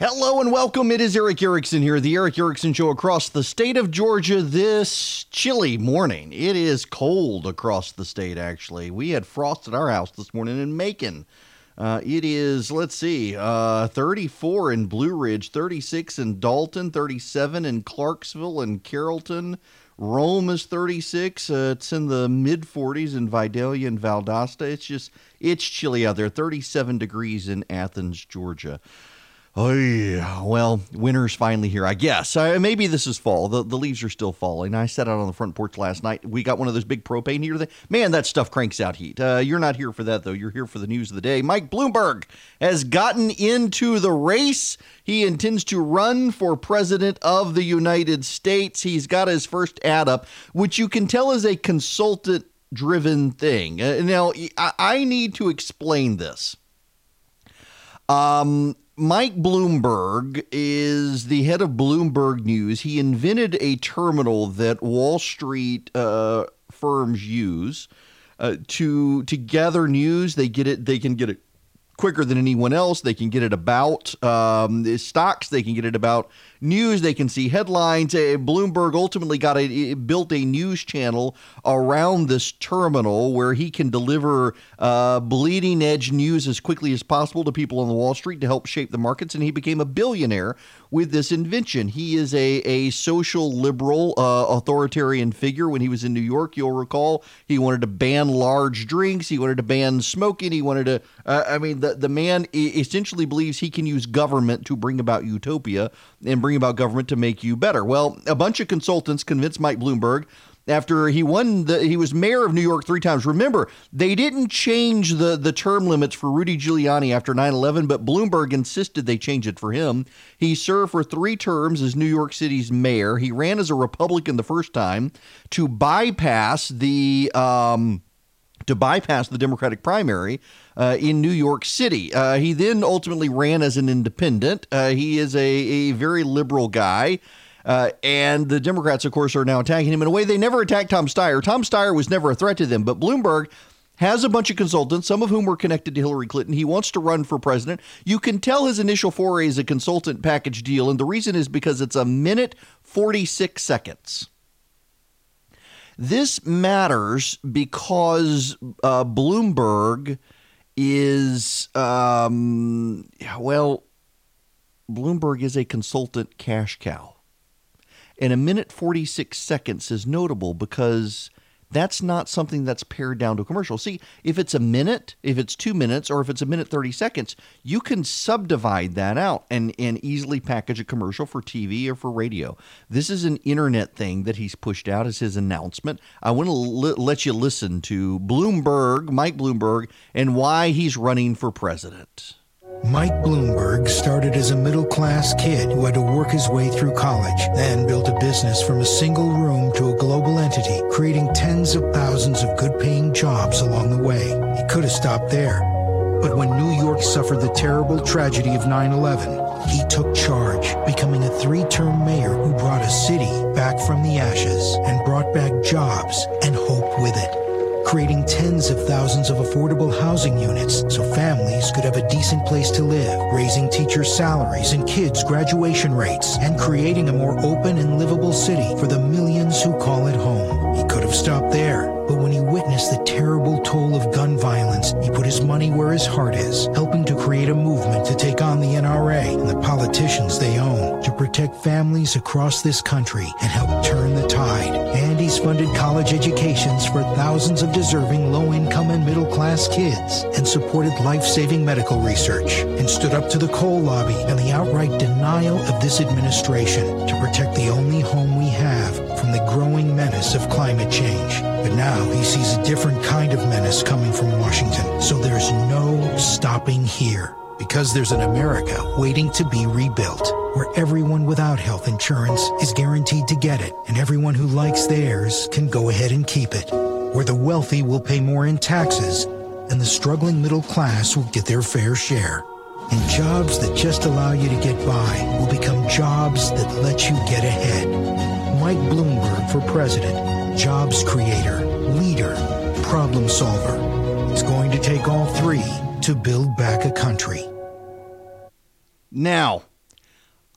Hello and welcome. It is Erick Erickson here, the Erick Erickson Show across the state of Georgia this chilly morning. It is cold across the state, actually. We had frost at our house this morning in Macon. Uh, it is, let's see, uh, 34 in Blue Ridge, 36 in Dalton, 37 in Clarksville and Carrollton. Rome is 36. Uh, it's in the mid 40s in Vidalia and Valdosta. It's just, it's chilly out there. 37 degrees in Athens, Georgia. Oh yeah. Well, winter's finally here, I guess. Uh, maybe this is fall. The, the leaves are still falling. I sat out on the front porch last night. We got one of those big propane heater. Thing. Man, that stuff cranks out heat. Uh, you're not here for that though. You're here for the news of the day. Mike Bloomberg has gotten into the race. He intends to run for president of the United States. He's got his first ad up, which you can tell is a consultant driven thing. Uh, now, I, I need to explain this. Um, Mike Bloomberg is the head of Bloomberg News. He invented a terminal that Wall Street uh, firms use uh, to to gather news. They get it. They can get it quicker than anyone else. They can get it about um, stocks. They can get it about news. They can see headlines. Uh, Bloomberg ultimately got a built a news channel around this terminal where he can deliver uh, bleeding edge news as quickly as possible to people on the Wall Street to help shape the markets. And he became a billionaire with this invention. He is a a social liberal uh, authoritarian figure. When he was in New York, you'll recall he wanted to ban large drinks. He wanted to ban smoking. He wanted to. Uh, I mean, the the man essentially believes he can use government to bring about utopia and bring about government to make you better. Well, a bunch of consultants convinced Mike Bloomberg after he won the he was mayor of New York three times. Remember, they didn't change the the term limits for Rudy Giuliani after 9/11, but Bloomberg insisted they change it for him. He served for 3 terms as New York City's mayor. He ran as a Republican the first time to bypass the um, to bypass the Democratic primary uh, in New York City. Uh, he then ultimately ran as an independent. Uh, he is a, a very liberal guy. Uh, and the Democrats, of course, are now attacking him in a way they never attacked Tom Steyer. Tom Steyer was never a threat to them, but Bloomberg has a bunch of consultants, some of whom were connected to Hillary Clinton. He wants to run for president. You can tell his initial foray is a consultant package deal, and the reason is because it's a minute 46 seconds. This matters because uh, Bloomberg is, um, well, Bloomberg is a consultant cash cow. And a minute 46 seconds is notable because that's not something that's pared down to a commercial. See, if it's a minute, if it's two minutes, or if it's a minute 30 seconds, you can subdivide that out and, and easily package a commercial for TV or for radio. This is an internet thing that he's pushed out as his announcement. I want to let you listen to Bloomberg, Mike Bloomberg, and why he's running for president. Mike Bloomberg started as a middle class kid who had to work his way through college, then built a business from a single room to a global entity, creating tens of thousands of good paying jobs along the way. He could have stopped there. But when New York suffered the terrible tragedy of 9 11, he took charge, becoming a three term mayor who brought a city back from the ashes and brought back jobs and hope with it creating tens of thousands of affordable housing units so families could have a decent place to live, raising teachers' salaries and kids' graduation rates, and creating a more open and livable city for the millions who call it home. He could have stopped there, but when he witnessed the terrible toll of gun violence, he put his money where his heart is, helping to create a movement to take on the NRA and the politicians they own, to protect families across this country and help turn the tide. Funded college educations for thousands of deserving low income and middle class kids, and supported life saving medical research, and stood up to the coal lobby and the outright denial of this administration to protect the only home we have from the growing menace of climate change. But now he sees a different kind of menace coming from Washington, so there's no stopping here. Because there's an America waiting to be rebuilt, where everyone without health insurance is guaranteed to get it, and everyone who likes theirs can go ahead and keep it. Where the wealthy will pay more in taxes, and the struggling middle class will get their fair share. And jobs that just allow you to get by will become jobs that let you get ahead. Mike Bloomberg for president, jobs creator, leader, problem solver. It's going to take all three to build back a country. Now,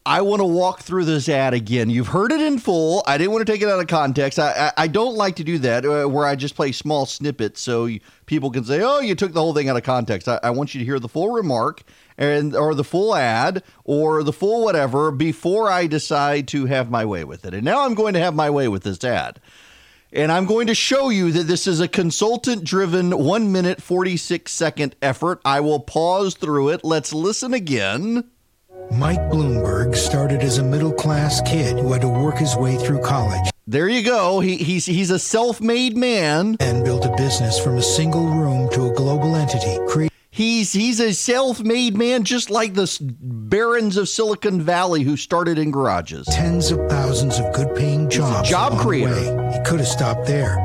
I want to walk through this ad again. You've heard it in full. I didn't want to take it out of context. I, I, I don't like to do that uh, where I just play small snippets so you, people can say, oh, you took the whole thing out of context. I, I want you to hear the full remark and or the full ad or the full whatever before I decide to have my way with it. And now I'm going to have my way with this ad. And I'm going to show you that this is a consultant driven 1 minute 46 second effort. I will pause through it. Let's listen again. Mike Bloomberg started as a middle class kid who had to work his way through college. There you go. He, he's he's a self-made man and built a business from a single room to a global entity. he's he's a self-made man, just like the barons of Silicon Valley who started in garages. Tens of thousands of good-paying jobs. job creator. He could have stopped there,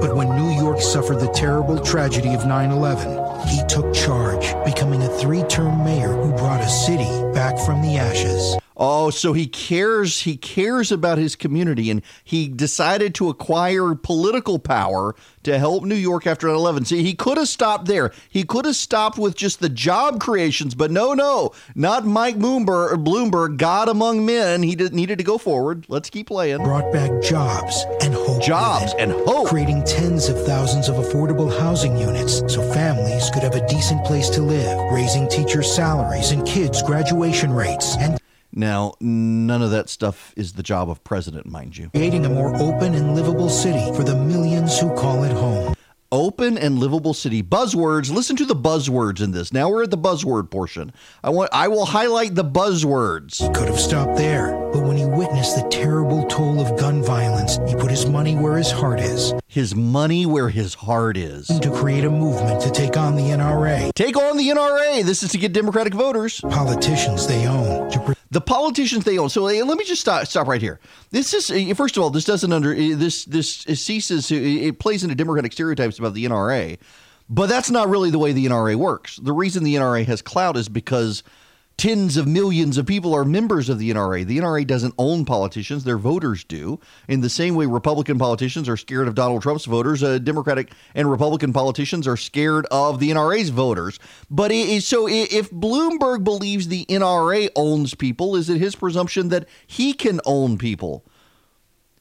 but when New York suffered the terrible tragedy of 9/11 he took charge, becoming a three term mayor who brought a city back from the ashes. Oh, so he cares he cares about his community and he decided to acquire political power to help New York after 9/11. See, he could have stopped there. He could have stopped with just the job creations, but no, no, not Mike Bloomberg, Bloomberg God among men. He did, needed to go forward. Let's keep playing. Brought back jobs and hope. Jobs and hope. Creating tens of thousands of affordable housing units so families could have a decent place to live, raising teachers' salaries and kids' graduation rates and now, none of that stuff is the job of president, mind you. Creating a more open and livable city for the millions who call it home. Open and livable city. Buzzwords. Listen to the buzzwords in this. Now we're at the buzzword portion. I want I will highlight the buzzwords. Could have stopped there, but witnessed the terrible toll of gun violence, he put his money where his heart is. His money where his heart is. To create a movement to take on the NRA. Take on the NRA. This is to get Democratic voters. Politicians they own. To the politicians they own. So let me just stop stop right here. This is eh, first of all, this doesn't under eh, this this ceases eh, it plays into democratic stereotypes about the NRA, but that's not really the way the NRA works. The reason the NRA has clout is because tens of millions of people are members of the NRA. The NRA doesn't own politicians, their voters do. In the same way Republican politicians are scared of Donald Trump's voters, uh, Democratic and Republican politicians are scared of the NRA's voters. But it, so if Bloomberg believes the NRA owns people, is it his presumption that he can own people?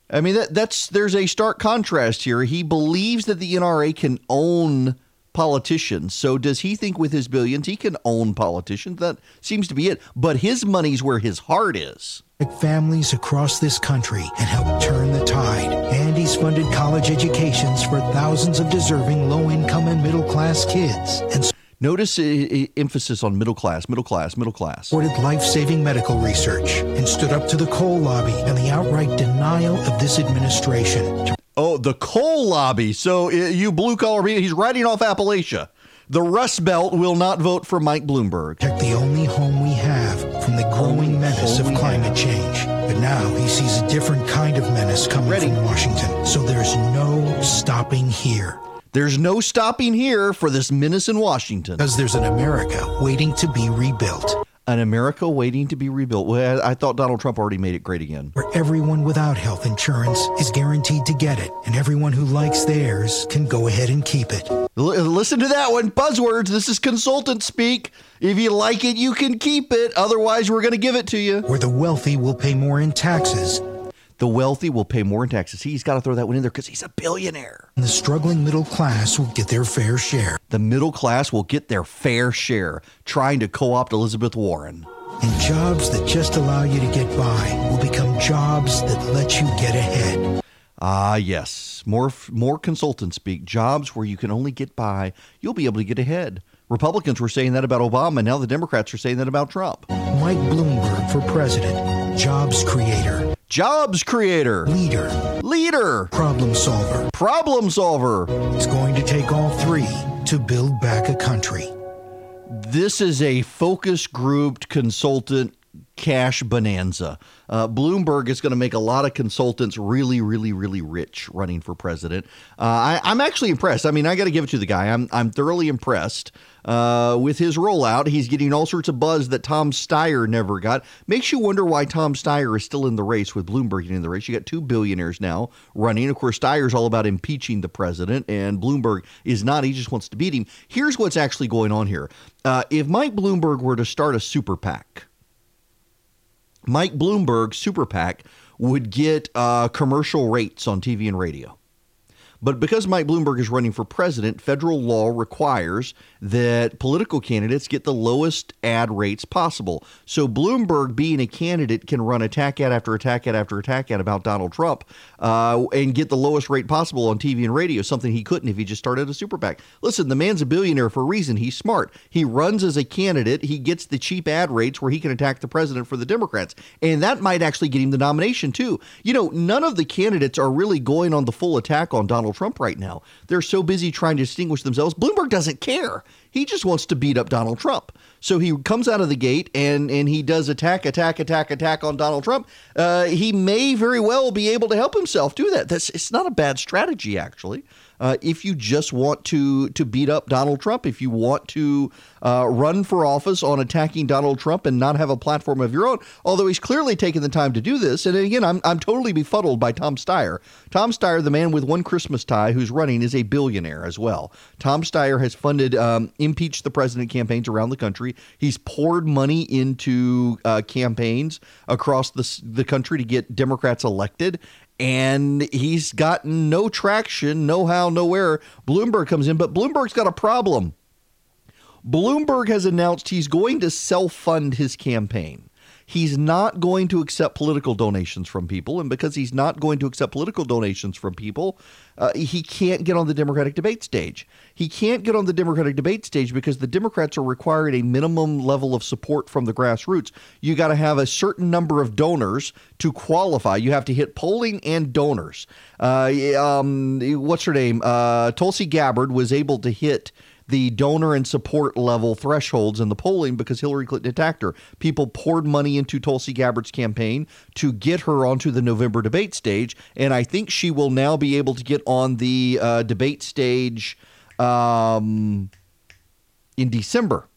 I mean that that's there's a stark contrast here. He believes that the NRA can own politicians. So does he think with his billions he can own politicians? That seems to be it. But his money's where his heart is. Families across this country and help turn the tide. And he's funded college educations for thousands of deserving low income and middle class kids. And Notice a, a emphasis on middle class, middle class, middle class. Supported life saving medical research and stood up to the coal lobby and the outright denial of this administration. Oh, the coal lobby. So uh, you blue collar people, he's writing off Appalachia. The Rust Belt will not vote for Mike Bloomberg. Protect the only home we have from the growing menace of climate change. But now he sees a different kind of menace coming Ready. from Washington. So there's no stopping here. There's no stopping here for this menace in Washington. Because there's an America waiting to be rebuilt an America waiting to be rebuilt. Well, I thought Donald Trump already made it great again. Where everyone without health insurance is guaranteed to get it, and everyone who likes theirs can go ahead and keep it. L- listen to that one. Buzzwords. This is consultant speak. If you like it, you can keep it. Otherwise, we're going to give it to you. Where the wealthy will pay more in taxes the wealthy will pay more in taxes. He's got to throw that one in there because he's a billionaire. And the struggling middle class will get their fair share. The middle class will get their fair share trying to co opt Elizabeth Warren. And jobs that just allow you to get by will become jobs that let you get ahead. Ah, yes. More more consultants speak. Jobs where you can only get by, you'll be able to get ahead. Republicans were saying that about Obama. and Now the Democrats are saying that about Trump. Mike Bloomberg for president. Jobs creator. Jobs creator. Leader. Leader. Problem solver. Problem solver. It's going to take all three to build back a country. This is a focus grouped consultant cash bonanza. Uh, Bloomberg is going to make a lot of consultants really, really, really rich running for president. Uh, I, am actually impressed. I mean, I got to give it to the guy. I'm I'm thoroughly impressed uh, with his rollout. He's getting all sorts of buzz that Tom Steyer never got. Makes you wonder why Tom Steyer is still in the race with Bloomberg in the race. You got two billionaires now running. Of course, Steyer's all about impeaching the president, and Bloomberg is not. He just wants to beat him. Here's what's actually going on here. Uh, if Mike Bloomberg were to start a super PAC, Mike Bloomberg super PAC would get uh, commercial rates on TV and radio. But because Mike Bloomberg is running for president, federal law requires that political candidates get the lowest ad rates possible. So Bloomberg, being a candidate, can run attack ad after attack ad after attack ad about Donald Trump uh, and get the lowest rate possible on TV and radio, something he couldn't if he just started a super PAC. Listen, the man's a billionaire for a reason. He's smart. He runs as a candidate. He gets the cheap ad rates where he can attack the president for the Democrats. And that might actually get him the nomination, too. You know, none of the candidates are really going on the full attack on Donald Trump right now. They're so busy trying to distinguish themselves. Bloomberg doesn't care. He just wants to beat up Donald Trump. So he comes out of the gate and and he does attack, attack, attack, attack on Donald Trump. Uh, he may very well be able to help himself do that. That's it's not a bad strategy actually. Uh, if you just want to to beat up Donald Trump, if you want to uh, run for office on attacking Donald Trump and not have a platform of your own, although he's clearly taken the time to do this. And again, I'm, I'm totally befuddled by Tom Steyer. Tom Steyer, the man with one Christmas tie who's running, is a billionaire as well. Tom Steyer has funded um, impeach the president campaigns around the country. He's poured money into uh, campaigns across the, the country to get Democrats elected and he's gotten no traction, no how, nowhere. Bloomberg comes in, but Bloomberg's got a problem. Bloomberg has announced he's going to self fund his campaign. He's not going to accept political donations from people. And because he's not going to accept political donations from people, uh, he can't get on the Democratic debate stage. He can't get on the Democratic debate stage because the Democrats are requiring a minimum level of support from the grassroots. You got to have a certain number of donors to qualify. You have to hit polling and donors. Uh, um, what's her name? Uh, Tulsi Gabbard was able to hit the donor and support level thresholds in the polling because Hillary Clinton attacked her. People poured money into Tulsi Gabbard's campaign to get her onto the November debate stage, and I think she will now be able to get on the uh, debate stage um, in December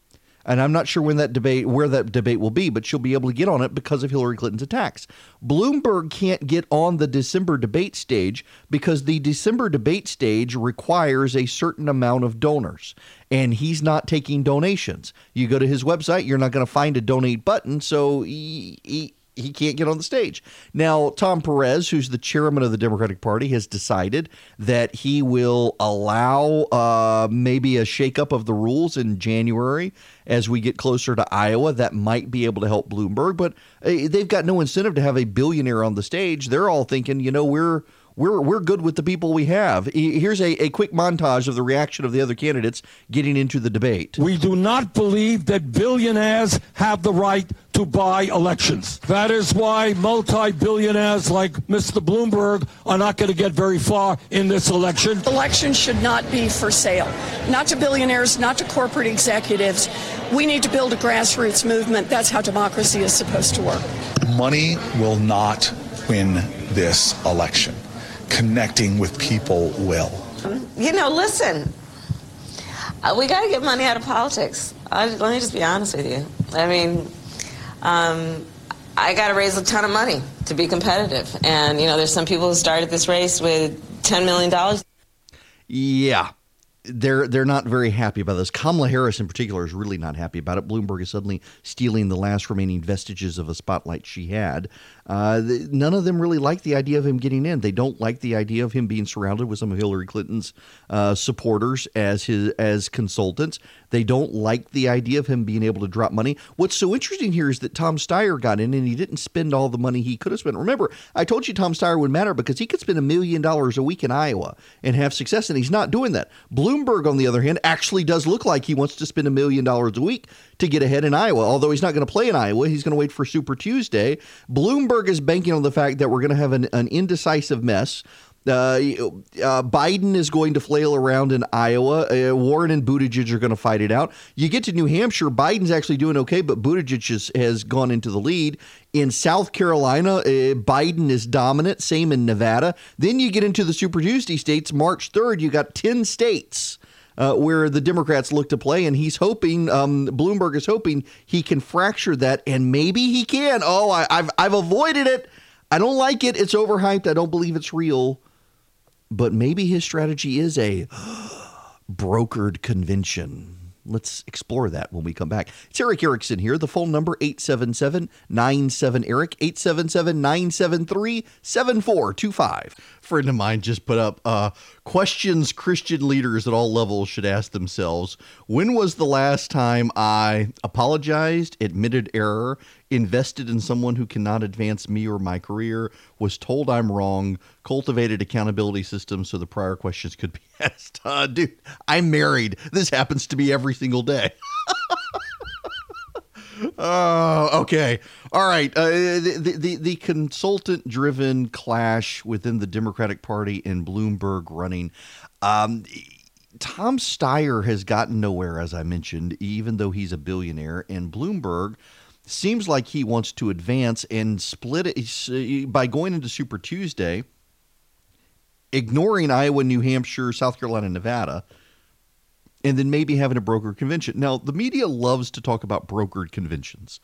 and I'm not sure when that debate where that debate will be, but she'll be able to get on it because of Hillary Clinton's attacks. Bloomberg can't get on the December debate stage because the December debate stage requires a certain amount of donors, and he's not taking donations. You go to his website, you're not going to find a donate button, so he, he he can't get on the stage. Now, Tom Perez, who's the chairman of the Democratic Party, has decided that he will allow uh, maybe a shakeup of the rules in January as we get closer to Iowa. That might be able to help Bloomberg, but uh, they've got no incentive to have a billionaire on the stage. They're all thinking, you know, we're we're we're good with the people we have. Here's a, a quick montage of the reaction of the other candidates getting into the debate. We do not believe that billionaires have the right to buy elections. That is why multi-billionaires like Mr. Bloomberg are not going to get very far in this election. Elections should not be for sale. Not to billionaires, not to corporate executives. We need to build a grassroots movement. That's how democracy is supposed to work. Money will not win this election connecting with people will? You know, listen, uh, we got to get money out of politics. I, let me just be honest with you. I mean, um, I got to raise a ton of money to be competitive. And, you know, there's some people who started this race with $10 million. Yeah they're they're not very happy about this. Kamala Harris, in particular, is really not happy about it. Bloomberg is suddenly stealing the last remaining vestiges of a spotlight she had. Uh, none of them really like the idea of him getting in. They don't like the idea of him being surrounded with some of Hillary Clinton's uh, supporters as his as consultants. They don't like the idea of him being able to drop money. What's so interesting here is that Tom Steyer got in and he didn't spend all the money he could have spent. Remember, I told you Tom Steyer would matter because he could spend a million dollars a week in Iowa and have success, and he's not doing that. Bloomberg, on the other hand, actually does look like he wants to spend a million dollars a week to get ahead in Iowa. Although he's not going to play in Iowa, he's going to wait for Super Tuesday. Bloomberg is banking on the fact that we're going to have an, an indecisive mess. Uh, uh, Biden is going to flail around in Iowa. Uh, Warren and Buttigieg are going to fight it out. You get to New Hampshire, Biden's actually doing okay, but Buttigieg has, has gone into the lead. In South Carolina, uh, Biden is dominant. Same in Nevada. Then you get into the Super Tuesday states. March 3rd, you got 10 states uh, where the Democrats look to play, and he's hoping um, Bloomberg is hoping he can fracture that, and maybe he can. Oh, I, I've I've avoided it. I don't like it. It's overhyped. I don't believe it's real. But maybe his strategy is a brokered convention. Let's explore that when we come back. It's Erick Erickson here. The phone number 877-97-ERIC, 877-973-7425. Friend of mine just put up uh, questions Christian leaders at all levels should ask themselves. When was the last time I apologized, admitted error, invested in someone who cannot advance me or my career, was told I'm wrong, cultivated accountability systems so the prior questions could be asked? Uh, dude, I'm married. This happens to me every single day. Oh, okay. All right. Uh, the, the, the consultant driven clash within the Democratic Party and Bloomberg running. Um, Tom Steyer has gotten nowhere, as I mentioned, even though he's a billionaire. And Bloomberg seems like he wants to advance and split it by going into Super Tuesday, ignoring Iowa, New Hampshire, South Carolina, Nevada and then maybe having a brokered convention. Now, the media loves to talk about brokered conventions.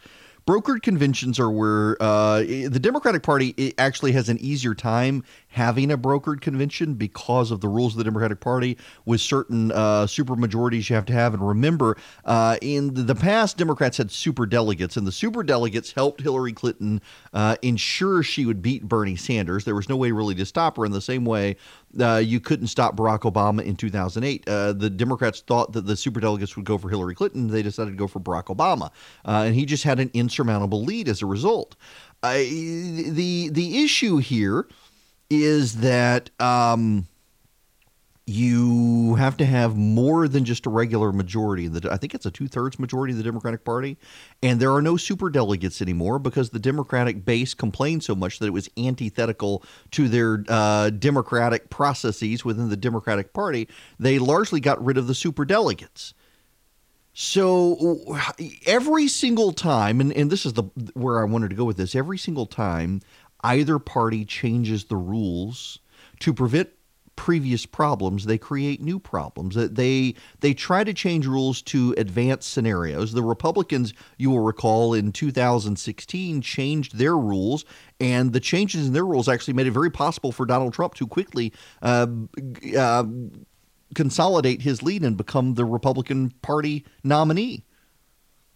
Brokered conventions are where uh, the Democratic Party actually has an easier time having a brokered convention because of the rules of the Democratic Party with certain uh, super majorities you have to have. And remember, uh, in the past, Democrats had super delegates, and the super delegates helped Hillary Clinton uh, ensure she would beat Bernie Sanders. There was no way really to stop her in the same way uh, you couldn't stop Barack Obama in 2008. Uh, the Democrats thought that the superdelegates would go for Hillary Clinton. They decided to go for Barack Obama, uh, and he just had an insurmountable lead as a result. the the issue here is that um, you have to have more than just a regular majority. I think it's a two thirds majority of the Democratic Party. And there are no super delegates anymore because the Democratic base complained so much that it was antithetical to their uh, democratic processes within the Democratic Party. They largely got rid of the super delegates. So every single time, and, and this is the where I wanted to go with this, every single time either party changes the rules to prevent previous problems, they create new problems. that They they try to change rules to advance scenarios. The Republicans, you will recall, in 2016 changed their rules, and the changes in their rules actually made it very possible for Donald Trump to quickly. Uh, uh, consolidate his lead and become the Republican Party nominee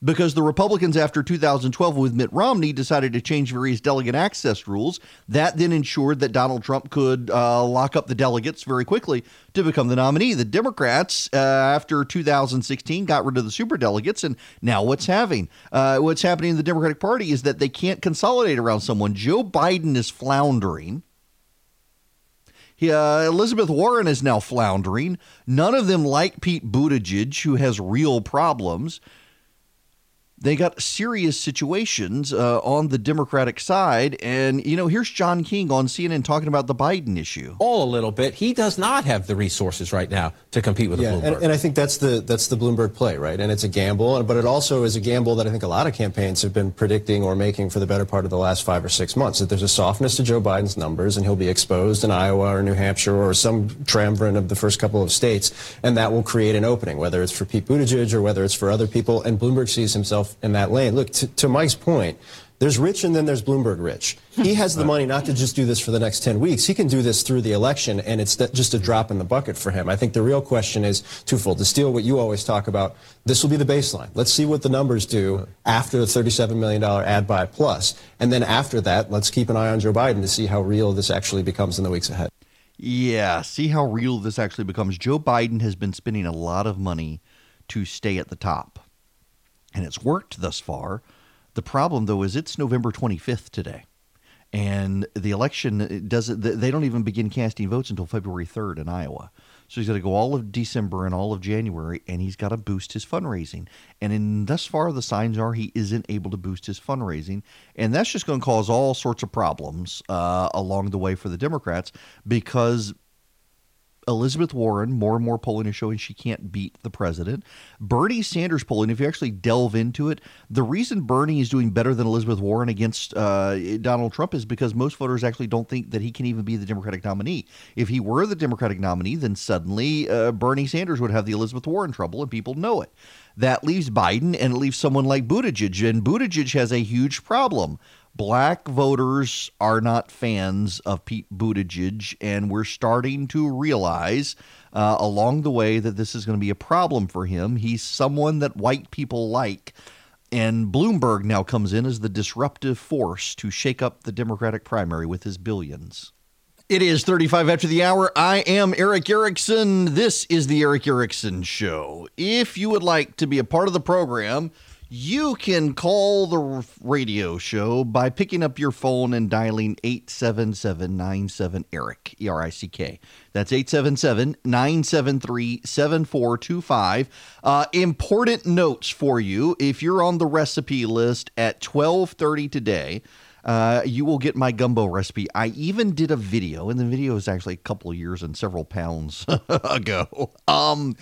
because the Republicans, after 2012 with Mitt Romney, decided to change various delegate access rules. That then ensured that Donald Trump could uh, lock up the delegates very quickly to become the nominee. The Democrats, uh, after 2016, got rid of the super delegates, and now what's having uh, what's happening in the Democratic Party is that they can't consolidate around someone. Joe Biden is floundering. Uh, Elizabeth Warren is now floundering. None of them like Pete Buttigieg, who has real problems they got serious situations uh, on the Democratic side. And, you know, here's John King on CNN talking about the Biden issue. All a little bit. He does not have the resources right now to compete with yeah, Bloomberg. And, and, I think that's the that's the Bloomberg play, right? And it's a gamble, but it also is a gamble that I think a lot of campaigns have been predicting or making for the better part of the last five or six months. That there's a softness to Joe Biden's numbers, and he'll be exposed in Iowa or New Hampshire or some triumvirate of the first couple of states, and that will create an opening, whether it's for Pete Buttigieg or whether it's for other people. And Bloomberg sees himself in that lane. Look, to, to Mike's point, there's rich and then there's Bloomberg rich. He has the money not to just do this for the next 10 weeks. He can do this through the election, and it's just a drop in the bucket for him. I think the real question is twofold. To steal what you always talk about, this will be the baseline. Let's see what the numbers do after the $37 million ad buy plus. And then after that, let's keep an eye on Joe Biden to see how real this actually becomes in the weeks ahead. Yeah, see how real this actually becomes. Joe Biden has been spending a lot of money to stay at the top and it's worked thus far. The problem, though, is it's November 25th today, and the election doesn't. They don't even begin casting votes until February 3rd in Iowa. So he's got to go all of December and all of January, and he's got to boost his fundraising. And in thus far, the signs are he isn't able to boost his fundraising, and that's just going to cause all sorts of problems uh, along the way for the Democrats because Elizabeth Warren, more and more polling is showing she can't beat the president. Bernie Sanders polling, if you actually delve into it, the reason Bernie is doing better than Elizabeth Warren against uh, Donald Trump is because most voters actually don't think that he can even be the Democratic nominee. If he were the Democratic nominee, then suddenly uh, Bernie Sanders would have the Elizabeth Warren trouble, and people know it. That leaves Biden and it leaves someone like Buttigieg, and Buttigieg has a huge problem. Black voters are not fans of Pete Buttigieg, and we're starting to realize uh, along the way that this is going to be a problem for him. He's someone that white people like. And Bloomberg now comes in as the disruptive force to shake up the Democratic primary with his billions. It is 35 after the hour. I am Erick Erickson. This is the Erick Erickson Show. If you would like to be a part of the program, you can call the radio show by picking up your phone and dialing 877 Eric, E R I C K. That's 877 973 7425. Uh, important notes for you if you're on the recipe list at 1230 today. Uh, you will get my gumbo recipe. I even did a video, and the video is actually a couple of years and several pounds ago. Um,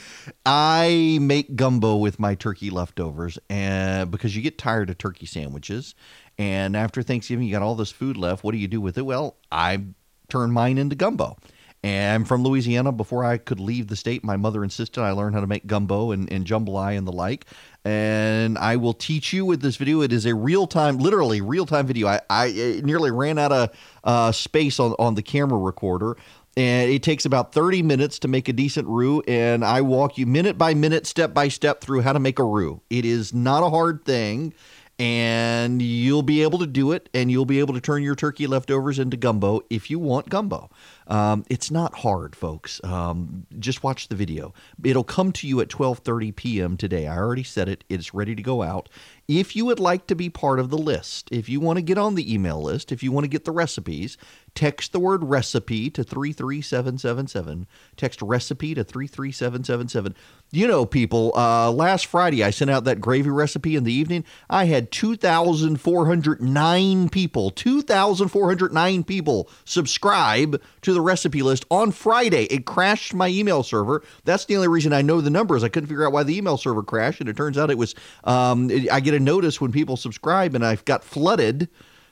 I make gumbo with my turkey leftovers, and because you get tired of turkey sandwiches, and after Thanksgiving you got all this food left. What do you do with it? Well, I turn mine into gumbo. And I'm from Louisiana. Before I could leave the state, my mother insisted I learn how to make gumbo and, and jambalaya and the like. And I will teach you with this video. It is a real time, literally real time video. I, I nearly ran out of uh, space on, on the camera recorder. And it takes about 30 minutes to make a decent roux. And I walk you minute by minute, step by step through how to make a roux. It is not a hard thing and you'll be able to do it and you'll be able to turn your turkey leftovers into gumbo if you want gumbo. Um, it's not hard folks. Um, just watch the video. It'll come to you at 12.30 p.m today. I already said it. It's ready to go out. If you would like to be part of the list if you want to get on the email list if you want to get the recipes text the word recipe to 33777 text recipe to 33777 you know people uh, last friday i sent out that gravy recipe in the evening. I had 2409 people 2409 people subscribe to the recipe list on friday. It crashed my email server. That's the only reason i know the numbers. I couldn't figure out why the email server crashed and it turns out it was um, i get a notice when people subscribe and i've got flooded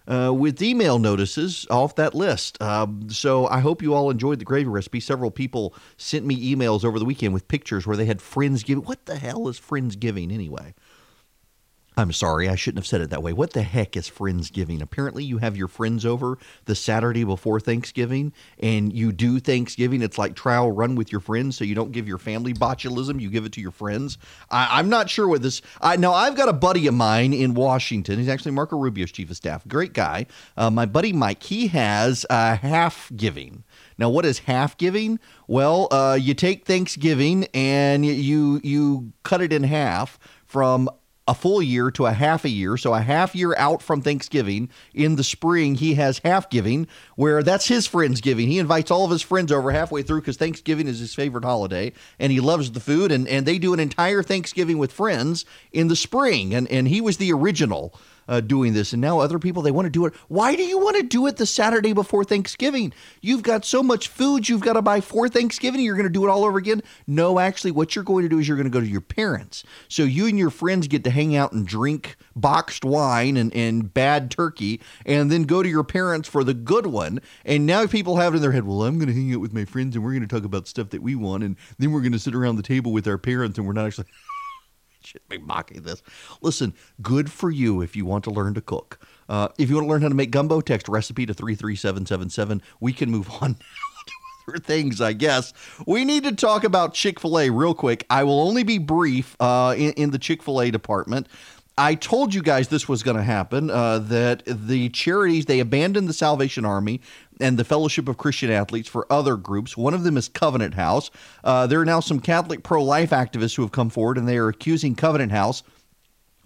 uh, with email notices off that list. Um, so I hope you all enjoyed the gravy recipe. Several people sent me emails over the weekend with pictures where they had friends giving. What the hell is friends giving anyway? I'm sorry, I shouldn't have said it that way. What the heck is Friendsgiving? Apparently, you have your friends over the Saturday before Thanksgiving and you do Thanksgiving. It's like trial run with your friends, so you don't give your family botulism, you give it to your friends. I, am not sure what this. I Now, I've got a buddy of mine in Washington. He's actually Marco Rubio's chief of staff. Great guy. Uh, my buddy Mike, he has a half giving. Now, what is half giving? Well, uh, you take Thanksgiving and you you cut it in half from a full year to a half a year. So a half year out from Thanksgiving. In the spring, he has half giving, where that's his friends giving. He invites all of his friends over halfway through because Thanksgiving is his favorite holiday and he loves the food. And, and they do an entire Thanksgiving with friends in the spring. And, and he was the original uh, doing this, and now other people they want to do it. Why do you want to do it the Saturday before Thanksgiving? You've got so much food you've got to buy for Thanksgiving. You're going to do it all over again? No, actually, what you're going to do is you're going to go to your parents. So you and your friends get to hang out and drink boxed wine and, and bad turkey, and then go to your parents for the good one. And now people have it in their head, well, I'm going to hang out with my friends and we're going to talk about stuff that we want, and then we're going to sit around the table with our parents, and we're not actually should be mocking this. Listen, good for you if you want to learn to cook. Uh, if you want to learn how to make gumbo, text recipe to 33777. We can move on now to other things, I guess. We need to talk about Chick fil A real quick. I will only be brief uh, in, in the Chick fil A department. I told you guys this was going to happen. Uh, that the charities they abandoned the Salvation Army and the Fellowship of Christian Athletes for other groups. One of them is Covenant House. Uh, there are now some Catholic pro-life activists who have come forward, and they are accusing Covenant House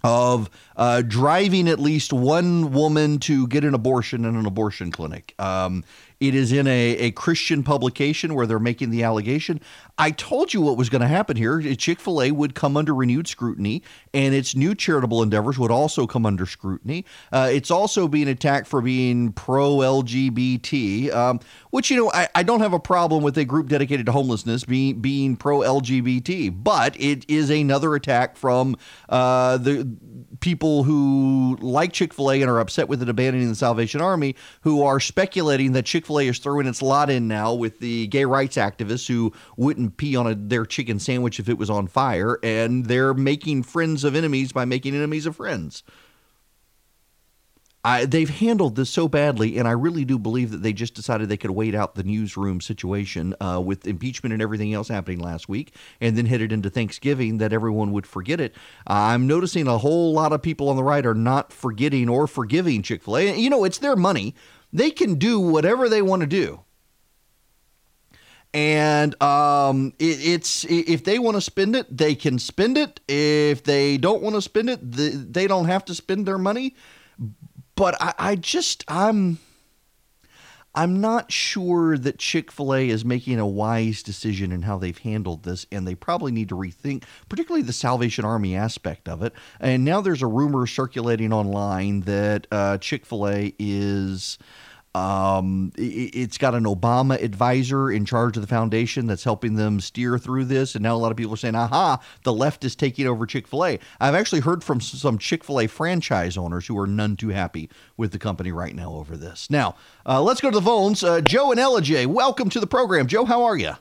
of uh, driving at least one woman to get an abortion in an abortion clinic. Um, it is in a, a Christian publication where they're making the allegation. I told you what was going to happen here. Chick fil A would come under renewed scrutiny, and its new charitable endeavors would also come under scrutiny. Uh, it's also being attacked for being pro LGBT, um, which, you know, I, I don't have a problem with a group dedicated to homelessness being, being pro LGBT, but it is another attack from uh, the people who like Chick fil A and are upset with it abandoning the Salvation Army, who are speculating that Chick fil A is throwing its lot in now with the gay rights activists who wouldn't pee on a, their chicken sandwich if it was on fire, and they're making friends of enemies by making enemies of friends. I, they've handled this so badly, and I really do believe that they just decided they could wait out the newsroom situation uh, with impeachment and everything else happening last week, and then headed into Thanksgiving that everyone would forget it. I'm noticing a whole lot of people on the right are not forgetting or forgiving Chick fil A. You know, it's their money, they can do whatever they want to do and um, it, it's if they want to spend it, they can spend it. If they don't want to spend it, the, they don't have to spend their money. But I, I just I'm I'm not sure that Chick fil A is making a wise decision in how they've handled this, and they probably need to rethink, particularly the Salvation Army aspect of it. And now there's a rumor circulating online that uh, Chick fil A is um, it, has got an Obama advisor in charge of the foundation that's helping them steer through this. And now a lot of people are saying, aha, the left is taking over Chick fil A. I've actually heard from some Chick fil A franchise owners who are none too happy with the company right now over this. Now, uh, let's go to the phones. Uh, Joe and Ellijay, welcome to the program. Joe, how are you?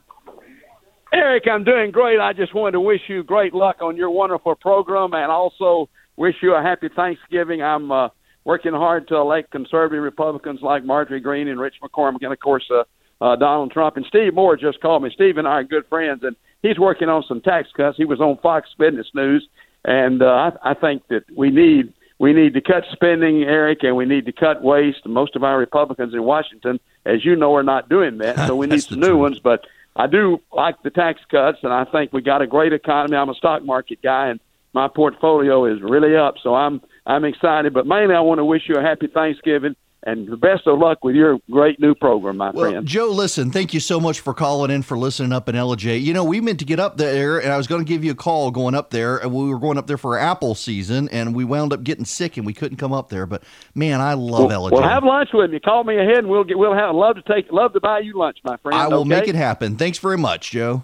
Erick, I'm doing great. I just wanted to wish you great luck on your wonderful program and also wish you a happy Thanksgiving. I'm uh, working hard to elect conservative Republicans like Marjorie Greene and Rich McCormick, and of course uh, uh, Donald Trump. And Steve Moore just called me. Steve and I are good friends, and he's working on some tax cuts. He was on Fox Business News, and uh, I, I think that we need we need to cut spending, Erick, and we need to cut waste. Most of our Republicans in Washington, as you know, are not doing that. So we need some new truth. ones. But I do like the tax cuts, and I think we got a great economy. I'm a stock market guy, and my portfolio is really up. So I'm I'm excited, but mainly I want to wish you a happy Thanksgiving and the best of luck with your great new program, my well, friend. Joe, listen, thank you so much for calling in, for listening up in Ellijay. You know, we meant to get up there, and I was going to give you a call going up there. And we were going up there for apple season, and we wound up getting sick, and we couldn't come up there. But man, I love well, Ellijay. Well, have lunch with me. Call me ahead, and we'll get. We'll have love to take love to buy you lunch, my friend. I will okay? make it happen. Thanks very much, Joe.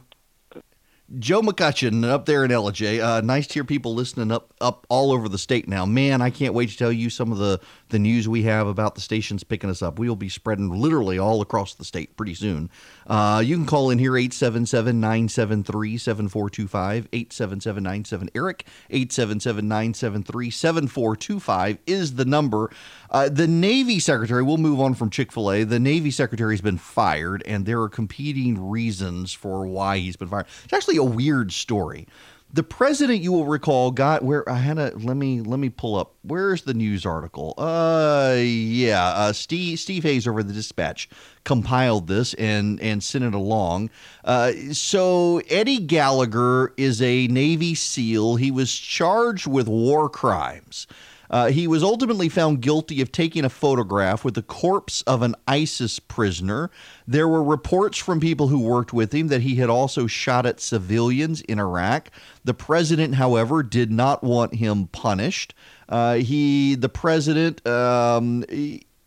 Joe McCutcheon up there in Ellijay. Uh, nice to hear people listening up up all over the state now. Man, I can't wait to tell you some of the, the news we have about the stations picking us up. We will be spreading literally all across the state pretty soon. Uh, you can call in here 877 973 7425. 877 97 Eric. 877 973 7425 is the number. Uh, the Navy Secretary, we'll move on from Chick fil A. The Navy Secretary has been fired, and there are competing reasons for why he's been fired. It's actually a weird story. The president, you will recall, got where I had a let me let me pull up. Where's the news article? Uh, yeah, uh, Steve Steve Hayes over the Dispatch compiled this and and sent it along. Uh, so Eddie Gallagher is a Navy SEAL. He was charged with war crimes. Uh, he was ultimately found guilty of taking a photograph with the corpse of an ISIS prisoner. There were reports from people who worked with him that he had also shot at civilians in Iraq. The president, however, did not want him punished. Uh, he, the president, um,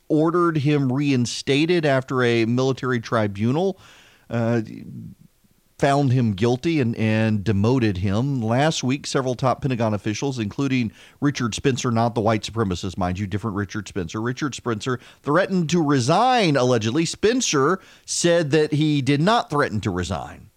ordered him reinstated after a military tribunal. Uh, found him guilty and, and demoted him. Last week, several top Pentagon officials, including Richard Spencer, not the white supremacist, mind you, different Richard Spencer. Richard Spencer threatened to resign, allegedly. Spencer said that he did not threaten to resign.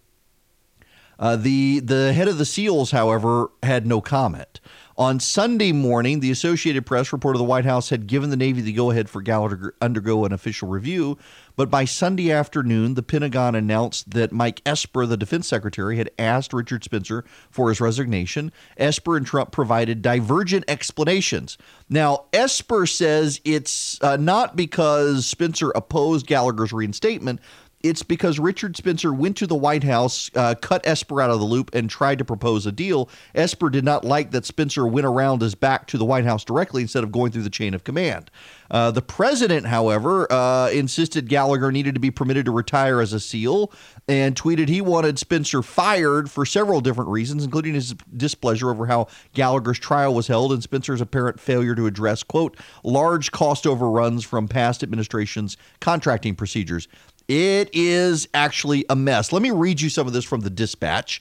Uh, the the head of the SEALs, however, had no comment. On Sunday morning, the Associated Press reported the White House had given the Navy the go ahead for Gallagher to undergo an official review. But by Sunday afternoon, the Pentagon announced that Mike Esper, the defense secretary, had asked Richard Spencer for his resignation. Esper and Trump provided divergent explanations. Now, Esper says it's uh, not because Spencer opposed Gallagher's reinstatement, it's because Richard Spencer went to the White House, uh, cut Esper out of the loop, and tried to propose a deal. Esper did not like that Spencer went around his back to the White House directly instead of going through the chain of command. Uh, the president, however, uh, insisted Gallagher needed to be permitted to retire as a SEAL and tweeted he wanted Spencer fired for several different reasons, including his displeasure over how Gallagher's trial was held and Spencer's apparent failure to address, quote, large cost overruns from past administrations' contracting procedures. It is actually a mess. Let me read you some of this from the dispatch.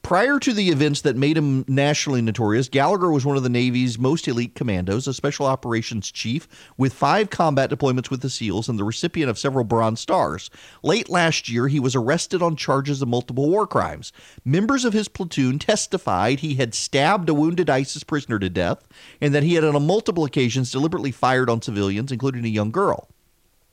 Prior to the events that made him nationally notorious, Gallagher was one of the Navy's most elite commandos, a special operations chief with five combat deployments with the SEALs and the recipient of several Bronze Stars. Late last year, he was arrested on charges of multiple war crimes. Members of his platoon testified he had stabbed a wounded ISIS prisoner to death and that he had on multiple occasions deliberately fired on civilians, including a young girl.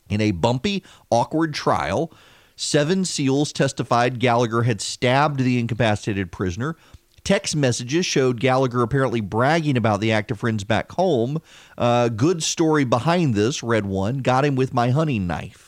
In a bumpy, awkward trial, Seven SEALs testified Gallagher had stabbed the incapacitated prisoner. Text messages showed Gallagher apparently bragging about the act to friends back home. Uh, good story behind this, read one, got him with my hunting knife.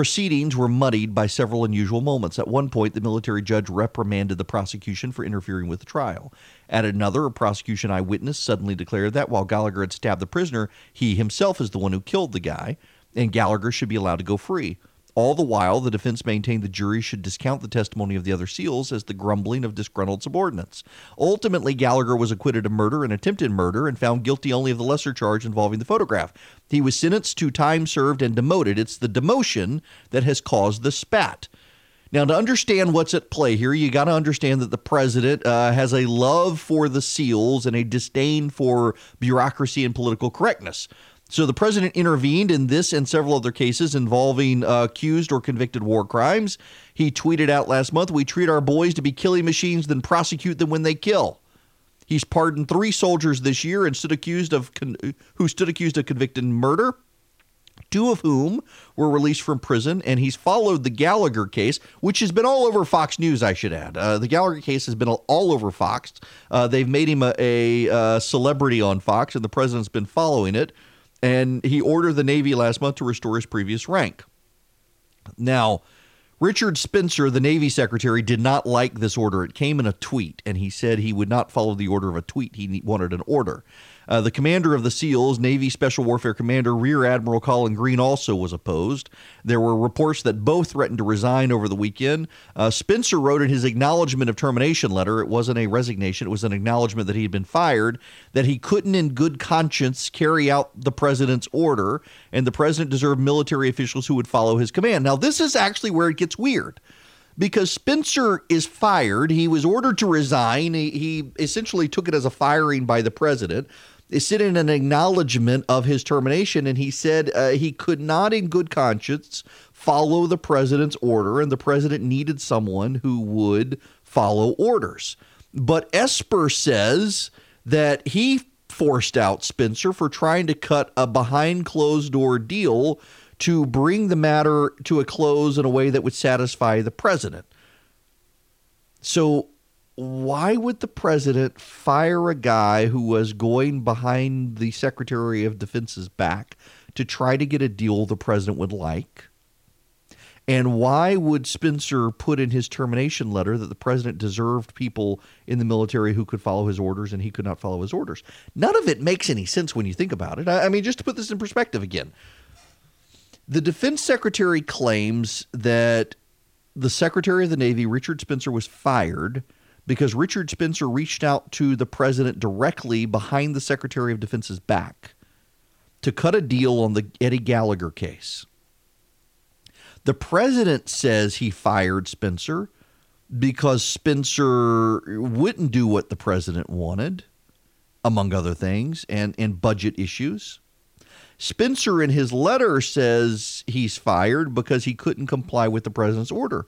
Proceedings were muddied by several unusual moments. At one point, the military judge reprimanded the prosecution for interfering with the trial. At another, a prosecution eyewitness suddenly declared that while Gallagher had stabbed the prisoner, he himself is the one who killed the guy, and Gallagher should be allowed to go free. All the while, the defense maintained the jury should discount the testimony of the other SEALs as the grumbling of disgruntled subordinates. Ultimately, Gallagher was acquitted of murder and attempted murder and found guilty only of the lesser charge involving the photograph. He was sentenced to time served and demoted. It's the demotion that has caused the spat. Now, to understand what's at play here, you got to understand that the president uh, has a love for the SEALs and a disdain for bureaucracy and political correctness. So the president intervened in this and several other cases involving uh, accused or convicted war crimes. He tweeted out last month, "We treat our boys to be killing machines, then prosecute them when they kill." He's pardoned three soldiers this year and stood accused of con- who stood accused of convicted murder. Two of whom were released from prison, and he's followed the Gallagher case, which has been all over Fox News. I should add, uh, the Gallagher case has been all over Fox. Uh, they've made him a, a, a uh, celebrity on Fox, and the president's been following it and he ordered the Navy last month to restore his previous rank. Now, Richard Spencer, the Navy Secretary, did not like this order. It came in a tweet, and he said he would not follow the order of a tweet. He wanted an order. Uh, the commander of the SEALs, Navy Special Warfare Commander Rear Admiral Colin Green, also was opposed. There were reports that both threatened to resign over the weekend. Uh, Spencer wrote in his acknowledgement of termination letter, it wasn't a resignation, it was an acknowledgement that he had been fired, that he couldn't in good conscience carry out the president's order, and the president deserved military officials who would follow his command. Now, this is actually where it gets weird because Spencer is fired. He was ordered to resign. He, he, essentially took it as a firing by the president sent in an acknowledgement of his termination, and he said uh, he could not, in good conscience, follow the president's order, and the president needed someone who would follow orders. But Esper says that he forced out Spencer for trying to cut a behind closed door deal to bring the matter to a close in a way that would satisfy the president. So why would the president fire a guy who was going behind the Secretary of Defense's back to try to get a deal the president would like? And why would Spencer put in his termination letter that the president deserved people in the military who could follow his orders and he could not follow his orders? None of it makes any sense when you think about it. I, mean, just to put this in perspective again, the defense secretary claims that the Secretary of the Navy, Richard Spencer, was fired because Richard Spencer reached out to the president directly behind the Secretary of Defense's back to cut a deal on the Eddie Gallagher case. The president says he fired Spencer because Spencer wouldn't do what the president wanted, among other things, and, and budget issues. Spencer, in his letter, says he's fired because he couldn't comply with the president's order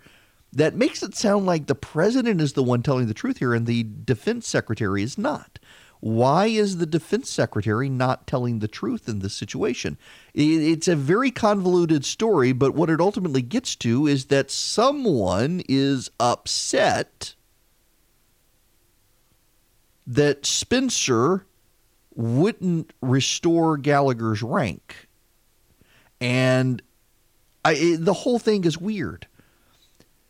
that makes it sound like the president is the one telling the truth here and the defense secretary is not. Why is the defense secretary not telling the truth in this situation? It's a very convoluted story, but what it ultimately gets to is that someone is upset that Spencer wouldn't restore Gallagher's rank. And I, the whole thing is weird.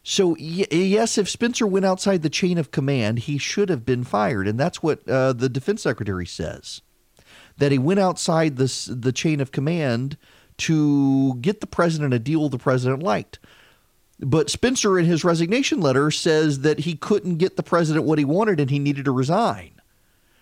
So yes, if Spencer went outside the chain of command, he should have been fired, and that's what uh, the defense secretary says. That he went outside the the chain of command to get the president a deal the president liked. But Spencer, in his resignation letter, says that he couldn't get the president what he wanted and he needed to resign.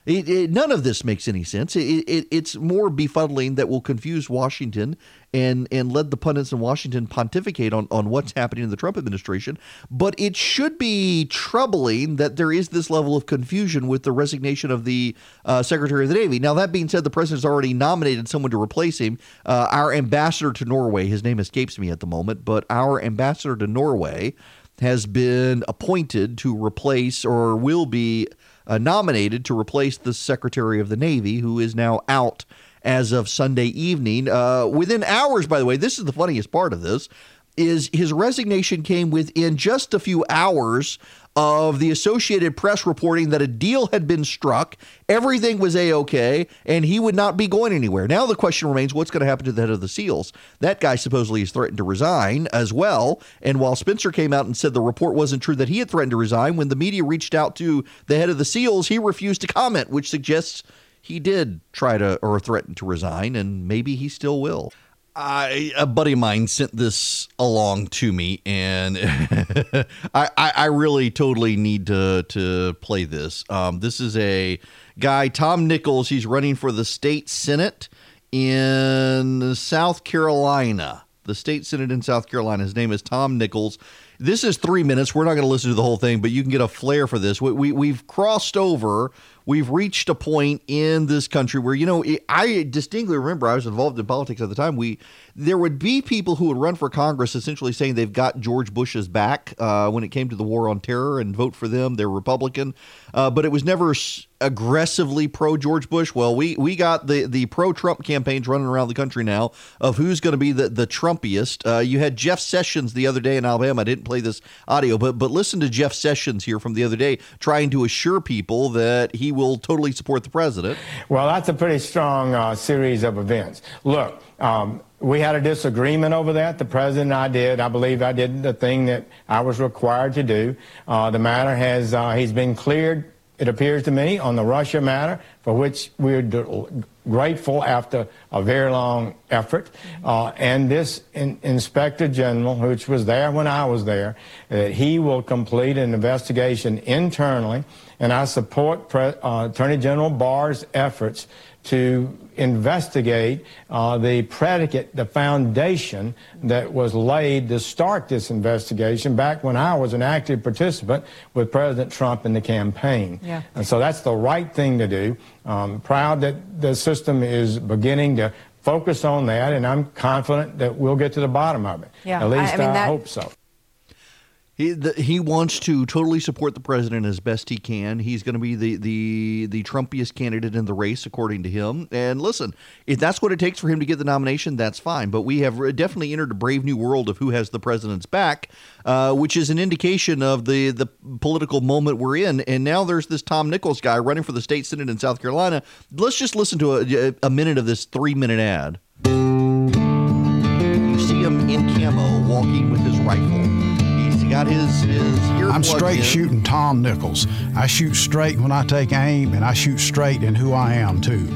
It, it, none of this makes any sense. It, it, it's more befuddling that will confuse Washington and and let the pundits in Washington pontificate on, on what's happening in the Trump administration. But it should be troubling that there is this level of confusion with the resignation of the uh, Secretary of the Navy. Now, that being said, the president's already nominated someone to replace him. Uh, our ambassador to Norway, his name escapes me at the moment, but our ambassador to Norway has been appointed to replace or will be uh, nominated to replace the Secretary of the Navy, who is now out as of Sunday evening. Uh, within hours, by the way, this is the funniest part of this. Is his resignation came within just a few hours of the Associated Press reporting that a deal had been struck, everything was a okay, and he would not be going anywhere. Now the question remains: what's going to happen to the head of the SEALs? That guy supposedly has threatened to resign as well. And while Spencer came out and said the report wasn't true that he had threatened to resign, when the media reached out to the head of the SEALs, he refused to comment, which suggests he did try to or threaten to resign, and maybe he still will. I, a buddy of mine sent this along to me, and I, I, I, really totally need to to play this. Um, this is a guy, Tom Nichols. He's running for the state senate in South Carolina. The state senate in South Carolina. His name is Tom Nichols. This is three minutes. We're not going to listen to the whole thing, but you can get a flair for this. We, we, we've crossed over we've reached a point in this country where you know I distinctly remember I was involved in politics at the time. We there would be people who would run for Congress essentially saying they've got George Bush's back uh, when it came to the war on terror and vote for them. They're Republican, uh, but it was never aggressively pro George Bush. Well, we we got the the pro Trump campaigns running around the country now of who's going to be the the Trumpiest. Uh, you had Jeff Sessions the other day in Alabama. I didn't play this audio, but but listen to Jeff Sessions here from the other day trying to assure people that he will totally support the president. Well, that's a pretty strong uh, series of events. Look, um, we had a disagreement over that. The president and I did. I believe I did the thing that I was required to do. Uh, the matter has, uh, he's been cleared, it appears to me, on the Russia matter, for which we're grateful after a very long effort. Uh, and this in, inspector general, which was there when I was there, uh, he will complete an investigation internally. And I support Pre- uh, Attorney General Barr's efforts to investigate uh, the predicate, the foundation that was laid to start this investigation back when I was an active participant with President Trump in the campaign. Yeah. And so that's the right thing to do. I'm proud that the system is beginning to focus on that, and I'm confident that we'll get to the bottom of it. Yeah. At least I, I, mean, I that, hope so. He the, he wants to totally support the president as best he can. He's going to be the the the Trumpiest candidate in the race, according to him. And listen, if that's what it takes for him to get the nomination, that's fine. But we have definitely entered a brave new world of who has the president's back, uh, which is an indication of the the political moment we're in. And now there's this Tom Nichols guy running for the state senate in South Carolina. Let's just listen to a, a minute of this three minute ad. You see him in camo walking with his rifle got his, his I'm straight in. shooting Tom Nichols. I shoot straight when I take aim, and I shoot straight in who I am, too.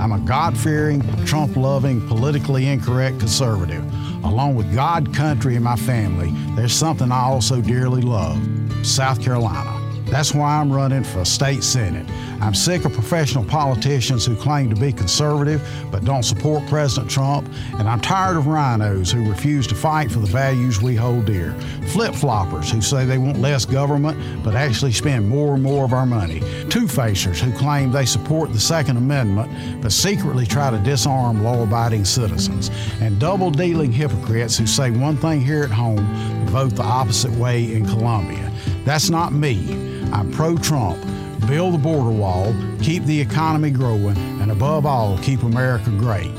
I'm a God fearing, Trump loving, politically incorrect conservative. Along with God, country, and my family, there's something I also dearly love South Carolina. That's why I'm running for state senate. I'm sick of professional politicians who claim to be conservative but don't support President Trump, and I'm tired of RINOs who refuse to fight for the values we hold dear. Flip floppers who say they want less government but actually spend more and more of our money. Two facers who claim they support the Second Amendment but secretly try to disarm law abiding citizens. And double dealing hypocrites who say one thing here at home but vote the opposite way in Columbia. That's not me. I'm pro Trump. Build the border wall, keep the economy growing, and above all, keep America great.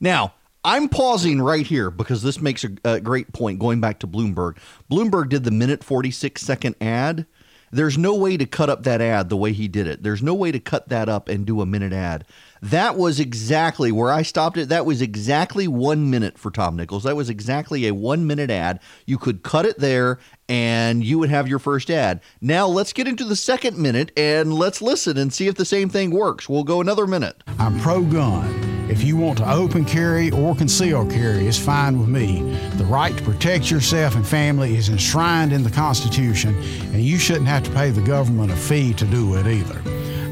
Now, I'm pausing right here because this makes a, a, great point going back to Bloomberg. Bloomberg did the minute 46 second ad. There's no way to cut up that ad the way he did it. There's no way to cut that up and do a minute ad. That was exactly where I stopped it. That was exactly one minute for Tom Nichols. That was exactly a one minute ad. You could cut it there and you would have your first ad. Now let's get into the second minute and let's listen and see if the same thing works. We'll go another minute. I'm pro gun. If you want to open carry or conceal carry, it's fine with me. The right to protect yourself and family is enshrined in the Constitution, and you shouldn't have to pay the government a fee to do it either.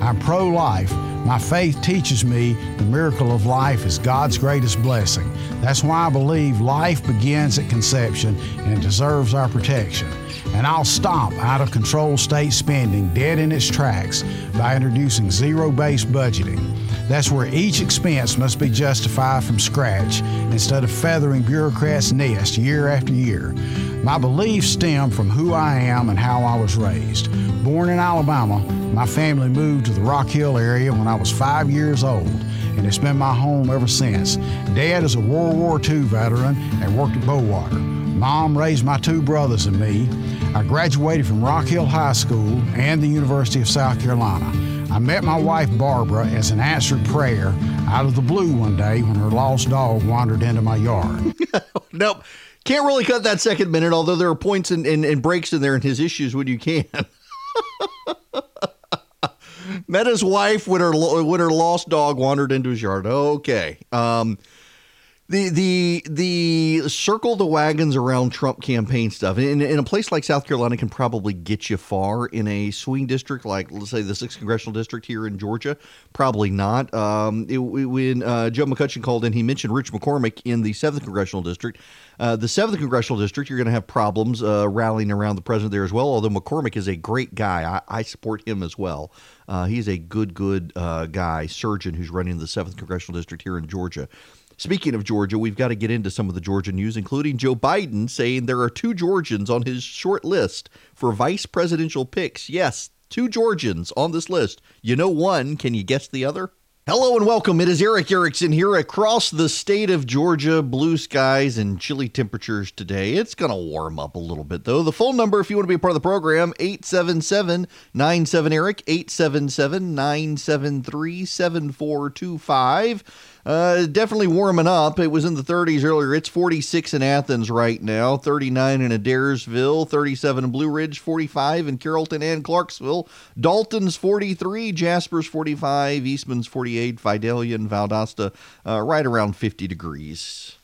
I'm pro life. My faith teaches me the miracle of life is God's greatest blessing. That's why I believe life begins at conception and deserves our protection. And I'll stop out of control state spending dead in its tracks by introducing zero based budgeting. That's where each expense must be justified from scratch instead of feathering bureaucrats' nest year after year. My beliefs stem from who I am and how I was raised. Born in Alabama, my family moved to the Rock Hill area when I was five years old, and it's been my home ever since. Dad is a World War II veteran and worked at Bowater. Mom raised my two brothers and me. I graduated from Rock Hill High School and the University of South Carolina. I met my wife Barbara as an answered prayer out of the blue one day when her lost dog wandered into my yard. nope. Can't really cut that second minute, although there are points and, and, breaks in there in his issues when you can. Met his wife when her when her lost dog wandered into his yard. Okay. Um, the the the circle the wagons around Trump campaign stuff in, in a place like South Carolina can probably get you far. In a swing district like let's say the sixth congressional district here in Georgia, probably not. Um, it, when uh, Joe McCutcheon called in, he mentioned Rich McCormick in the seventh congressional district. Uh, the seventh congressional district, you're going to have problems uh, rallying around the president there as well. Although McCormick is a great guy, I, I support him as well. Uh, he's a good, good uh, guy, surgeon who's running the seventh congressional district here in Georgia. Speaking of Georgia, we've got to get into some of the Georgia news, including Joe Biden saying there are two Georgians on his short list for vice presidential picks. Yes, two Georgians on this list. You know one. Can you guess the other? Hello and welcome. It is Erick Erickson here across the state of Georgia. Blue skies and chilly temperatures today. It's going to warm up a little bit, though. The phone number, if you want to be a part of the program, 877 97 Erick, 877 973 7425. Uh, definitely warming up. It was in the 30s earlier. It's 46 in Athens right now, 39 in Adairsville, 37 in Blue Ridge, 45 in Carrollton and Clarksville, Dalton's 43, Jasper's 45, Eastman's 48, Vidalia and Valdosta uh, right around 50 degrees.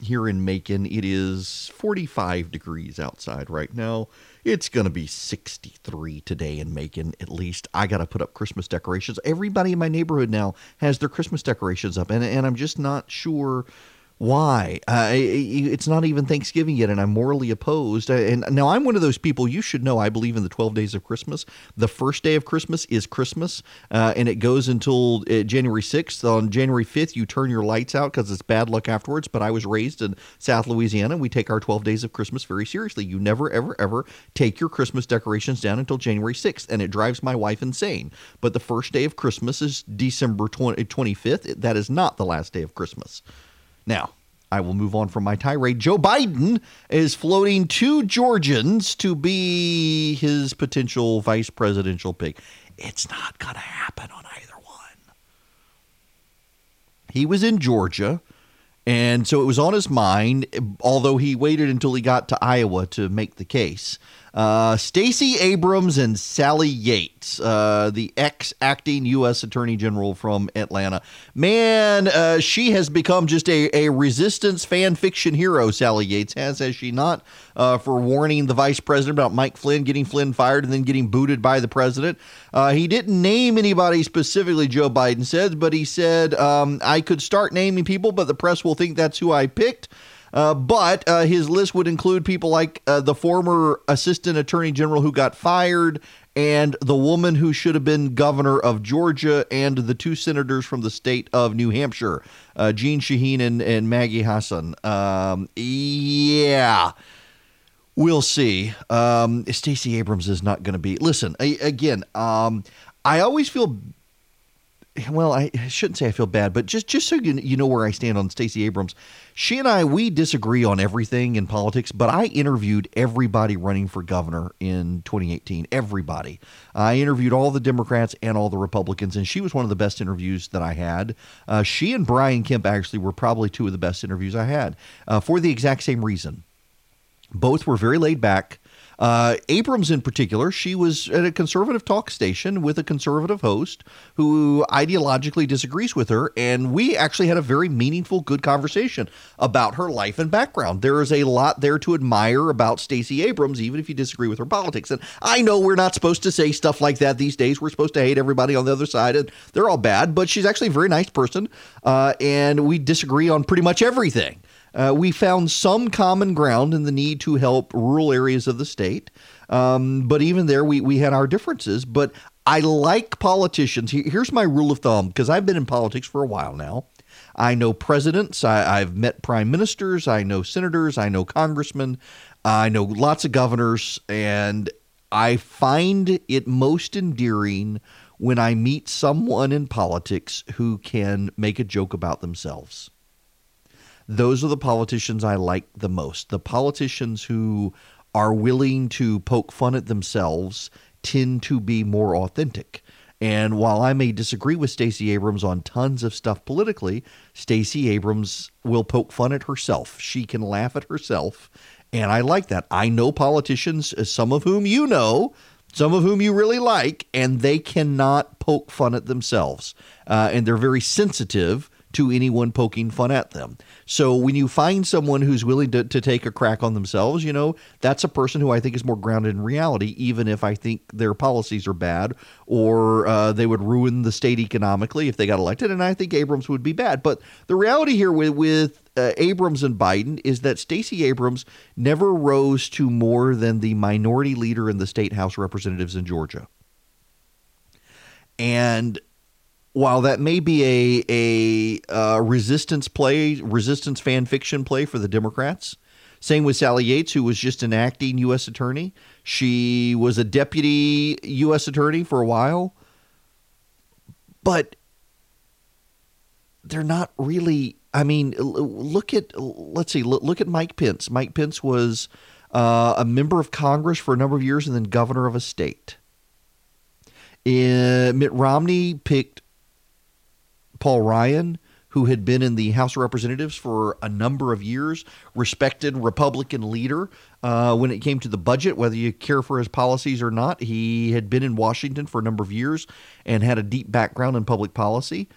Here in Macon, it is 45 degrees outside right now. It's going to be 63 today in Macon, at least. I got to put up Christmas decorations. Everybody in my neighborhood now has their Christmas decorations up, and, and I'm just not sure why? Uh, it's not even Thanksgiving yet, and I'm morally opposed. Uh, and now I'm one of those people. You should know. I believe in the 12 days of Christmas. The first day of Christmas is Christmas, uh, and it goes until uh, January 6th. On January 5th, you turn your lights out because it's bad luck afterwards. But I was raised in South Louisiana. We take our 12 days of Christmas very seriously. You never, ever, ever take your Christmas decorations down until January 6th, and it drives my wife insane. But the first day of Christmas is December 20, 25th. That is not the last day of Christmas. Now, I will move on from my tirade. Joe Biden is floating two Georgians to be his potential vice presidential pick. It's not going to happen on either one. He was in Georgia, and so it was on his mind, although he waited until he got to Iowa to make the case. Uh, Stacey Abrams and Sally Yates, uh, the ex acting U.S. Attorney General from Atlanta. Man, uh, she has become just a, a resistance fan fiction hero, Sally Yates has, has she not? Uh, for warning the vice president about Mike Flynn, getting Flynn fired, and then getting booted by the president. Uh, he didn't name anybody specifically, Joe Biden said, but he said, um, I could start naming people, but the press will think that's who I picked. Uh, but uh, his list would include people like uh, the former assistant attorney general who got fired, and the woman who should have been governor of Georgia, and the two senators from the state of New Hampshire, uh, Jeanne Shaheen and, and Maggie Hassan. Um, yeah. We'll see. Um, Stacey Abrams is not going to be. Listen, I, again, um, I always feel well, I shouldn't say I feel bad, but just just so you, you know where I stand on Stacey Abrams, she and I we disagree on everything in politics. But I interviewed everybody running for governor in 2018. Everybody, I interviewed all the Democrats and all the Republicans, and she was one of the best interviews that I had. Uh, she and Brian Kemp actually were probably two of the best interviews I had uh, for the exact same reason. Both were very laid back. Uh, Abrams, in particular, she was at a conservative talk station with a conservative host who ideologically disagrees with her. And we actually had a very meaningful, good conversation about her life and background. There is a lot there to admire about Stacey Abrams, even if you disagree with her politics. And I know we're not supposed to say stuff like that these days. We're supposed to hate everybody on the other side, and they're all bad, but she's actually a very nice person. Uh, and we disagree on pretty much everything. Uh, we found some common ground in the need to help rural areas of the state. Um, but even there, we, we had our differences. But I like politicians. Here's my rule of thumb because I've been in politics for a while now. I know presidents, I, I've met prime ministers, I know senators, I know congressmen, I know lots of governors, and I find it most endearing when I meet someone in politics who can make a joke about themselves those are the politicians I like the most. The politicians who are willing to poke fun at themselves tend to be more authentic. And while I may disagree with Stacey Abrams on tons of stuff politically, Stacey Abrams will poke fun at herself. She can laugh at herself. And I like that. I know politicians, uh, some of whom you know, some of whom you really like, and they cannot poke fun at themselves. Uh, and they're very sensitive to anyone poking fun at them. So when you find someone who's willing to, to take a crack on themselves, you know, that's a person who I think is more grounded in reality, even if I think their policies are bad or uh, they would ruin the state economically if they got elected. And I think Abrams would be bad. But the reality here with, with uh, Abrams and Biden is that Stacey Abrams never rose to more than the minority leader in the state House Representatives in Georgia. And while that may be a a uh, resistance play, resistance fan fiction play for the Democrats. Same with Sally Yates, who was just an acting U.S. attorney. She was a deputy U.S. attorney for a while, but they're not really. I mean, look at let's see, look at Mike Pence. Mike Pence was uh, a member of Congress for a number of years and then governor of a state. Uh, Mitt Romney picked Paul Ryan, who had been in the House of Representatives for a number of years, respected Republican leader uh, when it came to the budget, whether you care for his policies or not. He had been in Washington for a number of years and had a deep background in public policy.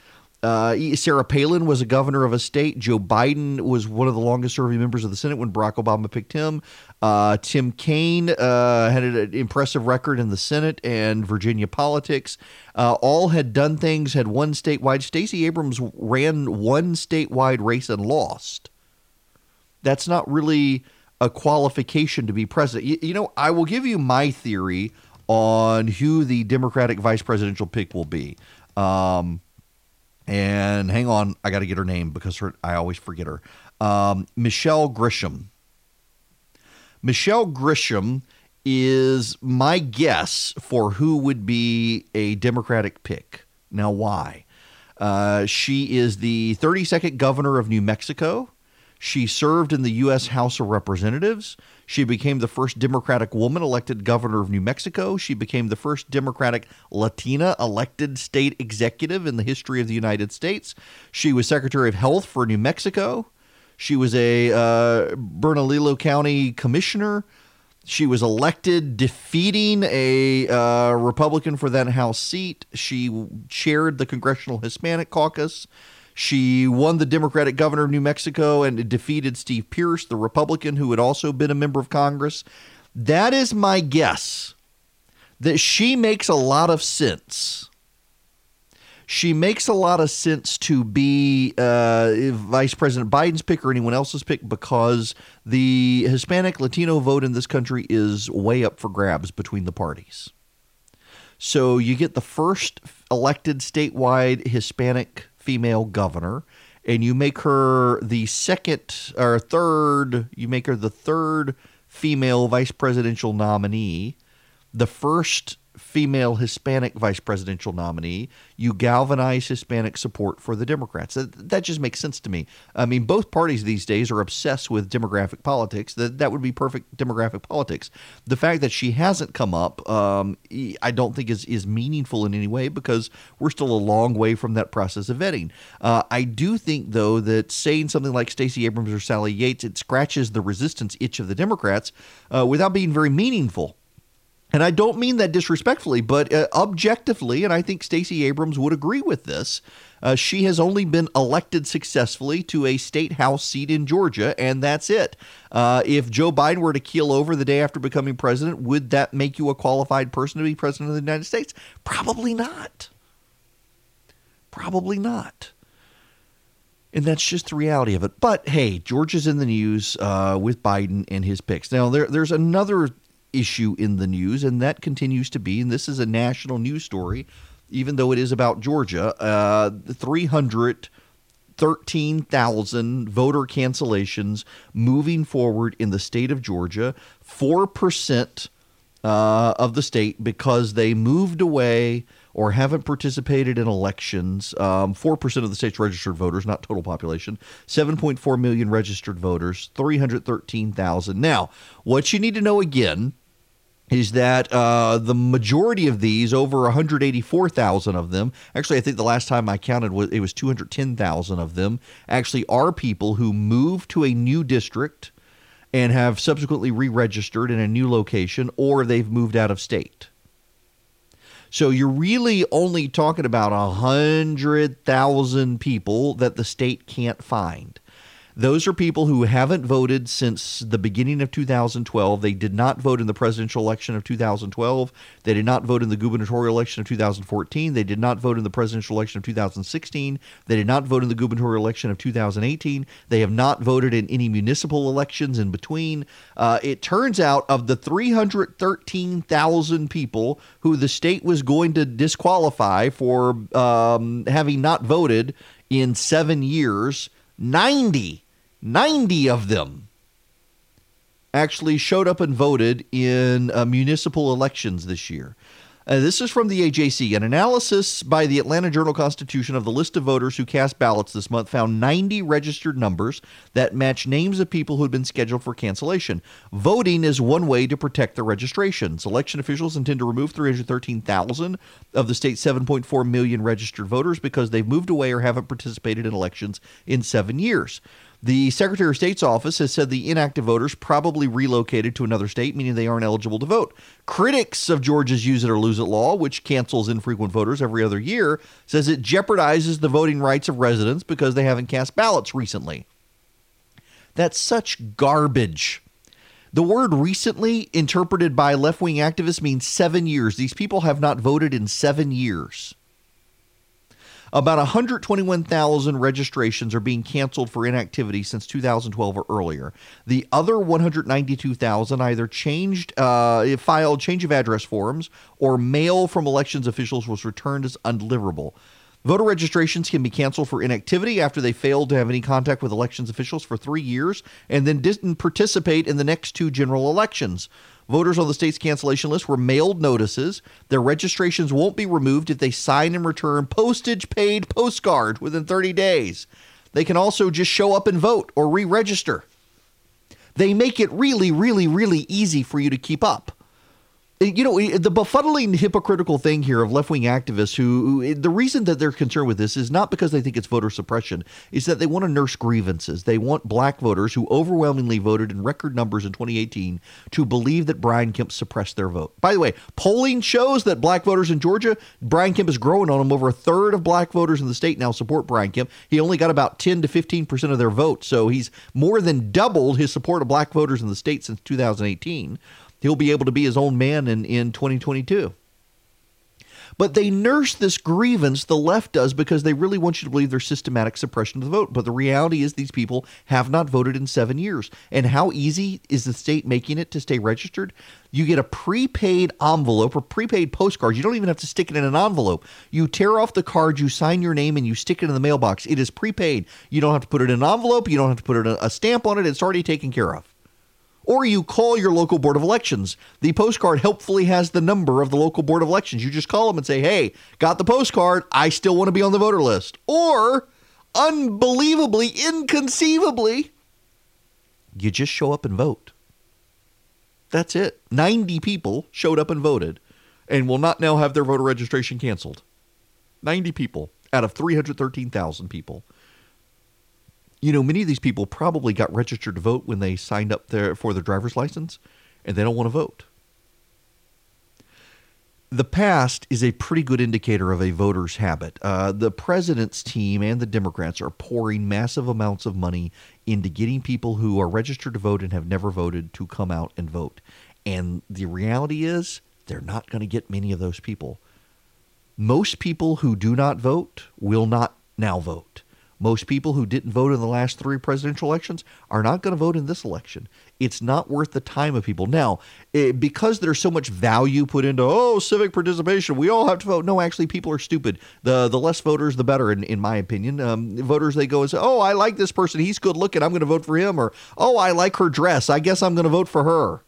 Uh, Sarah Palin was a governor of a state. Joe Biden was one of the longest serving members of the Senate when Barack Obama picked him. Uh, Tim Kaine uh, had an impressive record in the Senate and Virginia politics. Uh, all had done things, had won statewide. Stacey Abrams ran one statewide race and lost. That's not really a qualification to be president. You, you know, I will give you my theory on who the Democratic vice presidential pick will be. Um, and hang on, I got to get her name because her, I always forget her. Um, Michelle Grisham. Michelle Grisham is my guess for who would be a Democratic pick. Now, why? Uh, she is the 32nd governor of New Mexico. She served in the U.S. House of Representatives. She became the first Democratic woman elected governor of New Mexico. She became the first Democratic Latina elected state executive in the history of the United States. She was Secretary of Health for New Mexico. She was a uh, Bernalillo County commissioner. She was elected, defeating a uh, Republican for that House seat. She chaired the Congressional Hispanic Caucus. She won the Democratic governor of New Mexico and defeated Steve Pearce, the Republican who had also been a member of Congress. That is my guess that she makes a lot of sense. She makes a lot of sense to be uh, Vice President Biden's pick or anyone else's pick because the Hispanic Latino vote in this country is way up for grabs between the parties. So you get the first elected statewide Hispanic female governor, and you make her the second or third, you make her the third female vice presidential nominee, the first female Hispanic vice presidential nominee, you galvanize Hispanic support for the Democrats. That, that just makes sense to me. I mean, both parties these days are obsessed with demographic politics. That that would be perfect demographic politics. The fact that she hasn't come up, um, I don't think is is meaningful in any way because we're still a long way from that process of vetting. Uh, I do think though that saying something like Stacey Abrams or Sally Yates it scratches the resistance itch of the Democrats uh, without being very meaningful. And I don't mean that disrespectfully, but uh, objectively, and I think Stacey Abrams would agree with this, uh, she has only been elected successfully to a state house seat in Georgia, and that's it. Uh, if Joe Biden were to keel over the day after becoming president, would that make you a qualified person to be president of the United States? Probably not. Probably not. And that's just the reality of it. But hey, Georgia's in the news uh, with Biden and his picks. Now, there, there's another issue in the news, and that continues to be, and this is a national news story, even though it is about Georgia, uh, 313,000 voter cancellations moving forward in the state of Georgia, 4% uh, of the state because they moved away or haven't participated in elections. Um, 4% of the state's registered voters, not total population. 7.4 million registered voters, 313,000. Now, what you need to know again is that uh, the majority of these, over 184,000 of them, actually, I think the last time I counted, it was 210,000 of them, actually are people who moved to a new district and have subsequently re registered in a new location or they've moved out of state. So you're really only talking about a hundred thousand people that the state can't find. Those are people who haven't voted since the beginning of 2012. They did not vote in the presidential election of 2012. They did not vote in the gubernatorial election of 2014. They did not vote in the presidential election of 2016. They did not vote in the gubernatorial election of 2018. They have not voted in any municipal elections in between. Uh, it turns out of the 313,000 people who the state was going to disqualify for um, having not voted in seven years, 90 90 of them actually showed up and voted in uh, municipal elections this year. Uh, this is from the AJC. An analysis by the Atlanta Journal Constitution of the list of voters who cast ballots this month found 90 registered numbers that match names of people who had been scheduled for cancellation. Voting is one way to protect the registrations. Election officials intend to remove 313,000 of the state's 7.4 million registered voters because they've moved away or haven't participated in elections in seven years. The Secretary of State's office has said the inactive voters probably relocated to another state, meaning they aren't eligible to vote. Critics of Georgia's use it or lose it law, which cancels infrequent voters every other year, says it jeopardizes the voting rights of residents because they haven't cast ballots recently. That's such garbage. The word recently, interpreted by left wing activists, means seven years. These people have not voted in seven years. About 121,000 registrations are being canceled for inactivity since 2012 or earlier. The other 192,000 either changed, uh, filed change of address forms, or mail from elections officials was returned as undeliverable. Voter registrations can be canceled for inactivity after they failed to have any contact with elections officials for three years and then didn't participate in the next two general elections. Voters on the state's cancellation list were mailed notices. Their registrations won't be removed if they sign and return postage paid postcard within 30 days. They can also just show up and vote or re register. They make it really, really, really easy for you to keep up you know eh, the befuddling hypocritical thing here of left-wing activists who, who, eh, the reason that they're concerned with this is not because they think it's voter suppression is that they want to nurse grievances. They want black voters who overwhelmingly voted in record numbers in 2018 to believe that brian kemp suppressed their vote. By the way polling shows that black voters in georgia brian kemp is growing on them. Over a third of black voters in the state now support brian kemp. He only got about 10 to 15 percent of their vote so he's more than doubled his support of black voters in the state since 2018 he'll be able to be his own man in, in 2022. But they nurse this grievance, the left does, because they really want you to believe there's systematic suppression of the vote. But the reality is these people have not voted in seven years. And how easy is the state making it to stay registered? You get a prepaid envelope or prepaid postcard. You don't even have to stick it in an envelope. You tear off the card, you sign your name, and you stick it in the mailbox. It is prepaid. You don't have to put it in an envelope. You don't have to put a stamp on it. It's already taken care of or you call your local board of elections. The postcard helpfully has the number of the local board of elections. You just call them and say, "Hey, got the postcard. I still want to be on the voter list." Or unbelievably, inconceivably, you just show up and vote. That's it. 90 people showed up and voted and will not now have their voter registration canceled. 90 people out of 313,000 people. You know, many of these people probably got registered to vote when they signed up for their driver's license and they don't want to vote. The past is a pretty good indicator of a voter's habit. Uh, the president's team and the Democrats are pouring massive amounts of money into getting people who are registered to vote and have never voted to come out and vote. And the reality is, they're not going to get many of those people. Most people who do not vote will not now vote. Most people who didn't vote in the last three presidential elections are not going to vote in this election. It's not worth the time of people. Now, it, eh, because there's so much value put into, oh, civic participation, we all have to vote. No, actually, people are stupid. The the less voters, the better, in, in my opinion. Um, voters, they go and say, oh, I like this person. He's good looking. I'm going to vote for him. Or, oh, I like her dress. I guess I'm going to vote for her.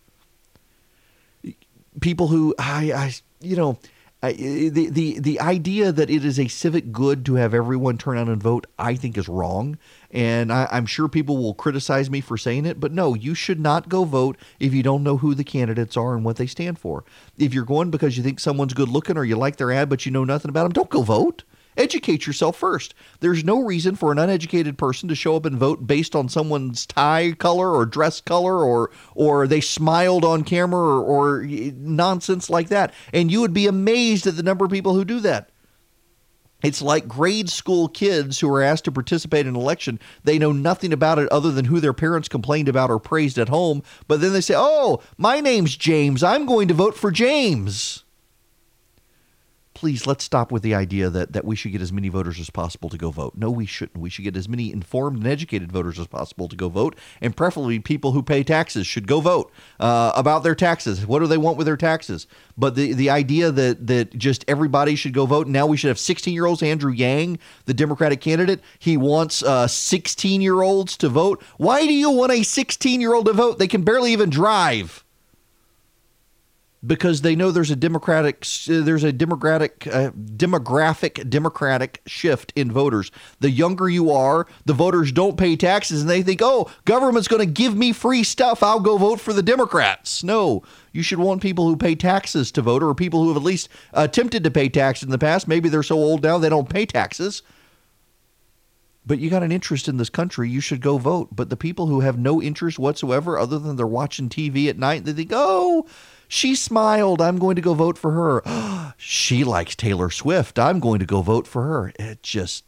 People who, I, I you know, the, the the idea that it is a civic good to have everyone turn out and vote, I think, is wrong. And I, am sure people will criticize me for saying it, but no, you should not go vote if you don't know who the candidates are and what they stand for. If you're going because you think someone's good looking or you like their ad, but you know nothing about them, don't go vote. Educate yourself first. There's no reason for an uneducated person to show up and vote based on someone's tie color or dress color or or they smiled on camera or, or nonsense like that. And you would be amazed at the number of people who do that. It's like grade school kids who are asked to participate in an election. They know nothing about it other than who their parents complained about or praised at home. But then they say, Oh, my name's James. I'm going to vote for James please let's stop with the idea that, that we should get as many voters as possible to go vote. No, we shouldn't. We should get as many informed and educated voters as possible to go vote, and preferably people who pay taxes should go vote uh, about their taxes. What do they want with their taxes? But the, the idea that, that just everybody should go vote, now we should have 16 year olds. Andrew Yang, the Democratic candidate, he wants 16 uh, year olds to vote. Why do you want a 16 year old to vote? They can barely even drive because they know there's a democratic there's a democratic uh, demographic democratic shift in voters. The younger you are the voters don't pay taxes and they think oh government's going to give me free stuff. I'll go vote for the democrats. No you should want people who pay taxes to vote or people who have at least attempted to pay taxes in the past. Maybe they're so old now they don't pay taxes. But you got an interest in this country, you should go vote. But the people who have no interest whatsoever, other than they're watching TV at night, they think, oh, she smiled. I'm going to go vote for her. she likes Taylor Swift. I'm going to go vote for her. It just,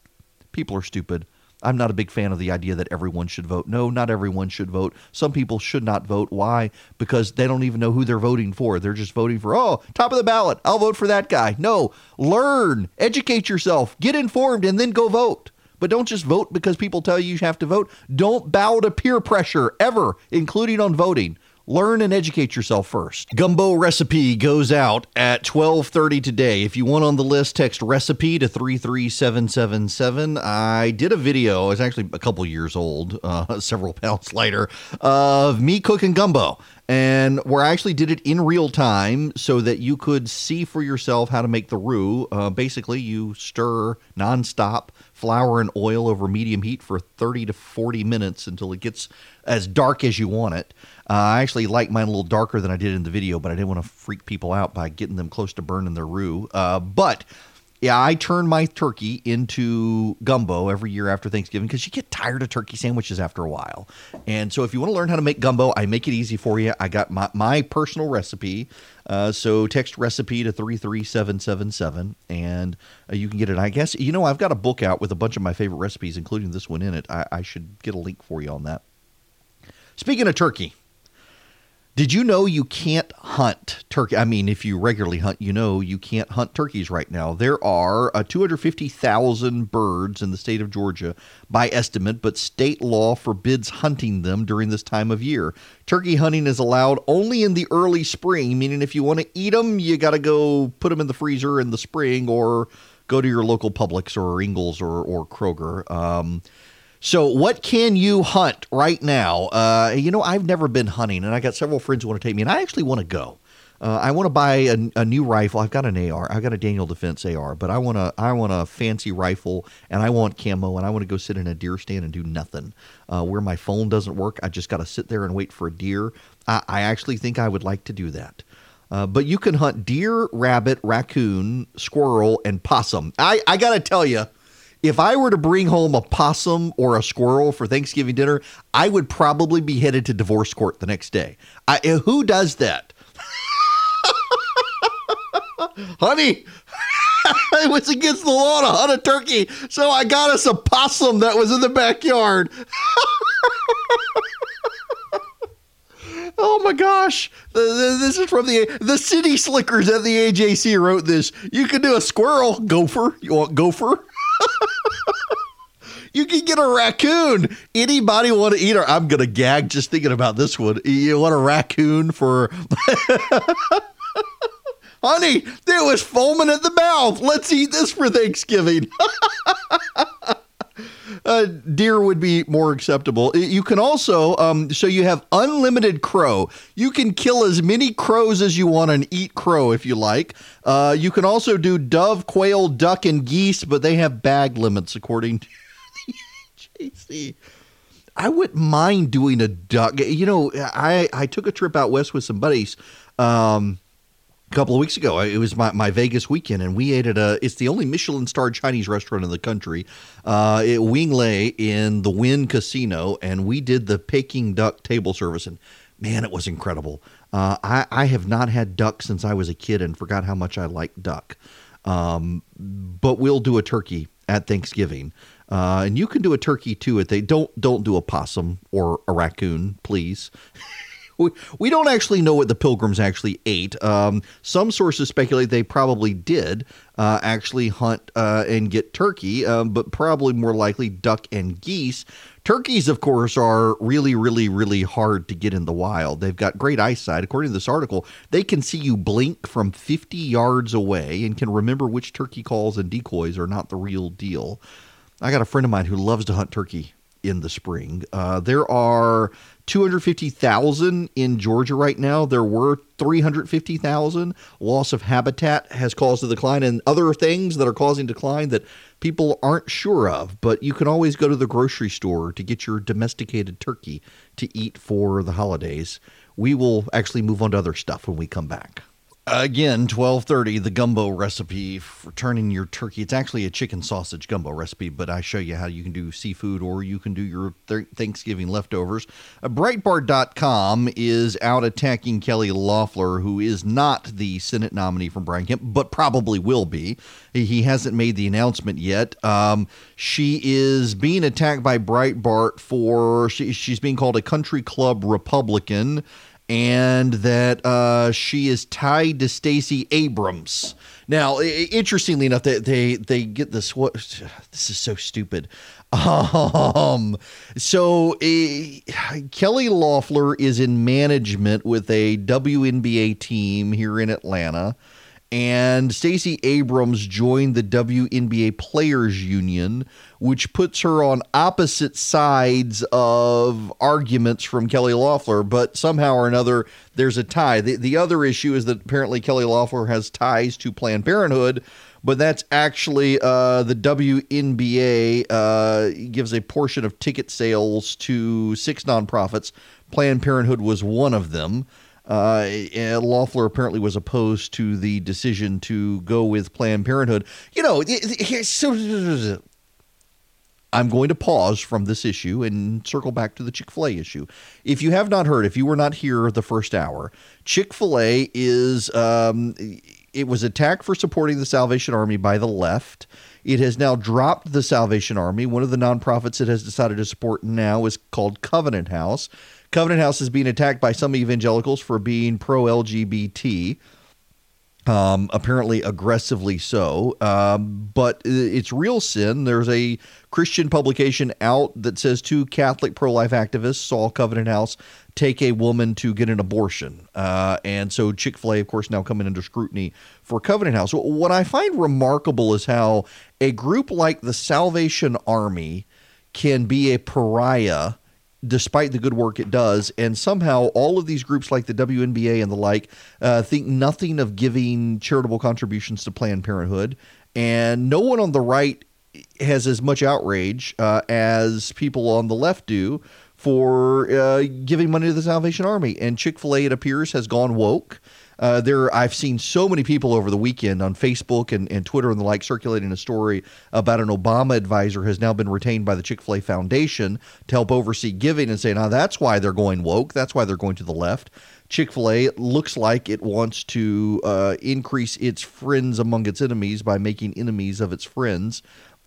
people are stupid. I'm not a big fan of the idea that everyone should vote. No, not everyone should vote. Some people should not vote. Why? Because they don't even know who they're voting for. They're just voting for, oh, top of the ballot. I'll vote for that guy. No, learn, educate yourself, get informed, and then go vote. But don't just vote because people tell you you have to vote. Don't bow to peer pressure ever, including on voting. Learn and educate yourself first. Gumbo recipe goes out at 12:30 today. If you want on the list, text recipe to 33777. I did a video. It's actually a couple years old, uh, several pounds lighter, of me cooking gumbo and where I actually did it in real time so that you could see for yourself how to make the roux. Uh, basically, you stir nonstop flour and oil over medium heat for 30 to 40 minutes until it gets as dark as you want it. Uh, I actually like mine a little darker than I did in the video, but I didn't want to freak people out by getting them close to burning their roux. Uh, but yeah, I turn my turkey into gumbo every year after Thanksgiving because you get tired of turkey sandwiches after a while. And so if you want to learn how to make gumbo, I make it easy for you. I got my, my personal recipe. Uh, so text recipe to 33777 and uh, you can get it. I guess, you know, I've got a book out with a bunch of my favorite recipes, including this one in it. I, I should get a link for you on that. Speaking of turkey, did you know you can't hunt turkey? I mean, if you regularly hunt, you know you can't hunt turkeys right now. There are uh, 250,000 birds in the state of Georgia by estimate, but state law forbids hunting them during this time of year. Turkey hunting is allowed only in the early spring, meaning if you want to eat them, you got to go put them in the freezer in the spring or go to your local Publix or Ingles or, or Kroger. Um, So, what can you hunt right now? Uh, you know, I've never been hunting, and I got several friends who want to take me, and I actually want to go. Uh, I want to buy a, a, new rifle. I've got an AR. I've got a Daniel Defense AR, but I want a I want a fancy rifle, and I want camo, and I want to go sit in a deer stand and do nothing. Uh, where my phone doesn't work, I just got to sit there and wait for a deer. I, I actually think I would like to do that. Uh, but you can hunt deer, rabbit, raccoon, squirrel, and possum. I, I got to tell you, if I were to bring home a possum or a squirrel for Thanksgiving dinner, I would probably be headed to divorce court the next day. I, eh, who does that? Honey, it was against the law to hunt a turkey, so I got us a possum that was in the backyard. Oh my gosh! This is from the the city slickers at the AJC wrote this. You can do a squirrel, gopher. You want gopher? you can get a raccoon. Anybody want to eat? Or I'm gonna gag just thinking about this one. You want a raccoon for? Honey, there was foaming at the mouth. Let's eat this for Thanksgiving. uh, deer would be more acceptable. You can also, um, so you have unlimited crow. You can kill as many crows as you want and eat crow if you like. Uh, you can also do dove, quail, duck, and geese, but they have bag limits according to JC. I wouldn't mind doing a duck. You know, I, I took a trip out west with some buddies. Um, a couple of weeks ago. It was my, my Vegas weekend, and we ate at a. It's the only Michelin starred Chinese restaurant in the country, uh, at Wing Lei in the Wynn Casino, and we did the Peking duck table service, and man, it was incredible. Uh, I I have not had duck since I was a kid, and forgot how much I like duck. Um, but we'll do a turkey at Thanksgiving. Uh, and you can do a turkey too. If they don't don't do a possum or a raccoon, please. we, don't actually know what the pilgrims actually ate. Um, some sources speculate they probably did uh, actually hunt uh, and get turkey, um, but probably more likely duck and geese. Turkeys, of course, are really, really, really hard to get in the wild. They've got great eyesight. According to this article, they can see you blink from 50 yards away and can remember which turkey calls and decoys are not the real deal. I got a friend of mine who loves to hunt turkey in the spring. Uh, there are 250,000 in Georgia right now. There were 350,000. Loss of habitat has caused a decline, and other things that are causing decline that people aren't sure of. But you can always go to the grocery store to get your domesticated turkey to eat for the holidays. We will actually move on to other stuff when we come back. Again, twelve thirty. The gumbo recipe for turning your turkey. It's actually a chicken sausage gumbo recipe, but I show you how you can do seafood or you can do your th- Thanksgiving leftovers. Uh, Breitbart.com is out attacking Kelly Loeffler, who is not the Senate nominee from Brian Kemp, but probably will be. He hasn't made the announcement yet. Um, she is being attacked by Breitbart for she, she's being called a country club Republican and that uh, she is tied to Stacey Abrams. Now, interestingly enough, they they, they get this. What this is so stupid. Um, so uh, Kelly Loeffler is in management with a WNBA team here in Atlanta and Stacey Abrams joined the WNBA Players Union, which puts her on opposite sides of arguments from Kelly Loeffler, but somehow or another there's a tie. The, the other issue is that apparently Kelly Loeffler has ties to Planned Parenthood, but that's actually uh, the WNBA uh, gives a portion of ticket sales to six nonprofits. Planned Parenthood was one of them. Uh, Loeffler apparently was opposed to the decision to go with Planned Parenthood. You know, so I'm going to pause from this issue and circle back to the Chick fil A issue. If you have not heard, if you were not here the first hour, Chick fil A is, um, it was attacked for supporting the Salvation Army by the left. It has now dropped the Salvation Army. One of the nonprofits it has decided to support now is called Covenant House. Covenant House is being attacked by some evangelicals for being pro LGBT. Um, apparently aggressively so. Um, but it's real sin. There's a Christian publication out that says two Catholic pro life activists saw Covenant House take a woman to get an abortion. Uh, and so Chick fil A, of course, now coming under scrutiny for Covenant House. What I find remarkable is how a group like the Salvation Army can be a pariah despite the good work it does. And somehow all of these groups like the WNBA and the like uh, think nothing of giving charitable contributions to Planned Parenthood. And no one on the right has as much outrage uh, as people on the left do for uh, giving money to the Salvation Army. And Chick fil A, it appears, has gone woke. Uh, there, I've seen so many people over the weekend on Facebook and, and Twitter and the like circulating a story about an Obama advisor has now been retained by the Chick fil A Foundation to help oversee giving and say, now that's why they're going woke. That's why they're going to the left. Chick fil A looks like it wants to uh, increase its friends among its enemies by making enemies of its friends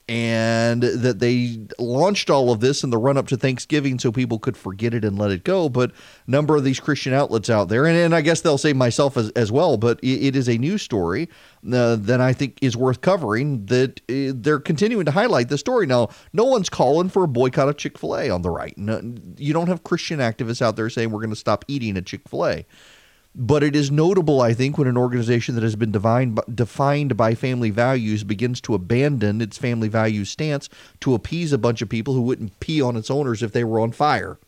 and that they launched all of this in the run up to Thanksgiving so people could forget it and let it go. But a number of these Christian outlets out there, and, and I guess they'll say myself as, as well, but it, it is a news story uh, that I think is worth covering. That uh, they're continuing to highlight the story. Now, no one's calling for a boycott of Chick fil A on the right. No, you don't have Christian activists out there saying we're going to stop eating at Chick fil A. But it is notable, I think, when an organization that has been defined, defined by family values begins to abandon its family values stance to appease a bunch of people who wouldn't pee on its owners if they were on fire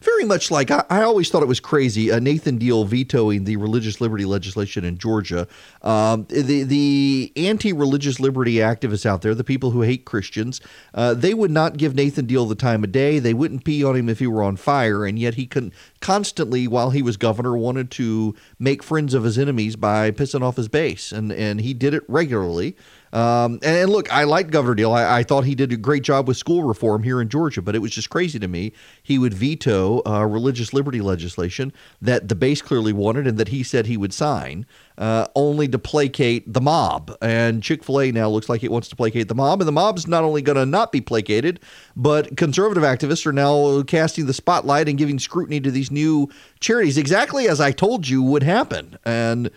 very much like I, I always thought it was crazy. Uh, Nathan Deal vetoing the religious liberty legislation in Georgia. Um, the the anti-religious liberty activists out there, the people who hate Christians, uh, they would not give Nathan Deal the time of day. They wouldn't pee on him if he were on fire, and yet he can constantly, while he was governor, wanted to make friends of his enemies by pissing off his base, and and he did it regularly. Um, and, and, look, I like Governor Deal. I, I, thought he did a great job with school reform here in Georgia, but it was just crazy to me. He would veto uh, religious liberty legislation that the base clearly wanted and that he said he would sign, uh, only to placate the mob. And Chick fil A now looks like it wants to placate the mob. And the mob's not only going to not be placated, but conservative activists are now casting the spotlight and giving scrutiny to these new charities, exactly as I told you would happen. And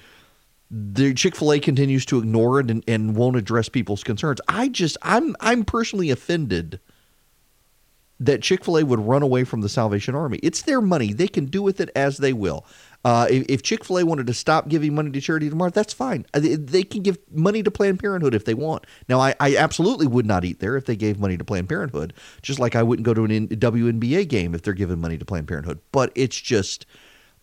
the Chick-fil-A continues to ignore it and, and won't address people's concerns. I just I'm I'm personally offended that Chick-fil-A would run away from the Salvation Army. It's their money. They can do with it as they will. Uh, if, if, Chick-fil-A wanted to stop giving money to charity tomorrow, that's fine. Uh, they, can give money to Planned Parenthood if they want. Now, I, I, absolutely would not eat there if they gave money to Planned Parenthood, just like I wouldn't go to an WNBA game if they're giving money to Planned Parenthood. But it's just –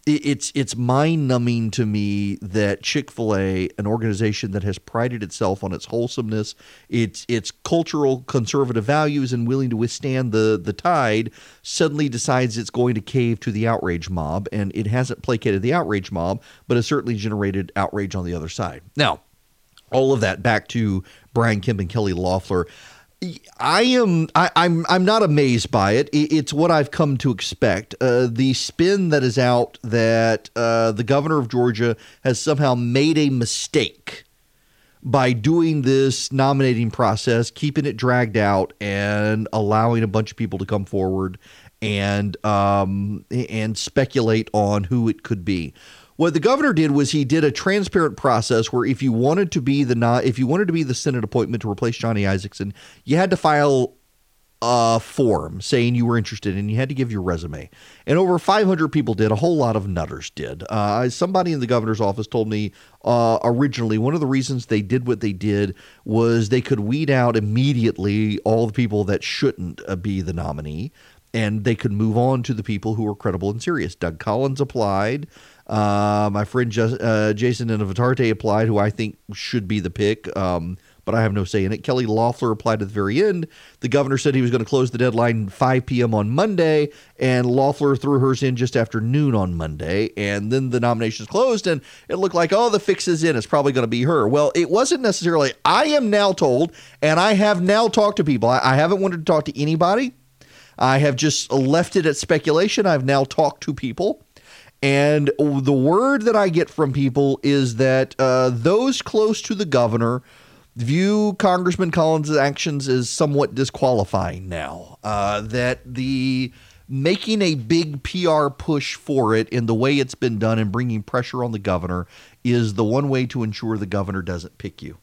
it's it's mind numbing to me that Chick fil A, an organization that has prided itself on its wholesomeness, its its cultural conservative values, and willing to withstand the the tide, suddenly decides it's going to cave to the outrage mob, and it hasn't placated the outrage mob, but has certainly generated outrage on the other side. Now, all of that back to Brian Kemp and Kelly Loeffler. I am. I, am I'm, I'm not amazed by it. It's what I've come to expect. Uh, the spin that is out that uh, the governor of Georgia has somehow made a mistake by doing this nominating process, keeping it dragged out, and allowing a bunch of people to come forward and um, and speculate on who it could be. What the governor did was he did a transparent process where if you wanted to be the not if you wanted to be the Senate appointment to replace Johnny Isakson, you had to file a form saying you were interested and you had to give your resume. And over 500 people did. A whole lot of nutters did. Uh, somebody in the governor's office told me uh, originally one of the reasons they did what they did was they could weed out immediately all the people that shouldn't uh, be the nominee and they could move on to the people who were credible and serious. Doug Collins applied. Uh, my friend Just, uh, Jason Anavitarte applied, who I think should be the pick, um, but I have no say in it. Kelly Loeffler applied at the very end. The governor said he was going to close the deadline 5 p.m. on Monday, and Loeffler threw hers in just after noon on Monday. And then the nominations closed, and it looked like, oh, the fix is in. It's probably going to be her. Well, it wasn't necessarily. I am now told, and I have now talked to people. I, I haven't wanted to talk to anybody. I have just left it at speculation. I've now talked to people and the word that I get from people is that uh, those close to the governor view Congressman Collins' actions as somewhat disqualifying now. Uh, that the making a big PR push for it in the way it's been done and bringing pressure on the governor is the one way to ensure the governor doesn't pick you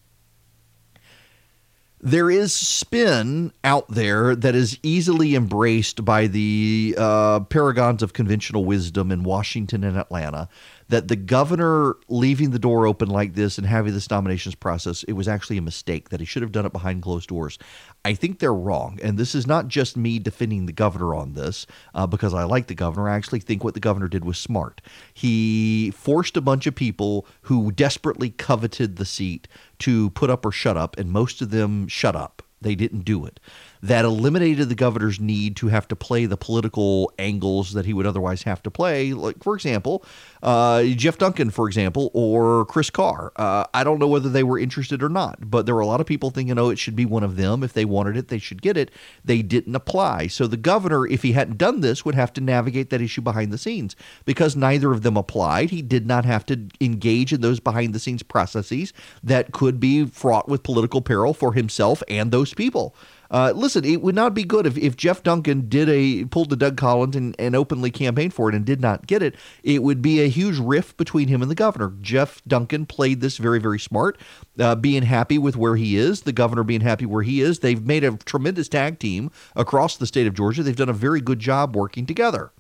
there is spin out there that is easily embraced by the uh, paragons of conventional wisdom in Washington and Atlanta that the governor leaving the door open like this and having this nominations process, it was actually a mistake, that he should have done it behind closed doors. I think they're wrong. And this is not just me defending the governor on this uh, because I like the governor. I actually think what the governor did was smart. He forced a bunch of people who desperately coveted the seat to put up or shut up, and most of them shut up. They didn't do it that eliminated the governor's need to have to play the political angles that he would otherwise have to play. Like, for example, uh, Jeff Duncan, for example, or Chris Carr. Uh, I don't know whether they were interested or not, but there were a lot of people thinking, oh, it should be one of them. If they wanted it, they should get it. They didn't apply. So the governor, if he hadn't done this, would have to navigate that issue behind the scenes. Because neither of them applied, he did not have to engage in those behind the scenes processes that could be fraught with political peril for himself and those people. Uh, listen, it would not be good if, if Jeff Duncan did a pulled the Doug Collins and, and openly campaigned for it and did not get it. It would be a huge rift between him and the governor. Jeff Duncan played this very, very smart, uh, being happy with where he is, the governor being happy where he is. They've made a tremendous tag team across the state of Georgia. They've done a very good job working together.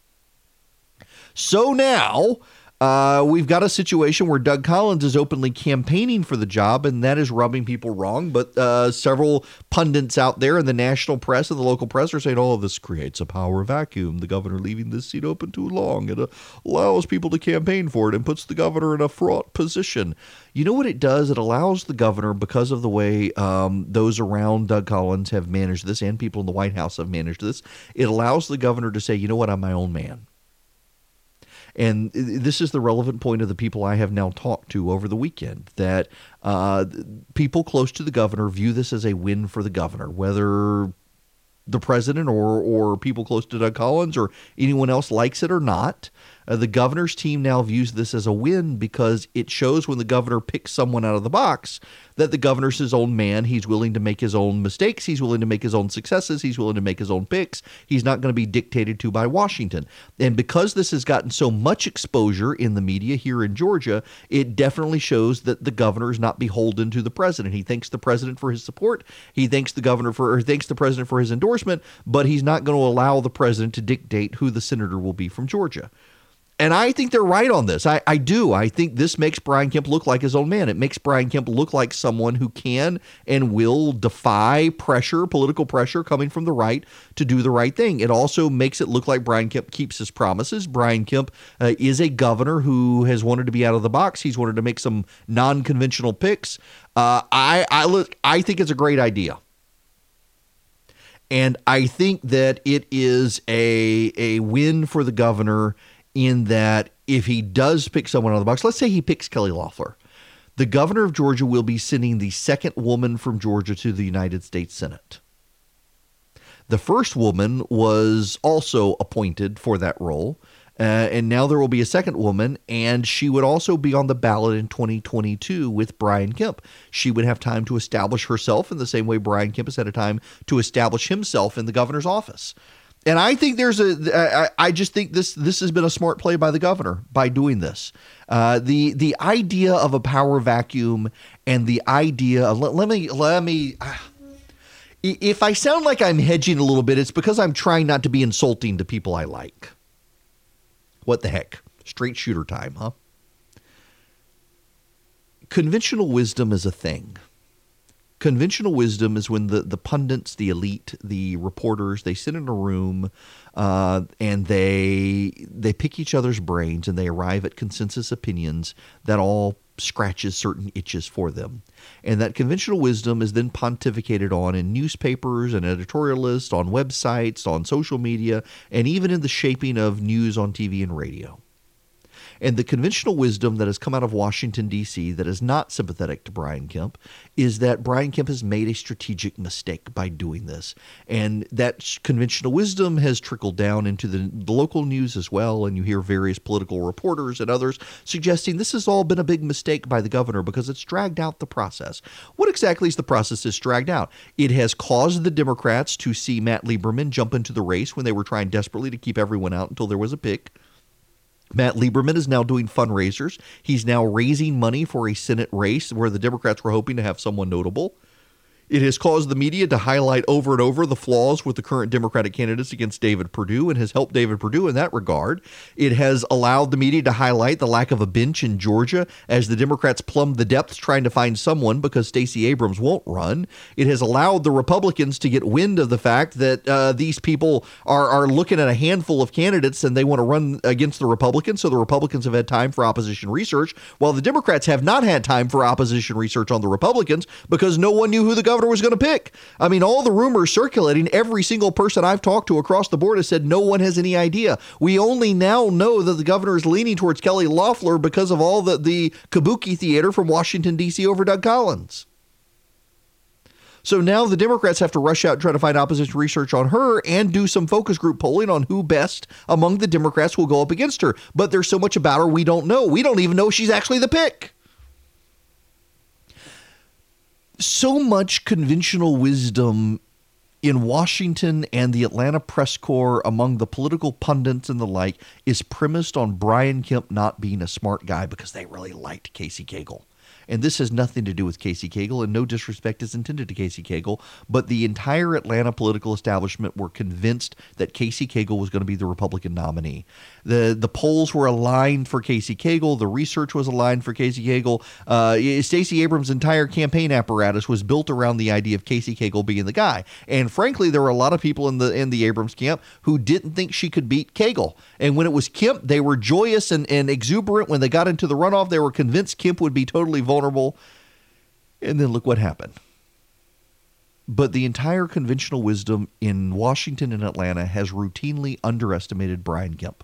So now uh, we've got a situation where Doug Collins is openly campaigning for the job, and that is rubbing people wrong. But uh, several pundits out there in the national press and the local press are saying, oh, this creates a power vacuum. The governor leaving this seat open too long. It allows people to campaign for it and puts the governor in a fraught position. You know what it does? It allows the governor, because of the way um, those around Doug Collins have managed this and people in the White House have managed this, it allows the governor to say, you know what, I'm my own man. And this is the relevant point of the people I have now talked to over the weekend that uh, people close to the governor view this as a win for the governor, whether the president or or people close to Doug Collins or anyone else likes it or not. Uh, the governor's team now views this as a win because it shows when the governor picks someone out of the box that the governor's his own man. He's willing to make his own mistakes. He's willing to make his own successes. He's willing to make his own picks. He's not going to be dictated to by Washington. And because this has gotten so much exposure in the media here in Georgia, it definitely shows that the governor is not beholden to the president. He thanks the president for his support. He thanks the governor for, or thanks the president for his endorsement, but he's not going to allow the president to dictate who the senator will be from Georgia. And I think they're right on this. I, I do. I think this makes Brian Kemp look like his own man. It makes Brian Kemp look like someone who can and will defy pressure, political pressure coming from the right to do the right thing. It also makes it look like Brian Kemp keeps his promises. Brian Kemp uh, is a governor who has wanted to be out of the box. He's wanted to make some non conventional picks. Uh, I, I, look, I think it's a great idea. And I think that it is a, a win for the governor in that if he does pick someone out of the box, let's say he picks Kelly Loeffler, the governor of Georgia will be sending the second woman from Georgia to the United States Senate. The first woman was also appointed for that role. Uh, and now there will be a second woman, and she would also be on the ballot in 2022 with Brian Kemp. She would have time to establish herself in the same way Brian Kemp has had a time to establish himself in the governor's office. And I think there's a. I just think this this has been a smart play by the governor by doing this. Uh, the the idea of a power vacuum and the idea of let, let me let me. If I sound like I'm hedging a little bit, it's because I'm trying not to be insulting to people I like. What the heck? Straight shooter time, huh? Conventional wisdom is a thing. Conventional wisdom is when the, the pundits, the elite, the reporters, they sit in a room uh, and they they pick each other's brains and they arrive at consensus opinions that all scratches certain itches for them. And that conventional wisdom is then pontificated on in newspapers and editorialists, on websites, on social media, and even in the shaping of news on TV and radio. And the conventional wisdom that has come out of Washington, D.C., that is not sympathetic to Brian Kemp, is that Brian Kemp has made a strategic mistake by doing this. And that conventional wisdom has trickled down into the, the local news as well. And you hear various political reporters and others suggesting this has all been a big mistake by the governor because it's dragged out the process. What exactly is the process that's dragged out? It has caused the Democrats to see Matt Lieberman jump into the race when they were trying desperately to keep everyone out until there was a pick. Matt Lieberman is now doing fundraisers. He's now raising money for a Senate race where the Democrats were hoping to have someone notable. It has caused the media to highlight over and over the flaws with the current Democratic candidates against David Perdue and has helped David Perdue in that regard. It has allowed the media to highlight the lack of a bench in Georgia as the Democrats plumb the depths trying to find someone because Stacey Abrams won't run. It has allowed the Republicans to get wind of the fact that uh, these people are, are looking at a handful of candidates and they want to run against the Republicans. So the Republicans have had time for opposition research, while the Democrats have not had time for opposition research on the Republicans because no one knew who the governor governor was going to pick. I mean, all the rumors circulating, every single person I've talked to across the board has said no one has any idea. We only now know that the governor is leaning towards Kelly Loeffler because of all the, the kabuki theater from Washington, D.C. over Doug Collins. So now the Democrats have to rush out and try to find opposition research on her and do some focus group polling on who best among the Democrats will go up against her. But there's so much about her we don't know. We don't even know she's actually the pick so much conventional wisdom in Washington and the Atlanta press corps among the political pundits and the like is premised on Brian Kemp not being a smart guy because they really liked Casey Cagle. And this has nothing to do with Casey Cagle, and no disrespect is intended to Casey Cagle, but the entire Atlanta political establishment were convinced that Casey Cagle was going to be the Republican nominee. The the polls were aligned for Casey Cagle, the research was aligned for Casey Cagle. Uh, Stacey Abrams' entire campaign apparatus was built around the idea of Casey Cagle being the guy. And frankly, there were a lot of people in the in the Abrams camp who didn't think she could beat Cagle. And when it was Kemp, they were joyous and, and exuberant. When they got into the runoff, they were convinced Kemp would be totally vulnerable. And then look what happened. But the entire conventional wisdom in Washington and Atlanta has routinely underestimated Brian Kemp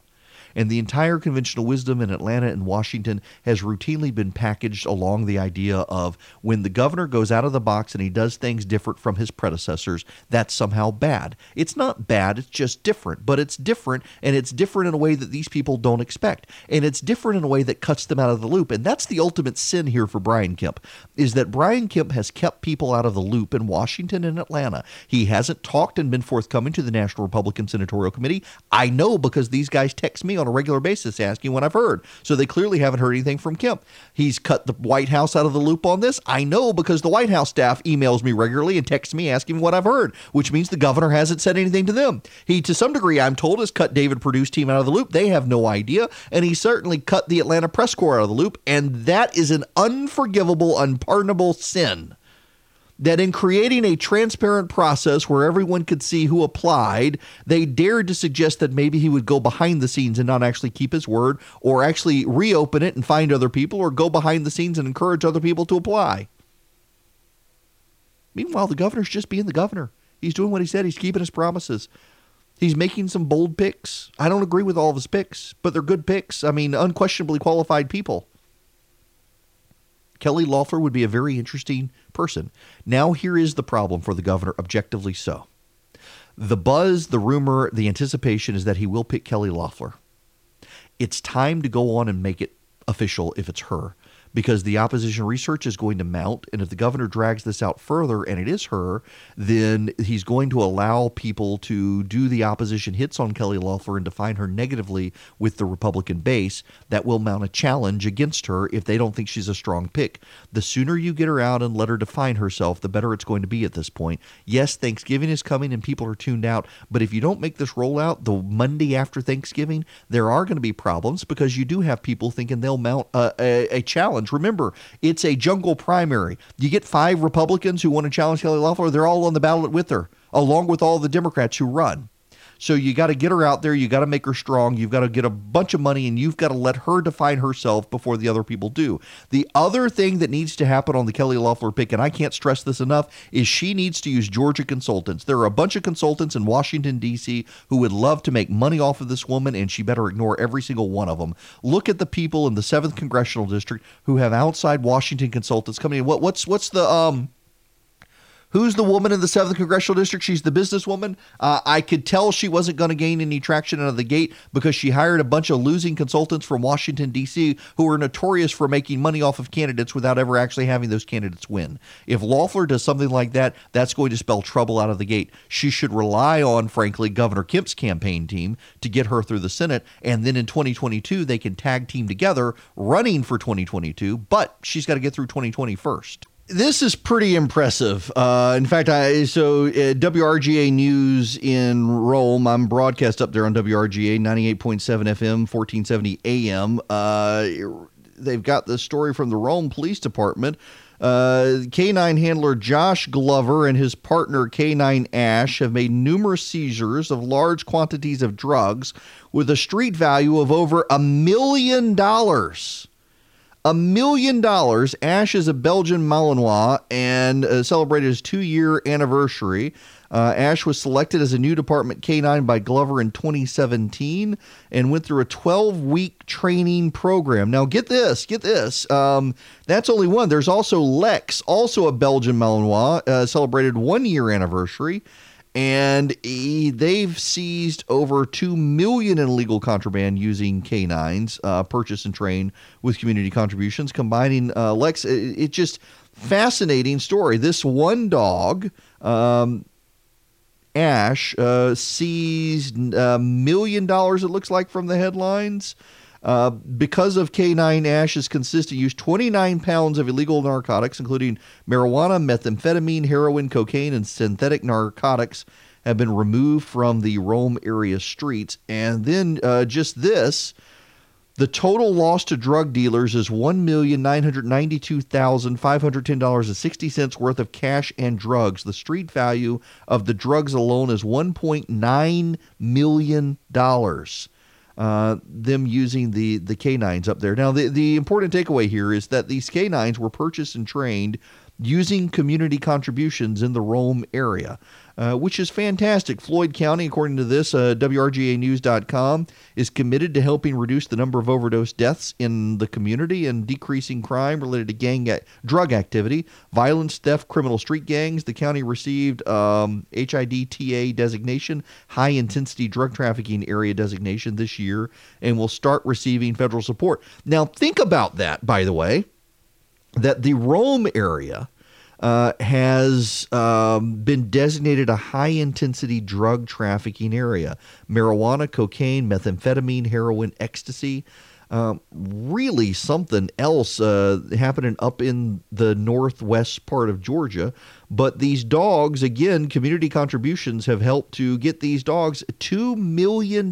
and the entire conventional wisdom in Atlanta and Washington has routinely been packaged along the idea of when the governor goes out of the box and he does things different from his predecessors, that's somehow bad. It's not bad, it's just different, but it's different and it's different in a way that these people don't expect. And it's different in a way that cuts them out of the loop. And that's the ultimate sin here for Brian Kemp is that Brian Kemp has kept people out of the loop in Washington and Atlanta. He hasn't talked and been forthcoming to the National Republican Senatorial Committee. I know because these guys text me on a regular basis asking what I've heard. So they clearly haven't heard anything from Kemp. He's cut the White House out of the loop on this. I know because the White House staff emails me regularly and texts me asking what I've heard, which means the governor hasn't said anything to them. He, to some degree, I'm told, has cut David Perdue's team out of the loop. They have no idea. And he certainly cut the Atlanta press corps out of the loop. And that is an unforgivable, unpardonable sin that in creating a transparent process where everyone could see who applied, they dared to suggest that maybe he would go behind the scenes and not actually keep his word, or actually reopen it and find other people, or go behind the scenes and encourage other people to apply. Meanwhile, the governor's just being the governor. He's doing what he said, he's keeping his promises. He's making some bold picks. I don't agree with all of his picks, but they're good picks. I mean, unquestionably qualified people. Kelly Loeffler would be a very interesting person. Now, here is the problem for the governor, objectively so. The buzz, the rumor, the anticipation is that he will pick Kelly Loeffler. It's time to go on and make it official if it's her because the opposition research is going to mount. And if the governor drags this out further and it is her, then he's going to allow people to do the opposition hits on Kelly Loeffler and define her negatively with the Republican base. That will mount a challenge against her if they don't think she's a strong pick. The sooner you get her out and let her define herself, the better it's going to be at this point. Yes, Thanksgiving is coming and people are tuned out, but if you don't make this rollout the Monday after Thanksgiving, there are going to be problems because you do have people thinking they'll mount a, a, a challenge challenge. Remember, it's a jungle primary. You get five Republicans who want to challenge Kelly Loeffler, they're all on the ballot with her, along with all the Democrats who run. So you got to get her out there. You got to make her strong. You've got to get a bunch of money and you've got to let her define herself before the other people do. The other thing that needs to happen on the Kelly Loeffler pick, and I can't stress this enough, is she needs to use Georgia consultants. There are a bunch of consultants in Washington, D.C. who would love to make money off of this woman, and she better ignore every single one of them. Look at the people in the 7th Congressional District who have outside Washington consultants coming in. What, what's, what's the. um Who's the woman in the 7th Congressional District? She's the businesswoman. Uh, I could tell she wasn't going to gain any traction out of the gate because she hired a bunch of losing consultants from Washington, D.C., who are notorious for making money off of candidates without ever actually having those candidates win. If Loeffler does something like that, that's going to spell trouble out of the gate. She should rely on, frankly, Governor Kemp's campaign team to get her through the Senate. And then in 2022, they can tag team together running for 2022, but she's got to get through 2020 first. This is pretty impressive. Uh, in fact, I so uh, WRGA News in Rome. I'm broadcast up there on WRGA 98.7 FM, 1470 AM. Uh, they've got the story from the Rome Police Department. Uh, K9 handler Josh Glover and his partner K9 Ash have made numerous seizures of large quantities of drugs with a street value of over a million dollars a million dollars. Ash is a Belgian Malinois and uh, celebrated his two year anniversary. Uh, Ash was selected as a new Department K9 by Glover in 2017 and went through a 12 week training program. Now, get this, get this. Um, that's only one. There's also Lex, also a Belgian Malinois, uh, celebrated one year anniversary and he, they've seized over two million in illegal contraband using canines, uh, purchased and trained with community contributions, combining uh, Lex. It, it, just fascinating story. This one dog, um, Ash, uh, seized a million dollars. It looks like from the headlines. Uh, because of K9 Ash's consistent use, 29 pounds of illegal narcotics, including marijuana, methamphetamine, heroin, cocaine, and synthetic narcotics, have been removed from the Rome area streets. And then uh, just this the total loss to drug dealers is $1,992,510.60 worth of cash and drugs. The street value of the drugs alone is $1.9 million uh, them using the the canines up there. Now, the the important takeaway here is that these canines were purchased and trained using community contributions in the Rome area uh, which is fantastic. Floyd County, according to this, uh, WRGAnews.com, is committed to helping reduce the number of overdose deaths in the community and decreasing crime related to gang drug activity, violence, theft, criminal street gangs. The county received um, HIDTA designation, high intensity drug trafficking area designation this year, and will start receiving federal support. Now, think about that, by the way, that the Rome area uh, has um, been designated a high intensity drug trafficking area. Marijuana, cocaine, methamphetamine, heroin, ecstasy. Um, really something else uh, happening up in the northwest part of Georgia. But these dogs, again, community contributions have helped to get these dogs $2 million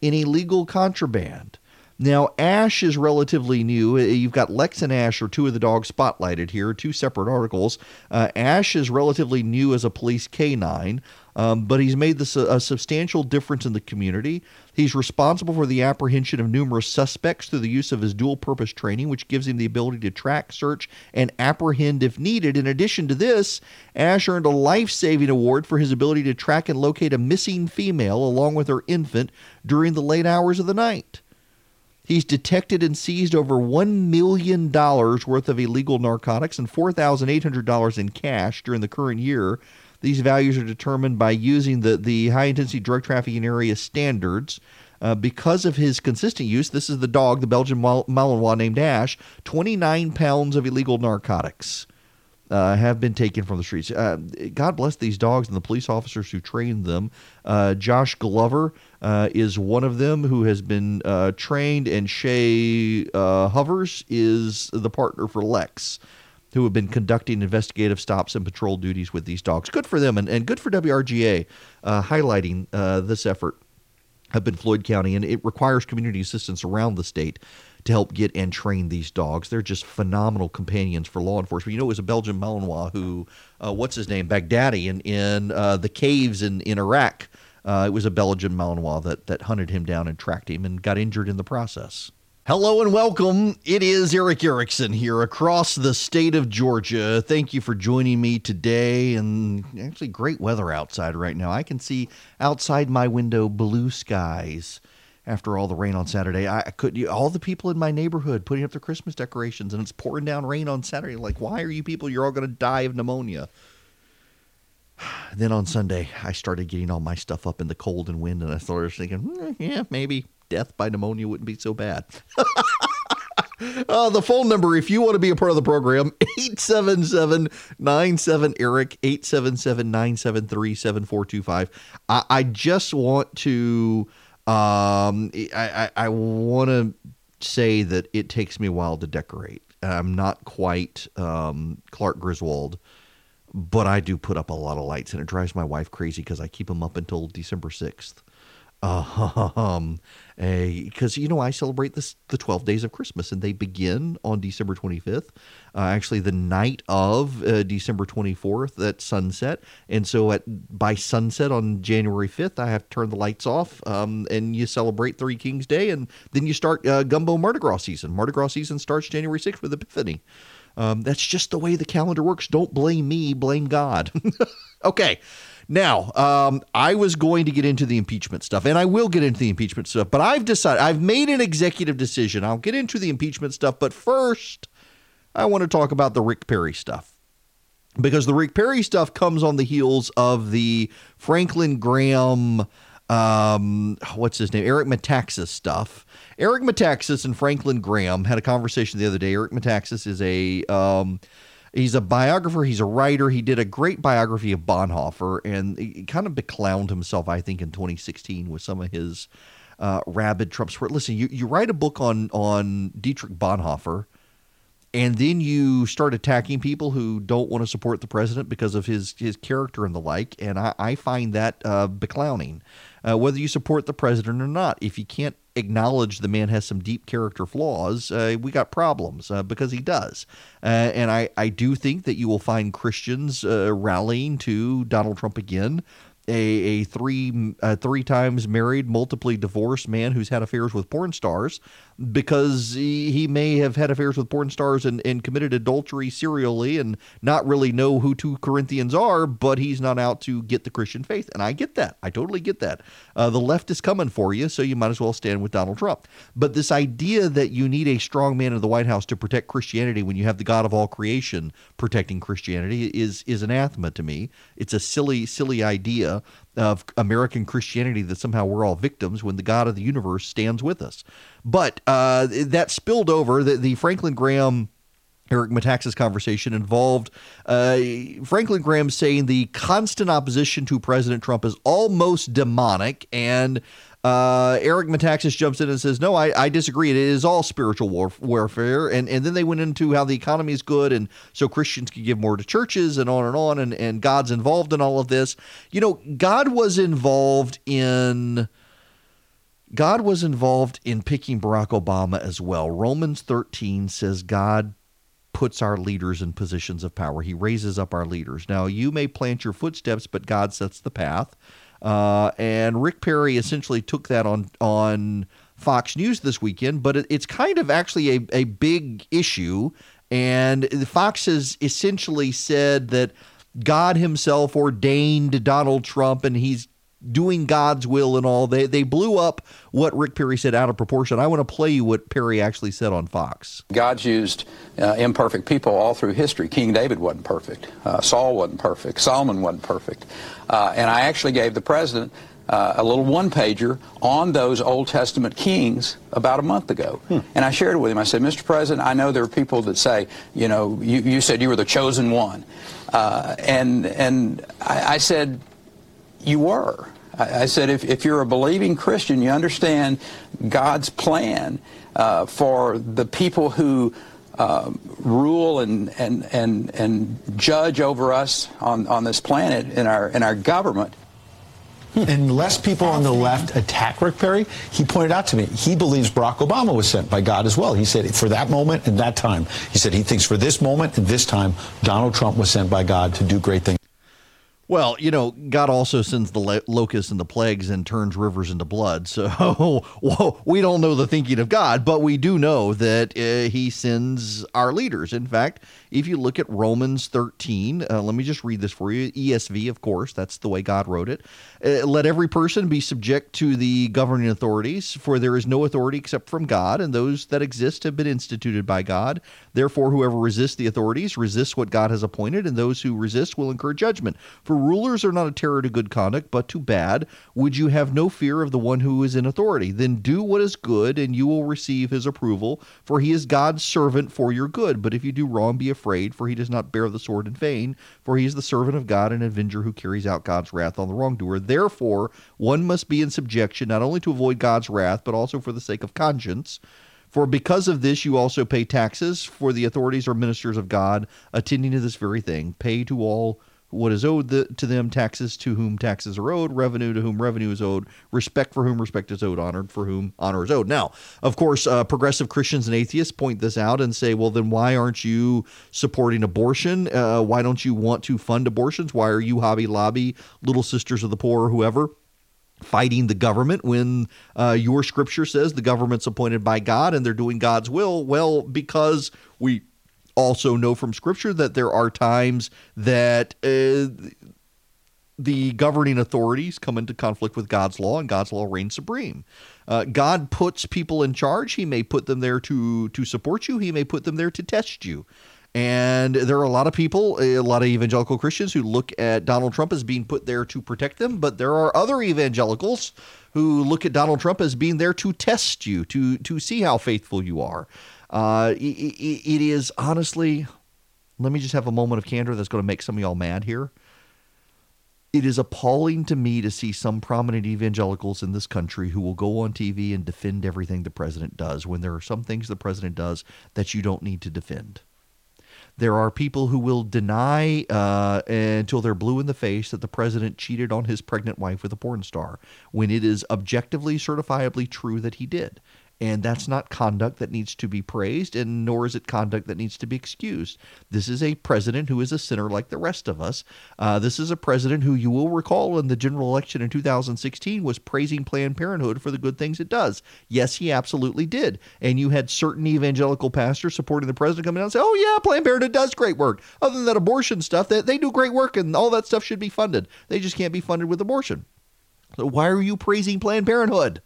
in illegal contraband. Now, Ash is relatively new. Uh, you've got Lex and Ash are two of the dogs spotlighted here, two separate articles. Uh, Ash is relatively new as a police canine, um, but he's made this a, a, substantial difference in the community. He's responsible for the apprehension of numerous suspects through the use of his dual purpose training, which gives him the ability to track, search, and apprehend if needed. In addition to this, Ash earned a life saving award for his ability to track and locate a missing female along with her infant during the late hours of the night. He's detected and seized over $1 million worth of illegal narcotics and $4,800 in cash during the current year. These values are determined by using the, the high intensity drug trafficking area standards. Uh, because of his consistent use, this is the dog, the Belgian Mal- Malinois named Ash, 29 pounds of illegal narcotics uh, have been taken from the streets. Uh, God bless these dogs and the police officers who trained them. Uh, Josh Glover uh, is one of them who has been uh, trained, and Shay uh, Hovers is the partner for Lex. Who have been conducting investigative stops and patrol duties with these dogs? Good for them, and, and good for WRGA highlighting this effort up in Floyd County, and it requires community assistance around the state to help get and train these dogs. They're just phenomenal companions for law enforcement. You know, it was a Belgian Malinois who, uh, what's his name, Baghdadi in in uh, the caves in in Iraq. Uh, it was a Belgian Malinois that that hunted him down and tracked him and got injured in the process. Hello and welcome. It is Erick Erickson here across the state of Georgia. Thank you for joining me today. And actually, great weather outside right now. I can see outside my window blue skies after all the rain on Saturday. I, could all the people in my neighborhood putting up their Christmas decorations, and it's pouring down rain on Saturday. Like, why are you people? You're all going to die of pneumonia. Then on Sunday, I started getting all my stuff up in the cold and wind, and I started thinking, hmm, yeah, maybe death by pneumonia wouldn't be so bad. Uh, the phone number, if you want to be a part of the program, 877 97 Erick, 877 973 7425. I just want to um, I, I, I want to say that it takes me a while to decorate. I'm not quite um, Clark Griswold, but I do put up a lot of lights, and it drives my wife crazy because I keep them up until December 6th. Um, because you know I celebrate this the twelve days of Christmas, and they begin on December twenty fifth. Uh, actually, the night of uh, December twenty fourth at sunset, and so at by sunset on January fifth, I have to turn the lights off, um, and you celebrate Three Kings Day, and then you start uh, Gumbo Mardi Gras season. Mardi Gras season starts January sixth with Epiphany. Um, that's just the way the calendar works. Don't blame me, blame God. okay. Now, um, I was going to get into the impeachment stuff, and I will get into the impeachment stuff, but I've decided, I've made an executive decision. I'll get into the impeachment stuff, but first, I want to talk about the Rick Perry stuff. Because the Rick Perry stuff comes on the heels of the Franklin Graham, um, what's his name? Eric Metaxas stuff. Eric Metaxas and Franklin Graham had a conversation the other day. Eric Metaxas is a. Um, He's a biographer. He's a writer. He did a great biography of Bonhoeffer, and he kind of beclowned himself, I think, in 2016 with some of his uh, rabid Trump support. Listen, you, you write a book on on Dietrich Bonhoeffer, and then you start attacking people who don't want to support the president because of his his character and the like. And I, I find that uh, beclowning. Uh, whether you support the president or not, if you can't acknowledge the man has some deep character flaws, uh, we got problems uh, because he does. Uh, and I, I do think that you will find Christians uh, rallying to Donald Trump again. A, a three uh, three times married, multiply divorced man who's had affairs with porn stars because he, he may have had affairs with porn stars and, and committed adultery serially and not really know who two Corinthians are, but he's not out to get the Christian faith. And I get that. I totally get that. Uh, the left is coming for you, so you might as well stand with Donald Trump. But this idea that you need a strong man in the White House to protect Christianity when you have the God of all creation protecting Christianity is is anathema to me. It's a silly, silly idea of American Christianity that somehow we're all victims when the God of the universe stands with us. But uh, that spilled over. The, the Franklin Graham. Eric Metaxas conversation involved uh, Franklin Graham saying the constant opposition to President Trump is almost demonic, and uh, Eric Metaxas jumps in and says, "No, I, I disagree. It is all spiritual war- warfare." And and then they went into how the economy is good, and so Christians can give more to churches, and on and on, and and God's involved in all of this. You know, God was involved in. God was involved in picking Barack Obama as well. Romans 13 says God puts our leaders in positions of power. He raises up our leaders. Now, you may plant your footsteps, but God sets the path. Uh, and Rick Perry essentially took that on on Fox News this weekend, but it, it's kind of actually a, a big issue. And Fox has essentially said that God himself ordained Donald Trump and he's doing God's will and all. They they blew up what Rick Perry said out of proportion. I want to play you what Perry actually said on Fox. God's used uh, imperfect people all through history. King David wasn't perfect. Uh, Saul wasn't perfect. Solomon wasn't perfect. Uh, and I actually gave the president uh, a little one pager on those Old Testament kings about a month ago. Hmm. And I shared it with him. I said, Mr. President, I know there are people that say, you know, you, you said you were the chosen one. Uh, and and I, I said, you were. I, said, if, if you're a believing Christian, you understand God's plan uh, for the people who uh, rule and, and, and, and judge over us on, on this planet in our, in our government. And less people on the left attack Rick Perry. He pointed out to me, he believes Barack Obama was sent by God as well. He said, for that moment and that time, he said he thinks for this moment and this time, Donald Trump was sent by God to do great things. Well, you know, God also sends the locusts and the plagues and turns rivers into blood. So we don't know the thinking of God, but we do know that uh, He sends our leaders. In fact, if you look at Romans 13, uh, let me just read this for you. ESV, of course, that's the way God wrote it. Uh, Let every person be subject to the governing authorities, for there is no authority except from God, and those that exist have been instituted by God. Therefore, whoever resists the authorities resists what God has appointed, and those who resist will incur judgment. For rulers are not a terror to good conduct, but to bad. Would you have no fear of the one who is in authority? Then do what is good, and you will receive his approval, for he is God's servant for your good. But if you do wrong, be afraid, for he does not bear the sword in vain, for he is the servant of God, an avenger who carries out God's wrath on the wrongdoer. Therefore, one must be in subjection, not only to avoid God's wrath, but also for the sake of conscience. For because of this, you also pay taxes, for the authorities are ministers of God, attending to this very thing. Pay to all what is owed the, to them, taxes to whom taxes are owed, revenue to whom revenue is owed, respect for whom respect is owed, honored for whom honor is owed. Now, of course, uh, progressive Christians and atheists point this out and say, well, then why aren't you supporting abortion? Uh, why don't you want to fund abortions? Why are you Hobby Lobby, Little Sisters of the Poor, or whoever? fighting the government when uh, your scripture says the government's appointed by God and they're doing God's will? Well, because we also know from scripture that there are times that uh, the governing authorities come into conflict with God's law and God's law reigns supreme. Uh, God puts people in charge. He may put them there to to support you. He may put them there to test you. And there are a lot of people, a lot of evangelical Christians who look at Donald Trump as being put there to protect them, but there are other evangelicals who look at Donald Trump as being there to test you, to to see how faithful you are. Uh, it, it is honestly, let me just have a moment of candor that's going to make some of y'all mad here. It is appalling to me to see some prominent evangelicals in this country who will go on TV and defend everything the president does when there are some things the president does that you don't need to defend. There are people who will deny uh, until they're blue in the face that the president cheated on his pregnant wife with a porn star when it is objectively, certifiably true that he did. And that's not conduct that needs to be praised, and nor is it conduct that needs to be excused. This is a president who is a sinner like the rest of us. Uh, this is a president who you will recall in the general election in 2016 was praising Planned Parenthood for the good things it does. Yes, he absolutely did. And you had certain evangelical pastors supporting the president coming out and say, oh, yeah, Planned Parenthood does great work. Other than that abortion stuff, they, they do great work, and all that stuff should be funded. They just can't be funded with abortion. So why are you praising Planned Parenthood?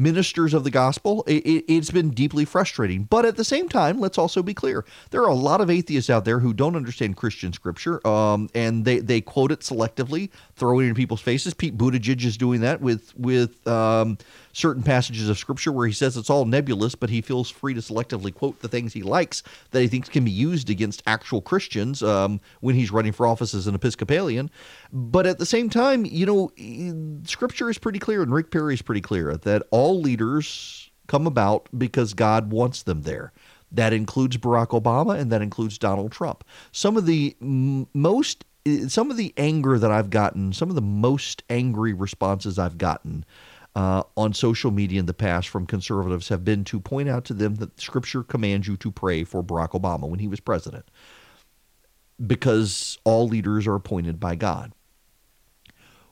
Ministers of the gospel, it, has been deeply frustrating. But at the same time, let's also be clear: there are a lot of atheists out there who don't understand Christian scripture, um, and they they quote it selectively, throw it in people's faces. Pete Buttigieg is doing that with with um, certain passages of scripture where he says it's all nebulous, but he feels free to selectively quote the things he likes that he thinks can be used against actual Christians um, when he's running for office as an Episcopalian. But at the same time, you know, scripture is pretty clear, and Rick Perry is pretty clear that all leaders come about because God wants them there. That includes Barack Obama and that includes Donald Trump. Some of the m- most some of the anger that I've gotten, some of the most angry responses I've gotten uh, on social media in the past from conservatives have been to point out to them that Scripture commands you to pray for Barack Obama when he was president, because all leaders are appointed by God.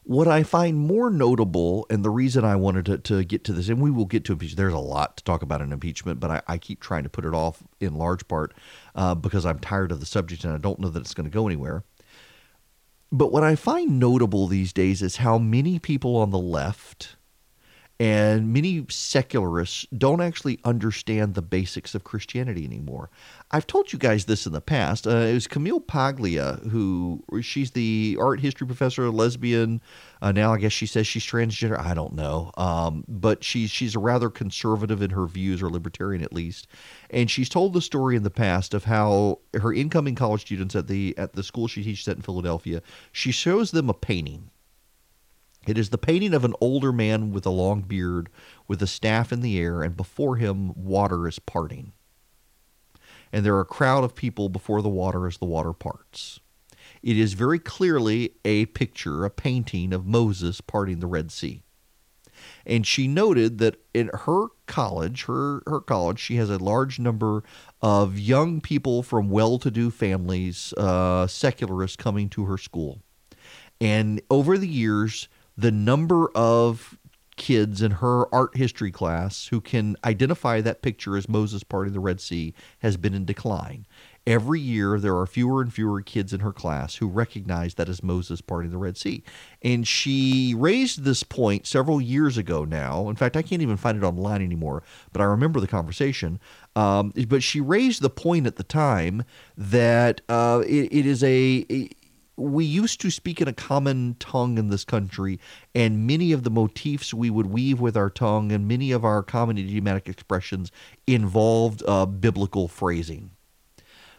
What I find more notable, and the reason I wanted to, to get to this, and we will get to impeachment, there's a lot to talk about in impeachment, but I, I keep trying to put it off in large part uh, because I'm tired of the subject and I don't know that it's going to go anywhere. But what I find notable these days is how many people on the left and many secularists don't actually understand the basics of Christianity anymore. I've told you guys this in the past. Uh, it was Camille Paglia, who she's the art history professor, lesbian. Uh, now I guess she says she's transgender. I don't know, um, but she's she's rather conservative in her views, or libertarian at least. And she's told the story in the past of how her incoming college students at the at the school she teaches at in Philadelphia, she shows them a painting it is the painting of an older man with a long beard, with a staff in the air, and before him water is parting. And there are a crowd of people before the water as the water parts. It is very clearly a picture, a painting of Moses parting the Red Sea. And she noted that in her college, her, her college, she has a large number of young people from well to do families, uh, secularists, coming to her school. And over the years, the number of kids in her art history class who can identify that picture as Moses parting the Red Sea has been in decline. Every year, there are fewer and fewer kids in her class who recognize that as Moses parting the Red Sea. And she raised this point several years ago now. In fact, I can't even find it online anymore, but I remember the conversation. Um, but she raised the point at the time that uh, it, it is a, we used to speak in a common tongue in this country, and many of the motifs we would weave with our tongue and many of our common idiomatic expressions involved uh, biblical phrasing.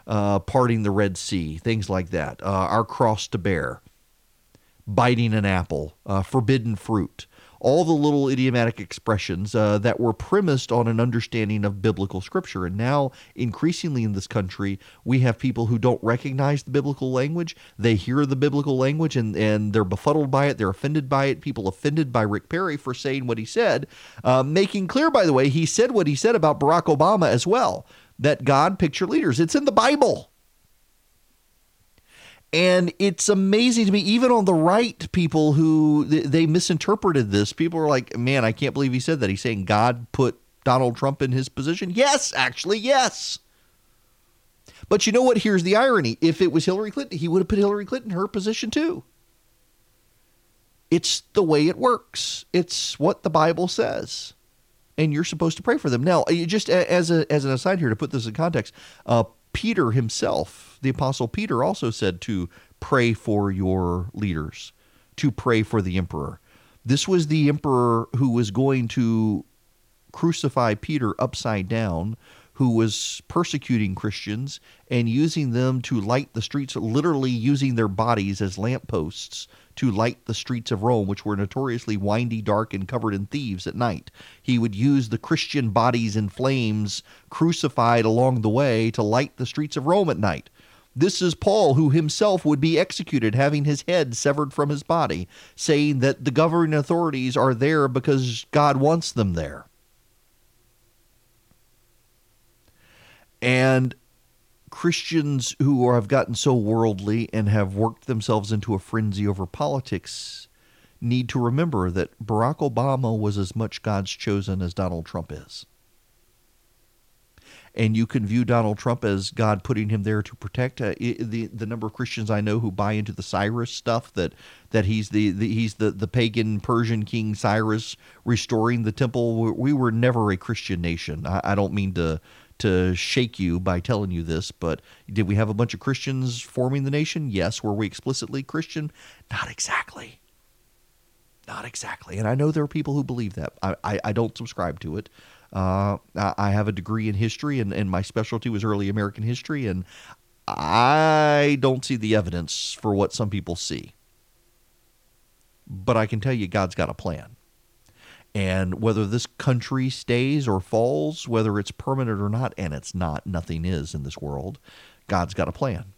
Uh, parting the Red Sea, things like that, uh, our cross to bear. biting an apple, uh, forbidden fruit, all the little idiomatic expressions uh, that were premised on an understanding of biblical scripture. And now, increasingly in this country, we have people who don't recognize the biblical language. They hear the biblical language and, and they're befuddled by it. They're offended by it. People offended by Rick Perry for saying what he said, uh, making clear, by the way, he said what he said about Barack Obama as well that God picture leaders. It's in the Bible. And it's amazing to me, even on the right, people who they misinterpreted this. People are like, man, I can't believe he said that. He's saying God put Donald Trump in his position. Yes, actually, yes. But you know what? Here's the irony. If it was Hillary Clinton, he would have put Hillary Clinton in her position too. It's the way it works. It's what the Bible says. And you're supposed to pray for them. Now, just as a as an aside here to put this in context, uh, Peter himself, the Apostle Peter, also said to pray for your leaders, to pray for the emperor. This was the emperor who was going to crucify Peter upside down, who was persecuting Christians and using them to light the streets, literally using their bodies as lampposts to light the streets of Rome, which were notoriously windy, dark, and covered in thieves at night. He would use the Christian bodies in flames crucified along the way to light the streets of Rome at night. This is Paul, who himself would be executed, having his head severed from his body, saying that the governing authorities are there because God wants them there. And Christians who have gotten so worldly and have worked themselves into a frenzy over politics need to remember that Barack Obama was as much God's chosen as Donald Trump is. And you can view Donald Trump as God putting him there to protect uh, the the number of Christians I know who buy into the Cyrus stuff that that he's the, the he's the the pagan Persian king Cyrus restoring the temple. We were never a Christian nation. I, I don't mean to to shake you by telling you this, but did we have a bunch of Christians forming the nation? Yes. Were we explicitly Christian? Not exactly. Not exactly. And I know there are people who believe that. I, I, I don't subscribe to it. Uh, I have a degree in history, and, and my specialty was early American history, and I don't see the evidence for what some people see. But I can tell you, God's got a plan. And whether this country stays or falls, whether it's permanent or not, and it's not, nothing is in this world, God's got a plan.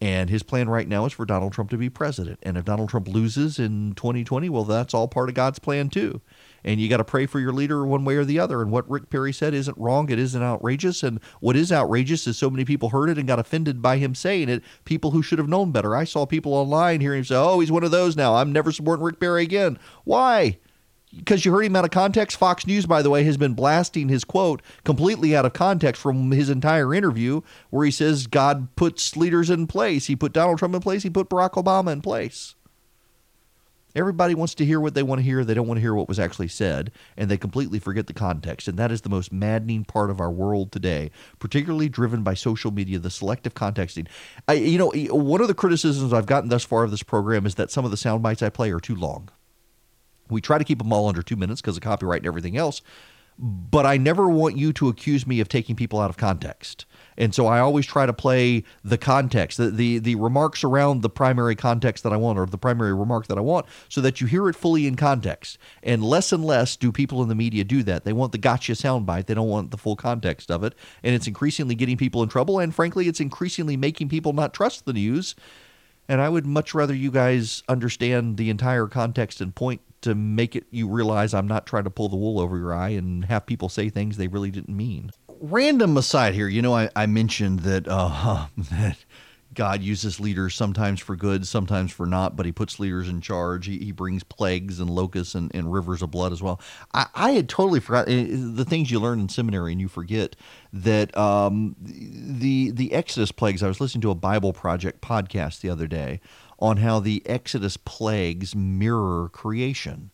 And his plan right now is for Donald Trump to be president. And if Donald Trump loses in 2020, well, that's all part of God's plan too. And you got to pray for your leader one way or the other. And what Rick Perry said isn't wrong. It isn't outrageous. And what is outrageous is so many people heard it and got offended by him saying it. People who should have known better. I saw people online hearing him say, "Oh, he's one of those now. I'm never supporting Rick Perry again." Why? Because you heard him out of context. Fox News, by the way, has been blasting his quote completely out of context from his entire interview, where he says God puts leaders in place. He put Donald Trump in place. He put Barack Obama in place. Everybody wants to hear what they want to hear. They don't want to hear what was actually said, and they completely forget the context. And that is the most maddening part of our world today, particularly driven by social media, the selective contexting. I, you know, one of the criticisms I've gotten thus far of this program is that some of the sound bites I play are too long. We try to keep them all under two minutes because of copyright and everything else. But I never want you to accuse me of taking people out of context. And so I always try to play the context, the, the, the remarks around the primary context that I want or the primary remark that I want so that you hear it fully in context. And less and less do people in the media do that. They want the gotcha soundbite. They don't want the full context of it. And it's increasingly getting people in trouble. And frankly, it's increasingly making people not trust the news. And I would much rather you guys understand the entire context and point to make it you realize I'm not trying to pull the wool over your eye and have people say things they really didn't mean. Random aside here, you know, I, I mentioned that uh, that God uses leaders sometimes for good, sometimes for not, but he puts leaders in charge. He, he brings plagues and locusts and, and rivers of blood as well. I, I had totally forgot eh, the things you learn in seminary and you forget that um, the the Exodus plagues. I was listening to a Bible Project podcast the other day on how the Exodus plagues mirror creation.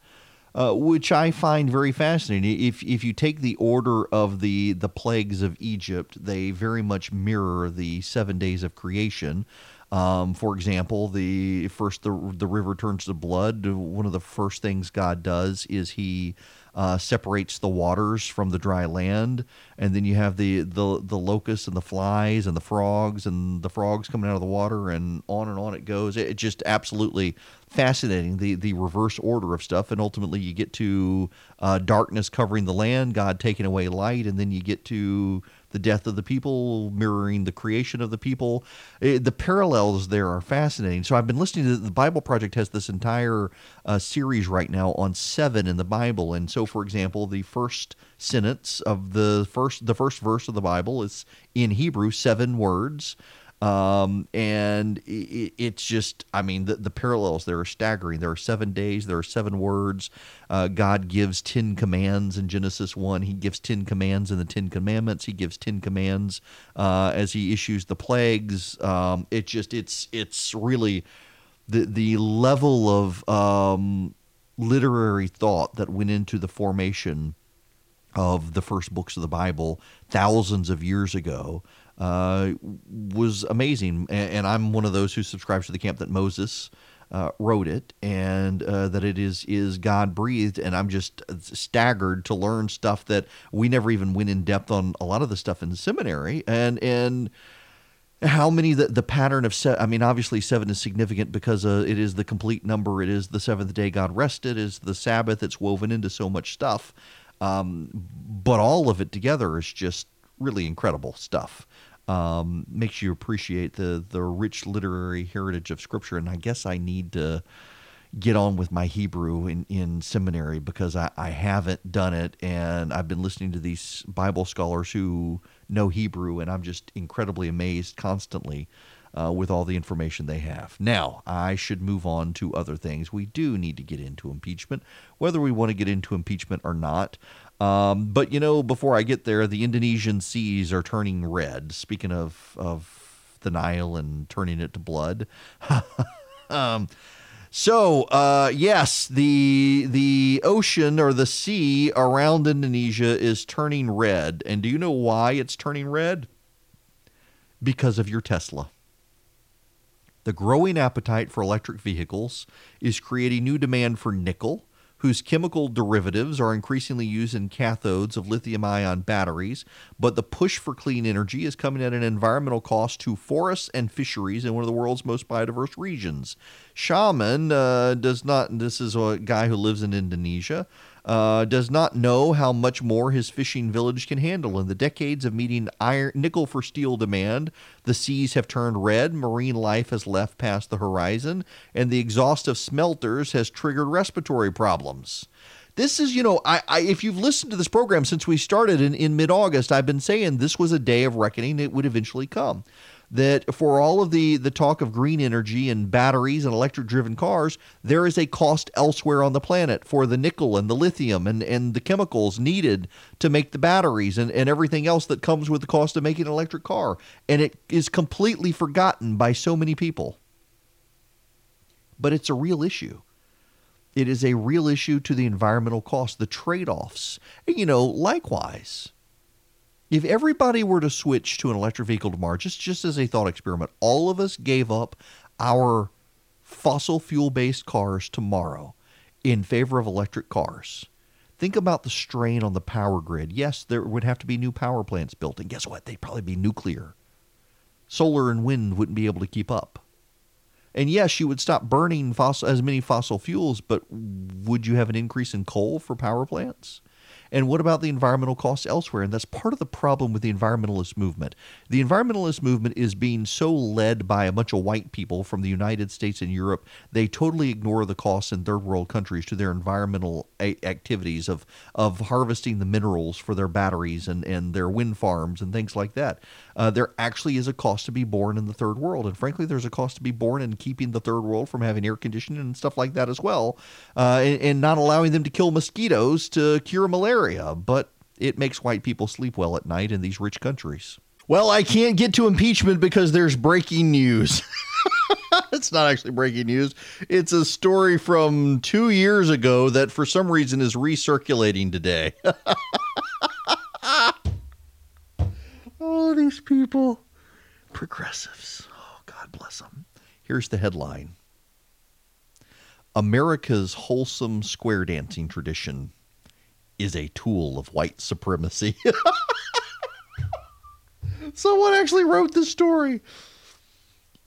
Uh, which I find very fascinating. If if you take the order of the the plagues of Egypt, they very much mirror the seven days of creation. Um, for example, the first the the river turns to blood. One of the first things God does is He uh, separates the waters from the dry land, and then you have the, the the locusts and the flies and the frogs and the frogs coming out of the water, and on and on it goes. It, it just absolutely fascinating the the reverse order of stuff, and ultimately you get to uh, darkness covering the land, God taking away light, and then you get to the death of the people mirroring the creation of the people. It, eh, the parallels there are fascinating. So I've been listening to the Bible Project has this entire uh, series right now on seven in the Bible, and so for example, the first sentence of the first the first verse of the Bible is in Hebrew, seven words. Um, and it, it's just, I mean, the, the parallels there are staggering. There are seven days, there are seven words. Uh, God gives 10 commands in Genesis 1. He gives 10 commands in the 10 commandments. He gives 10 commands uh, as he issues the plagues. Um, it just, it's, it's really the, the level of um, literary thought that went into the formation of the first books of the Bible thousands of years ago uh, was amazing. And, and, I'm one of those who subscribes to the camp that Moses uh, wrote it and uh, that it is is God breathed. And I'm just staggered to learn stuff that we never even went in depth on a lot of the stuff in seminary. And and how many the, the pattern of set i mean obviously seven is significant because uh, it is the complete number it is the seventh day god rested is the sabbath it's woven into so much stuff um, but all of it together is just really incredible stuff um, makes you appreciate the the rich literary heritage of Scripture. And I guess I need to get on with my Hebrew in, in seminary because I, I haven't done it. And I've been listening to these Bible scholars who know Hebrew, and I'm just incredibly amazed constantly. Uh, with all the information they have. Now, I should move on to other things. We do need to get into impeachment, whether we want to get into impeachment or not. Um, but you know, before I get there, the Indonesian seas are turning red. Speaking of of the Nile and turning it to blood. um, so uh, yes, the the ocean or the sea around Indonesia is turning red, and do you know why it's turning red? Because of your Tesla. The growing appetite for electric vehicles is creating new demand for nickel whose chemical derivatives are increasingly used in cathodes of lithium ion batteries. But the push for clean energy is coming at an environmental cost to forests and fisheries in one of the world's most biodiverse regions. Shaman uh, does not, this is a guy who lives in Indonesia uh, does not know how much more his fishing village can handle. In the decades of meeting iron, nickel for steel demand, the seas have turned red, marine life has left past the horizon, and the exhaust of smelters has triggered respiratory problems. This is, you know, I, I if you've listened to this program since we started in, in mid August, I've been saying this was a day of reckoning. It would eventually come that for all of the, the talk of green energy and batteries and electric driven cars, there is a cost elsewhere on the planet for the nickel and the lithium and, and the chemicals needed to make the batteries and, and everything else that comes with the cost of making an electric car. And it is completely forgotten by so many people. But it's a real issue. It is a real issue to the environmental cost, the trade offs. You know, likewise if everybody were to switch to an electric vehicle tomorrow, just, just as a thought experiment, all of us gave up our fossil fuel based cars tomorrow in favor of electric cars. Think about the strain on the power grid. Yes, there would have to be new power plants built, and guess what? They'd probably be nuclear. Solar and wind wouldn't be able to keep up. And yes, you would stop burning fossil, as many fossil fuels, but would you have an increase in coal for power plants? And what about the environmental costs elsewhere? And that's part of the problem with the environmentalist movement. The environmentalist movement is being so led by a bunch of white people from the United States and Europe, they totally ignore the costs in third world countries to their environmental a- activities of, of harvesting the minerals for their batteries and, and their wind farms and things like that. Uh, there actually is a cost to be borne in the third world. And frankly, there's a cost to be borne in keeping the third world from having air conditioning and stuff like that as well, uh, and, and not allowing them to kill mosquitoes to cure malaria area, but it makes white people sleep well at night in these rich countries. Well, I can't get to impeachment because there's breaking news. it's not actually breaking news. It's a story from two years ago that for some reason is recirculating today. oh, these people. Progressives. Oh, God, God bless them. Here's the headline America's wholesome square dancing tradition is a tool of white supremacy. Someone actually wrote this story.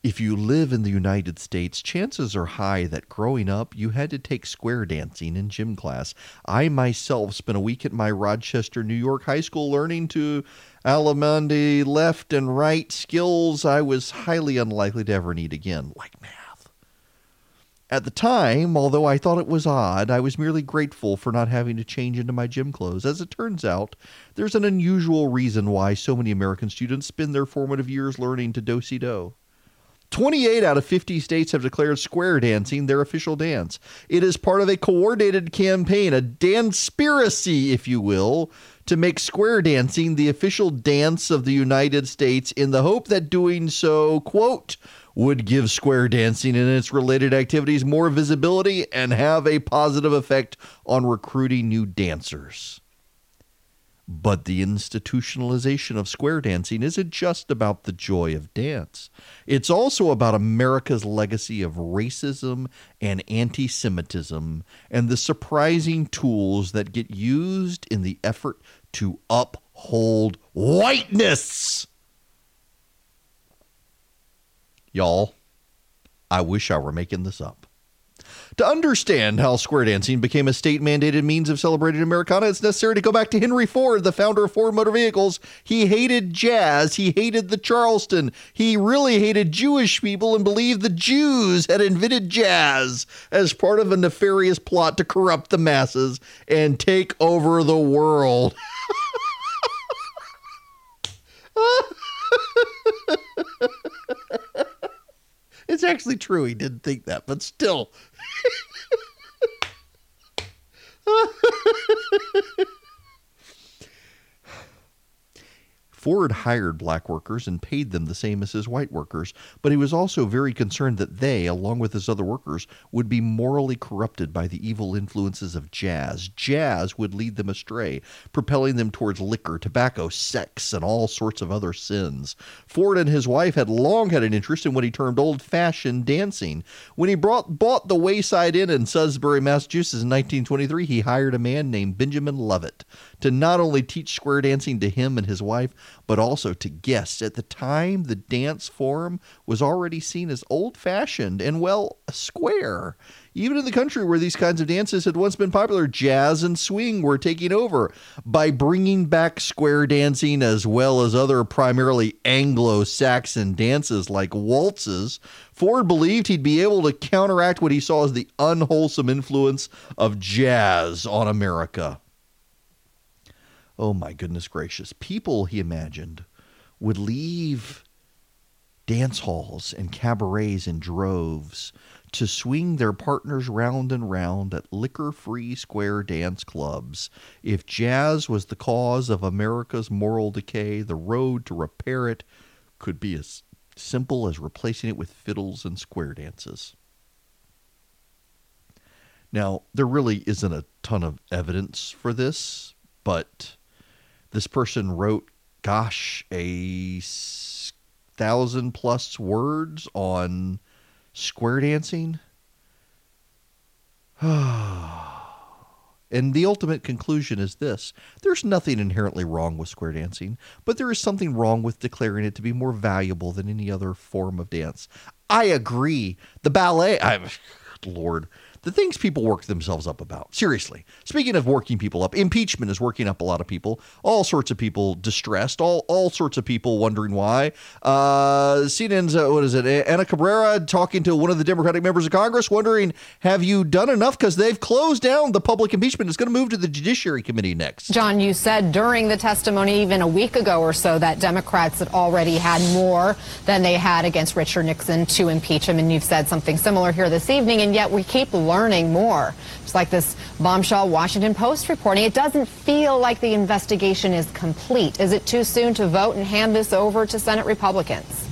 If you live in the United States, chances are high that growing up you had to take square dancing in gym class. I myself spent a week at my Rochester, New York high school learning to allemande left and right skills I was highly unlikely to ever need again, like math. At the time, although I thought it was odd, I was merely grateful for not having to change into my gym clothes. As it turns out, there's an unusual reason why so many American students spend their formative years learning to do si do. 28 out of 50 states have declared square dancing their official dance. It is part of a coordinated campaign, a danspiracy, if you will, to make square dancing the official dance of the United States in the hope that doing so, quote, would give square dancing and its related activities more visibility and have a positive effect on recruiting new dancers. But the institutionalization of square dancing isn't just about the joy of dance. It's also about America's legacy of racism and anti Semitism and the surprising tools that get used in the effort to uphold whiteness. Y'all, I wish I were making this up. To understand how square dancing became a state mandated means of celebrating Americana, it's necessary to go back to Henry Ford, the founder of Ford Motor Vehicles. He hated jazz, he hated the Charleston, he really hated Jewish people and believed the Jews had invented jazz as part of a nefarious plot to corrupt the masses and take over the world. It's actually true. He didn't think that, but still. Ford hired black workers and paid them the same as his white workers, but he was also very concerned that they, along with his other workers, would be morally corrupted by the evil influences of jazz. Jazz would lead them astray, propelling them towards liquor, tobacco, sex, and all sorts of other sins. Ford and his wife had long had an interest in what he termed old fashioned dancing. When he brought, bought the Wayside Inn in Sudbury, Massachusetts in 1923, he hired a man named Benjamin Lovett to not only teach square dancing to him and his wife, but also to guests. At the time, the dance form was already seen as old fashioned and, well, square. Even in the country where these kinds of dances had once been popular, jazz and swing were taking over. By bringing back square dancing as well as other primarily Anglo Saxon dances like waltzes, Ford believed he'd be able to counteract what he saw as the unwholesome influence of jazz on America. Oh my goodness gracious. People, he imagined, would leave dance halls and cabarets in droves to swing their partners round and round at liquor free square dance clubs. If jazz was the cause of America's moral decay, the road to repair it could be as simple as replacing it with fiddles and square dances. Now, there really isn't a ton of evidence for this, but this person wrote, gosh, a thousand plus words on square dancing. And the ultimate conclusion is this there's nothing inherently wrong with square dancing, but there is something wrong with declaring it to be more valuable than any other form of dance. I agree. The ballet, I'm, Lord, the things people work themselves up about. Seriously. Speaking of working people up, impeachment is working up a lot of people. All sorts of people distressed. All all sorts of people wondering why. Uh, CNN's uh, what is it? Ana Cabrera talking to one of the Democratic members of Congress, wondering, have you done enough? Because they've closed down the public impeachment. It's going to move to the Judiciary Committee next. John, you said during the testimony even a week ago or so that Democrats had already had more than they had against Richard Nixon to impeach him, and you've said something similar here this evening, and yet we keep learning learning more. Just like this bombshell Washington Post reporting, it doesn't feel like the investigation is complete. Is it too soon to vote and hand this over to Senate Republicans?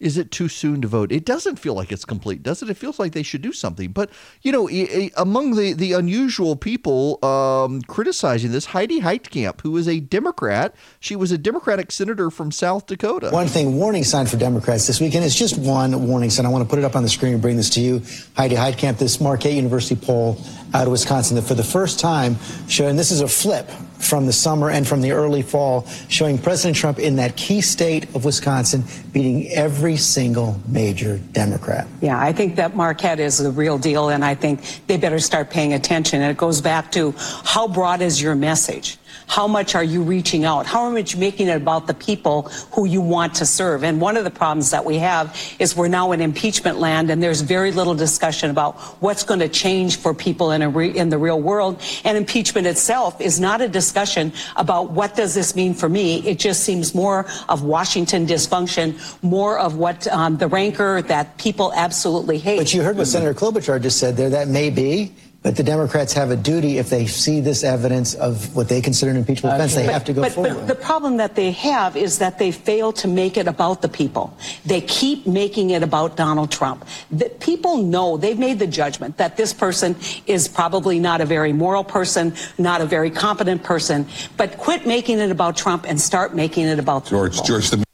Is it too soon to vote? It doesn't feel like it's complete, does it? It feels like they should do something. But you know, among the the unusual people um, criticizing this, Heidi Heitkamp, who is a Democrat, she was a Democratic senator from South Dakota. One thing, warning sign for Democrats this weekend is just one warning sign. I want to put it up on the screen and bring this to you, Heidi Heitkamp. This Marquette University poll out of Wisconsin that for the first time showing this is a flip from the summer and from the early fall, showing President Trump in that key state of Wisconsin beating every single major Democrat. Yeah, I think that Marquette is the real deal, and I think they better start paying attention. And it goes back to how broad is your message? How much are you reaching out? How much making it about the people who you want to serve? And one of the problems that we have is we're now in impeachment land, and there's very little discussion about what's going to change for people in, re- in the real world. And impeachment itself is not a discussion about what does this mean for me. It just seems more of Washington dysfunction, more of what um, the rancor that people absolutely hate. But you heard what Senator Klobuchar just said there. That may be but the Democrats have a duty if they see this evidence of what they consider an impeachment offense, they have to go but, forward. But the problem that they have is that they fail to make it about the people. They keep making it about Donald Trump. The people know, they've made the judgment that this person is probably not a very moral person, not a very competent person, but quit making it about Trump and start making it about George, people. George, the-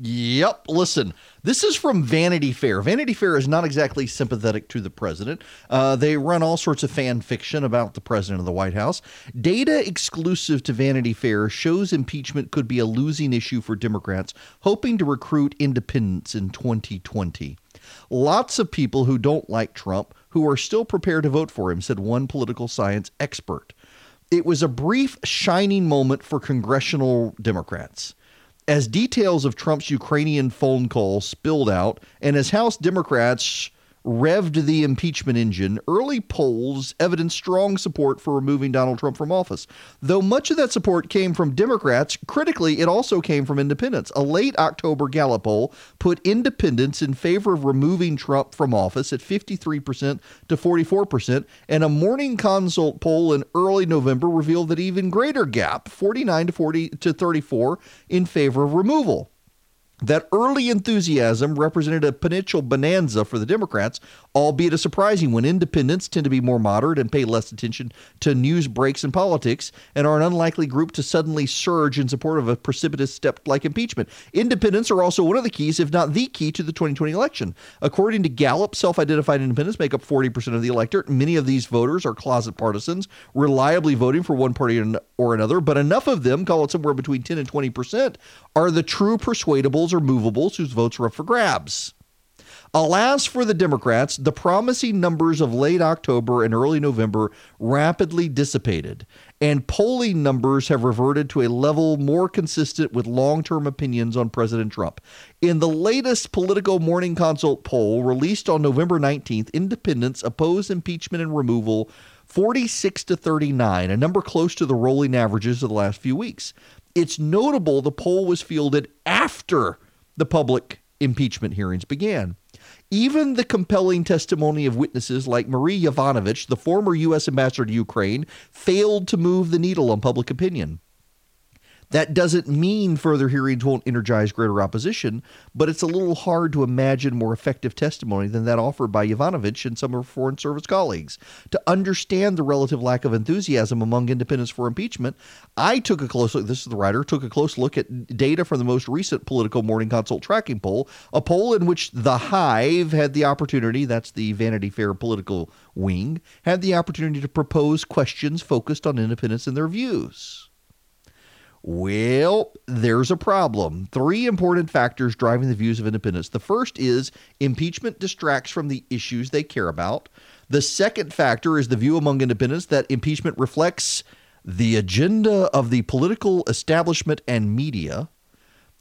Yep. Listen, this is from Vanity Fair. Vanity Fair is not exactly sympathetic to the president. Uh, they run all sorts of fan fiction about the president of the White House. Data exclusive to Vanity Fair shows impeachment could be a losing issue for Democrats hoping to recruit independents in 2020. Lots of people who don't like Trump who are still prepared to vote for him, said one political science expert. It was a brief, shining moment for congressional Democrats. As details of Trump's Ukrainian phone call spilled out, and as House Democrats revved the impeachment engine, early polls evidenced strong support for removing Donald Trump from office. Though much of that support came from Democrats, critically, it also came from independents. A late October Gallup poll put independents in favor of removing Trump from office at 53% to 44%, and a morning consult poll in early November revealed that even greater gap, 49 to 40 to 34 in favor of removal. That early enthusiasm represented a potential bonanza for the Democrats, albeit a surprising one. Independents tend to be more moderate and pay less attention to news breaks and politics, and are an unlikely group to suddenly surge in support of a precipitous step like impeachment. Independents are also one of the keys, if not the key, to the 2020 election. According to Gallup, self identified independents make up 40% of the electorate. Many of these voters are closet partisans, reliably voting for one party or another, but enough of them, call it somewhere between 10 and 20%, are the true persuadables or movables whose votes are up for grabs. Alas for the Democrats, the promising numbers of late October and early November rapidly dissipated, and polling numbers have reverted to a level more consistent with long term opinions on President Trump. In the latest Politico Morning Consult poll released on November 19th, independents oppose impeachment and removal 46 to 39, a number close to the rolling averages of the last few weeks. It's notable the poll was fielded after the public impeachment hearings began. Even the compelling testimony of witnesses like Marie Yovanovitch, the former U.S. ambassador to Ukraine, failed to move the needle on public opinion. That doesn't mean further hearings won't energize greater opposition, but it's a little hard to imagine more effective testimony than that offered by Yovanovitch and some of her Foreign Service colleagues. To understand the relative lack of enthusiasm among independents for impeachment, I took a close look, this is the writer, took a close look at data from the most recent Politico Morning Consult tracking poll, a poll in which The Hive had the opportunity, that's the Vanity Fair political wing, had the opportunity to propose questions focused on independents and their views. Well, there's a problem. Three important factors driving the views of independents. The first is impeachment distracts from the issues they care about. The second factor is the view among independents that impeachment reflects the agenda of the political establishment and media.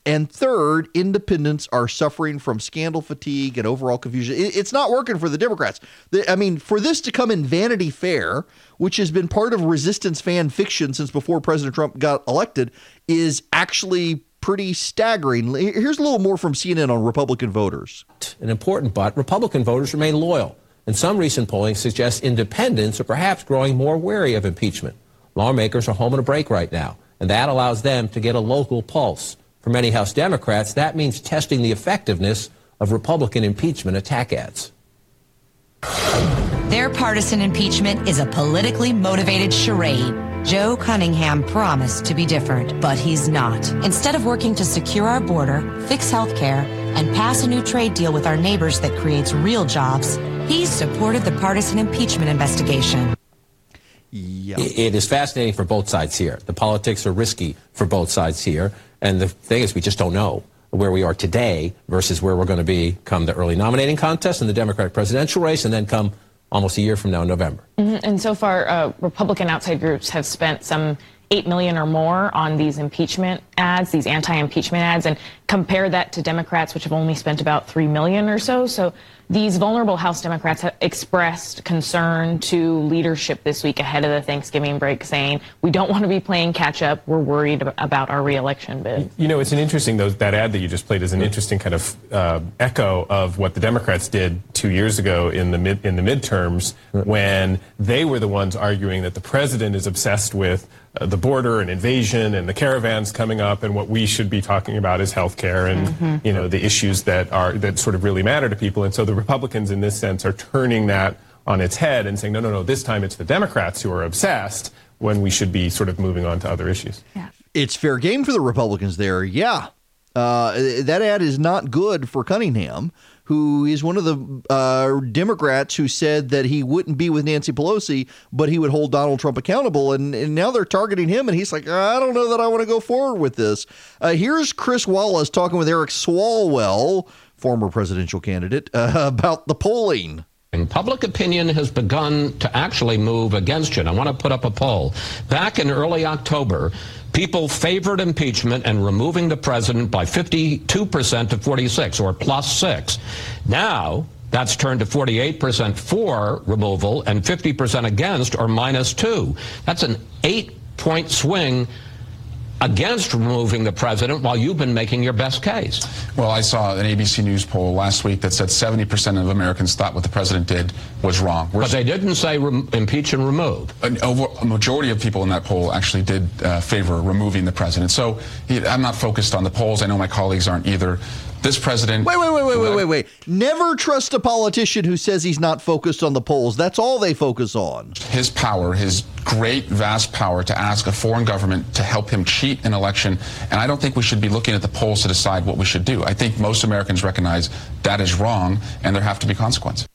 And third, independents are suffering from scandal fatigue and overall confusion. It's not working for the Democrats. I mean, for this to come in Vanity Fair, which has been part of resistance fan fiction since before President Trump got elected, is actually pretty staggering. Here's a little more from CNN on Republican voters. An important but Republican voters remain loyal. And some recent polling suggests independents are perhaps growing more wary of impeachment. Lawmakers are home on a break right now, and that allows them to get a local pulse. For many House Democrats, that means testing the effectiveness of Republican impeachment attack ads. Their partisan impeachment is a politically motivated charade. Joe Cunningham promised to be different, but he's not. Instead of working to secure our border, fix health care, and pass a new trade deal with our neighbors that creates real jobs, he's supported the partisan impeachment investigation. Yeah. It is fascinating for both sides here. The politics are risky for both sides here. And the thing is, we just don't know where we are today versus where we're going to be come the early nominating contest and the Democratic presidential race, and then come almost a year from now in November. Mm-hmm. And so far, uh, Republican outside groups have spent some 8 million or more on these impeachment ads, these anti-impeachment ads, and compare that to Democrats, which have only spent about 3 million or so. So these vulnerable House Democrats have expressed concern to leadership this week ahead of the Thanksgiving break, saying, we don't want to be playing catch up. We're worried about our reelection bid. You know, it's an interesting, though, that ad that you just played is an interesting kind of uh, echo of what the Democrats did two years ago in the mid, in the midterms when they were the ones arguing that the president is obsessed with uh, the border and invasion and the caravans coming up and what we should be talking about is health care and Mhm. you know the issues that are that sort of really matter to people and so the republicans in this sense are turning that on its head and saying no no no this time it's the democrats who are obsessed when we should be sort of moving on to other issues It's fair game for the Republicans there. Yeah. Uh, that ad is not good for Cunningham, who is one of the uh, Democrats who said that he wouldn't be with Nancy Pelosi, but he would hold Donald Trump accountable. And, and now they're targeting him, and he's like, I don't know that I want to go forward with this. Uh, here's Chris Wallace talking with Eric Swalwell, former presidential candidate, uh, about the polling. And public opinion has begun to actually move against you. And I want to put up a poll. Back in early October, people favored impeachment and removing the president by 52% to 46, or plus six. Now, that's turned to 48% for removal and 50% against, or minus two. That's an eight point swing against removing the president while you've been making your best case. Well, I saw an ABC News poll last week that said 70% of Americans thought what the president did was wrong. But they didn't say impeach and remove. An over, a majority of people in that poll actually did uh, favor removing the president. So I'm not focused on the polls. I know my colleagues aren't either. This president. Wait, wait, wait, wait, wait, wait, wait. Never trust a politician who says he's not focused on the polls. That's all they focus on. his power, his great, vast power to ask a foreign government to help him cheat an election. And I don't think we should be looking at the polls to decide what we should do. I think most Americans recognize that is wrong and there have to be consequences.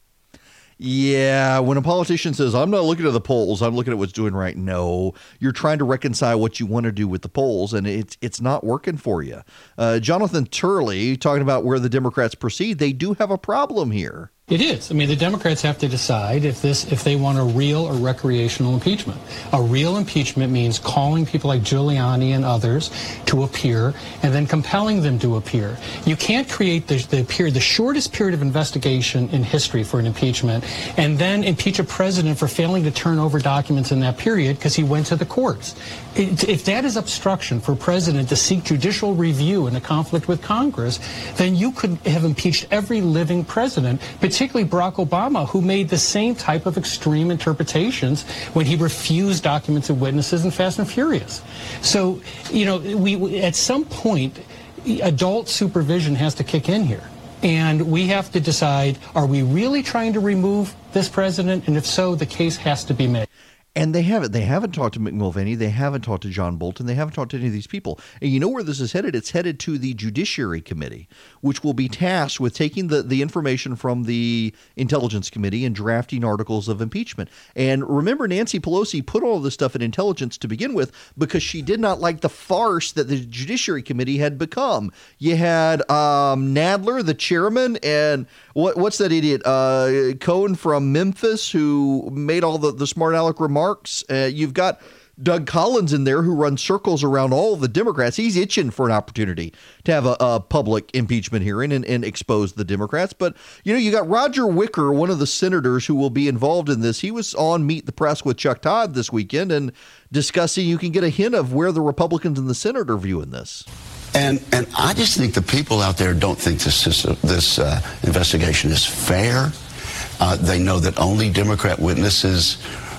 Yeah, when a politician says, I'm not looking at the polls, I'm looking at what's doing right. No, you're trying to reconcile what you want to do with the polls, and it's it's not working for you. Uh, Jonathan Turley, talking about where the Democrats proceed, they do have a problem here. It is. I mean, the Democrats have to decide if this, if they want a real or recreational impeachment. A real impeachment means calling people like Giuliani and others to appear, and then compelling them to appear. You can't create the, the period, the shortest period of investigation in history for an impeachment, and then impeach a president for failing to turn over documents in that period because he went to the courts. It, if that is obstruction for a president to seek judicial review in a conflict with Congress, then you could have impeached every living president, Barack Obama, who made the same type of extreme interpretations when he refused documents and witnesses in Fast and Furious. So, you know, we- at some point, adult supervision has to kick in here. And we have to decide, are we really trying to remove this president? And if so, the case has to be made. And they haven't. They haven't talked to Mick Mulvaney. They haven't talked to John Bolton. They haven't talked to any of these people. And you know where this is headed? It's headed to the Judiciary Committee, which will be tasked with taking the, the information from the Intelligence Committee and drafting articles of impeachment. And remember, Nancy Pelosi put all this stuff in intelligence to begin with because she did not like the farce that the Judiciary Committee had become. You had um, Nadler, the chairman, and what what's that idiot uh, Cohen from Memphis who made all the, the smart aleck remarks. Uh, you've got Doug Collins in there who runs circles around all the Democrats. He's itching for an opportunity to have a, a public impeachment hearing and, and expose the Democrats. But you know, you got Roger Wicker, one of the senators who will be involved in this. He was on Meet the Press with Chuck Todd this weekend and discussing. You can get a hint of where the Republicans in the Senate are viewing this. And and I just think the people out there don't think this is, this uh, investigation is fair. Uh, they know that only Democrat witnesses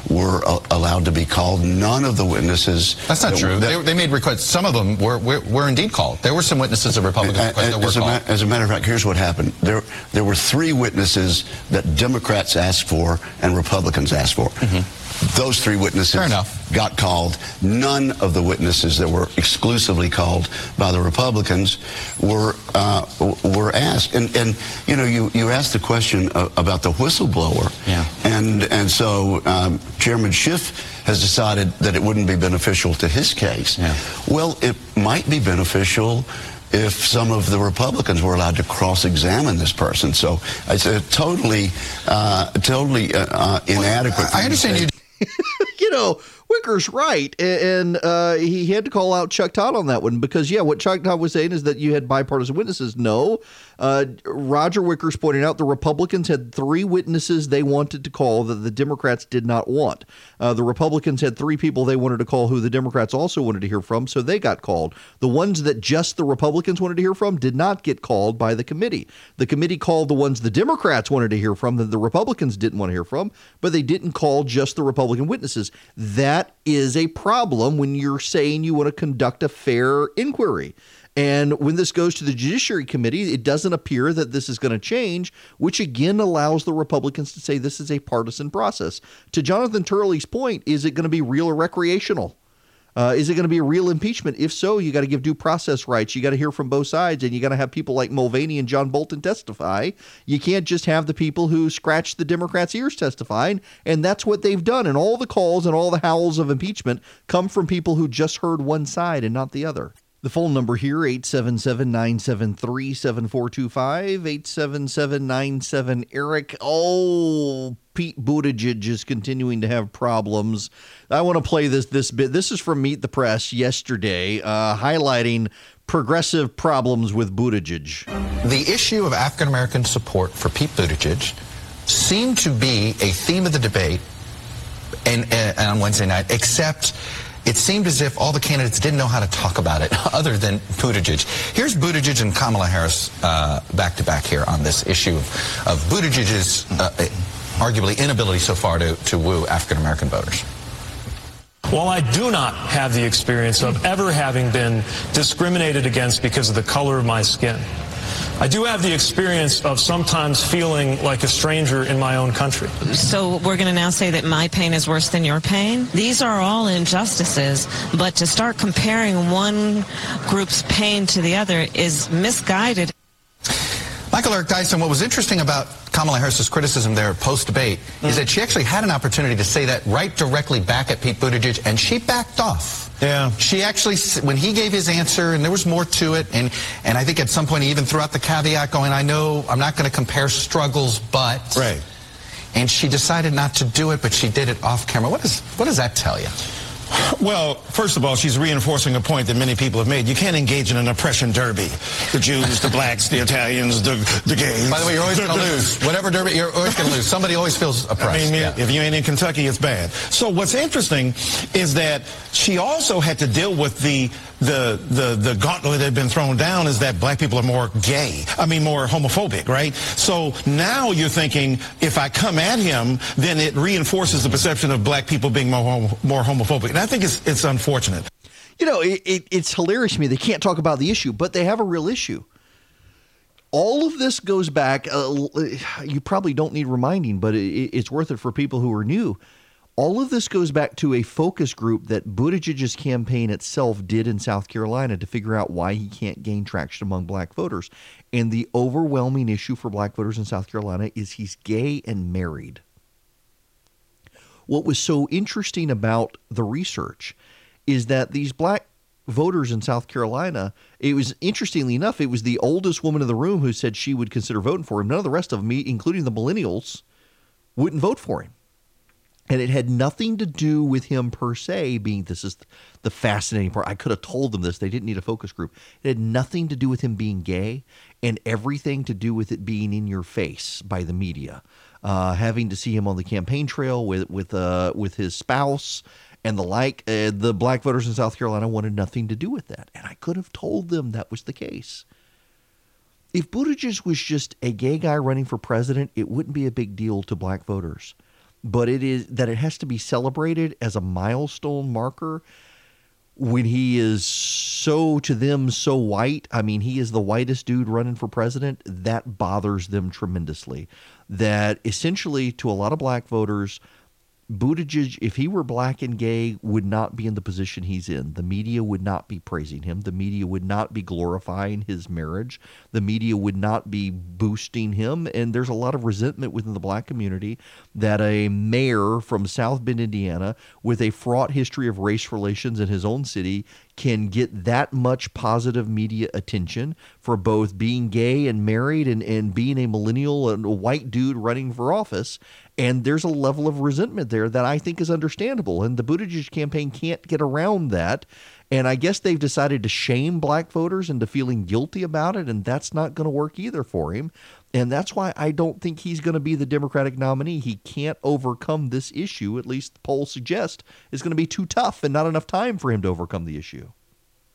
were allowed to be called. None of the witnesses. That's not that- true. that- They, they made requests. Some of them were, were, were indeed called. There were some witnesses of Republicans A- that were as, a called. as a matter of fact, here's what happened. There, there were three witnesses that Democrats asked for and Republicans asked for. Mm-hmm. Those three witnesses got called. None of the witnesses that were exclusively called by the Republicans were uh, were asked. And and you know you you asked the question about the whistleblower. Yeah. And and so um, Chairman Schiff has decided that it wouldn't be beneficial to his case. Yeah. Well, it might be beneficial if some of the Republicans were allowed to cross-examine this person. So it's a totally, uh, totally uh, uh, inadequate. I understand you. you know, Wicker's right, and uh, he had to call out Chuck Todd on that one because, yeah, what Chuck Todd was saying is that you had bipartisan witnesses. No, uh, Roger Wicker's pointing out the Republicans had three witnesses they wanted to call that the Democrats did not want. Uh, the Republicans had three people they wanted to call who the Democrats also wanted to hear from, so they got called. The ones that just the Republicans wanted to hear from did not get called by the committee. The committee called the ones the Democrats wanted to hear from that the Republicans didn't want to hear from, but they didn't call just the Republican witnesses. That is a problem when you're saying you want to conduct a fair inquiry. And when this goes to the Judiciary Committee, it doesn't appear that this is going to change, which again allows the Republicans to say this is a partisan process. To Jonathan Turley's point, is it going to be real or recreational? Uh, is it going to be a real impeachment? If so, you got to give due process rights. You got to hear from both sides, and you got to have people like Mulvaney and John Bolton testify. You can't just have the people who scratch the Democrats' ears testifying, and that's what they've done. And all the calls and all the howls of impeachment come from people who just heard one side and not the other. The phone number here, 877-973-7425, 877-97-ERIC. Oh, Pete Buttigieg is continuing to have problems. I want to play this this bit. This is from Meet the Press yesterday, uh, highlighting progressive problems with Buttigieg. The issue of African American support for Pete Buttigieg seemed to be a theme of the debate and, and on Wednesday night, except it seemed as if all the candidates didn't know how to talk about it other than Buttigieg. Here's Buttigieg and Kamala Harris uh, back to back here on this issue of, of Buttigieg's uh, arguably inability so far to, to woo African American voters. While I do not have the experience of ever having been discriminated against because of the color of my skin, I do have the experience of sometimes feeling like a stranger in my own country. So we're going to now say that my pain is worse than your pain? These are all injustices, but to start comparing one group's pain to the other is misguided. Michael Eric Dyson, what was interesting about Kamala Harris's criticism there post-debate is that she actually had an opportunity to say that right directly back at Pete Buttigieg, and she backed off. Yeah. She actually, when he gave his answer, and there was more to it, and, and I think at some point he even threw out the caveat going, I know I'm not going to compare struggles, but... Right. And she decided not to do it, but she did it off camera. What, is, what does that tell you? Well, first of all, she's reinforcing a point that many people have made. You can't engage in an oppression derby. The Jews, the blacks, the Italians, the, the gays. By the way, you're always going to lose. Whatever derby, you're always going to lose. Somebody always feels oppressed. I mean, yeah. if you ain't in Kentucky, it's bad. So what's interesting is that she also had to deal with the the the the gauntlet that had been thrown down is that black people are more gay. I mean, more homophobic, right? So now you're thinking if I come at him, then it reinforces the perception of black people being more more homophobic, I think it's it's unfortunate. You know, it, it, it's hilarious to me. They can't talk about the issue, but they have a real issue. All of this goes back. Uh, you probably don't need reminding, but it, it's worth it for people who are new. All of this goes back to a focus group that Buttigieg's campaign itself did in South Carolina to figure out why he can't gain traction among black voters. And the overwhelming issue for black voters in South Carolina is he's gay and married. What was so interesting about the research is that these black voters in South Carolina, it was interestingly enough, it was the oldest woman in the room who said she would consider voting for him. None of the rest of me, including the millennials, wouldn't vote for him. And it had nothing to do with him per se being this is the fascinating part. I could have told them this. They didn't need a focus group. It had nothing to do with him being gay and everything to do with it being in your face by the media. Uh, having to see him on the campaign trail with with uh, with his spouse and the like. Uh, the black voters in South Carolina wanted nothing to do with that, and I could have told them that was the case. If Buttigieg was just a gay guy running for president, it wouldn't be a big deal to black voters. but it is that it has to be celebrated as a milestone marker when he is so to them so white i mean he is the whitest dude running for president that bothers them tremendously that essentially to a lot of black voters Buttigieg, if he were black and gay, would not be in the position he's in. The media would not be praising him. The media would not be glorifying his marriage. The media would not be boosting him. And there's a lot of resentment within the black community that a mayor from South Bend, Indiana, with a fraught history of race relations in his own city, can get that much positive media attention for both being gay and married and, and being a millennial and a white dude running for office. And there's a level of resentment there that I think is understandable. And the Buttigieg campaign can't get around that. And I guess they've decided to shame black voters into feeling guilty about it. And that's not going to work either for him. And that's why I don't think he's going to be the Democratic nominee. He can't overcome this issue, at least the polls suggest, is going to be too tough and not enough time for him to overcome the issue.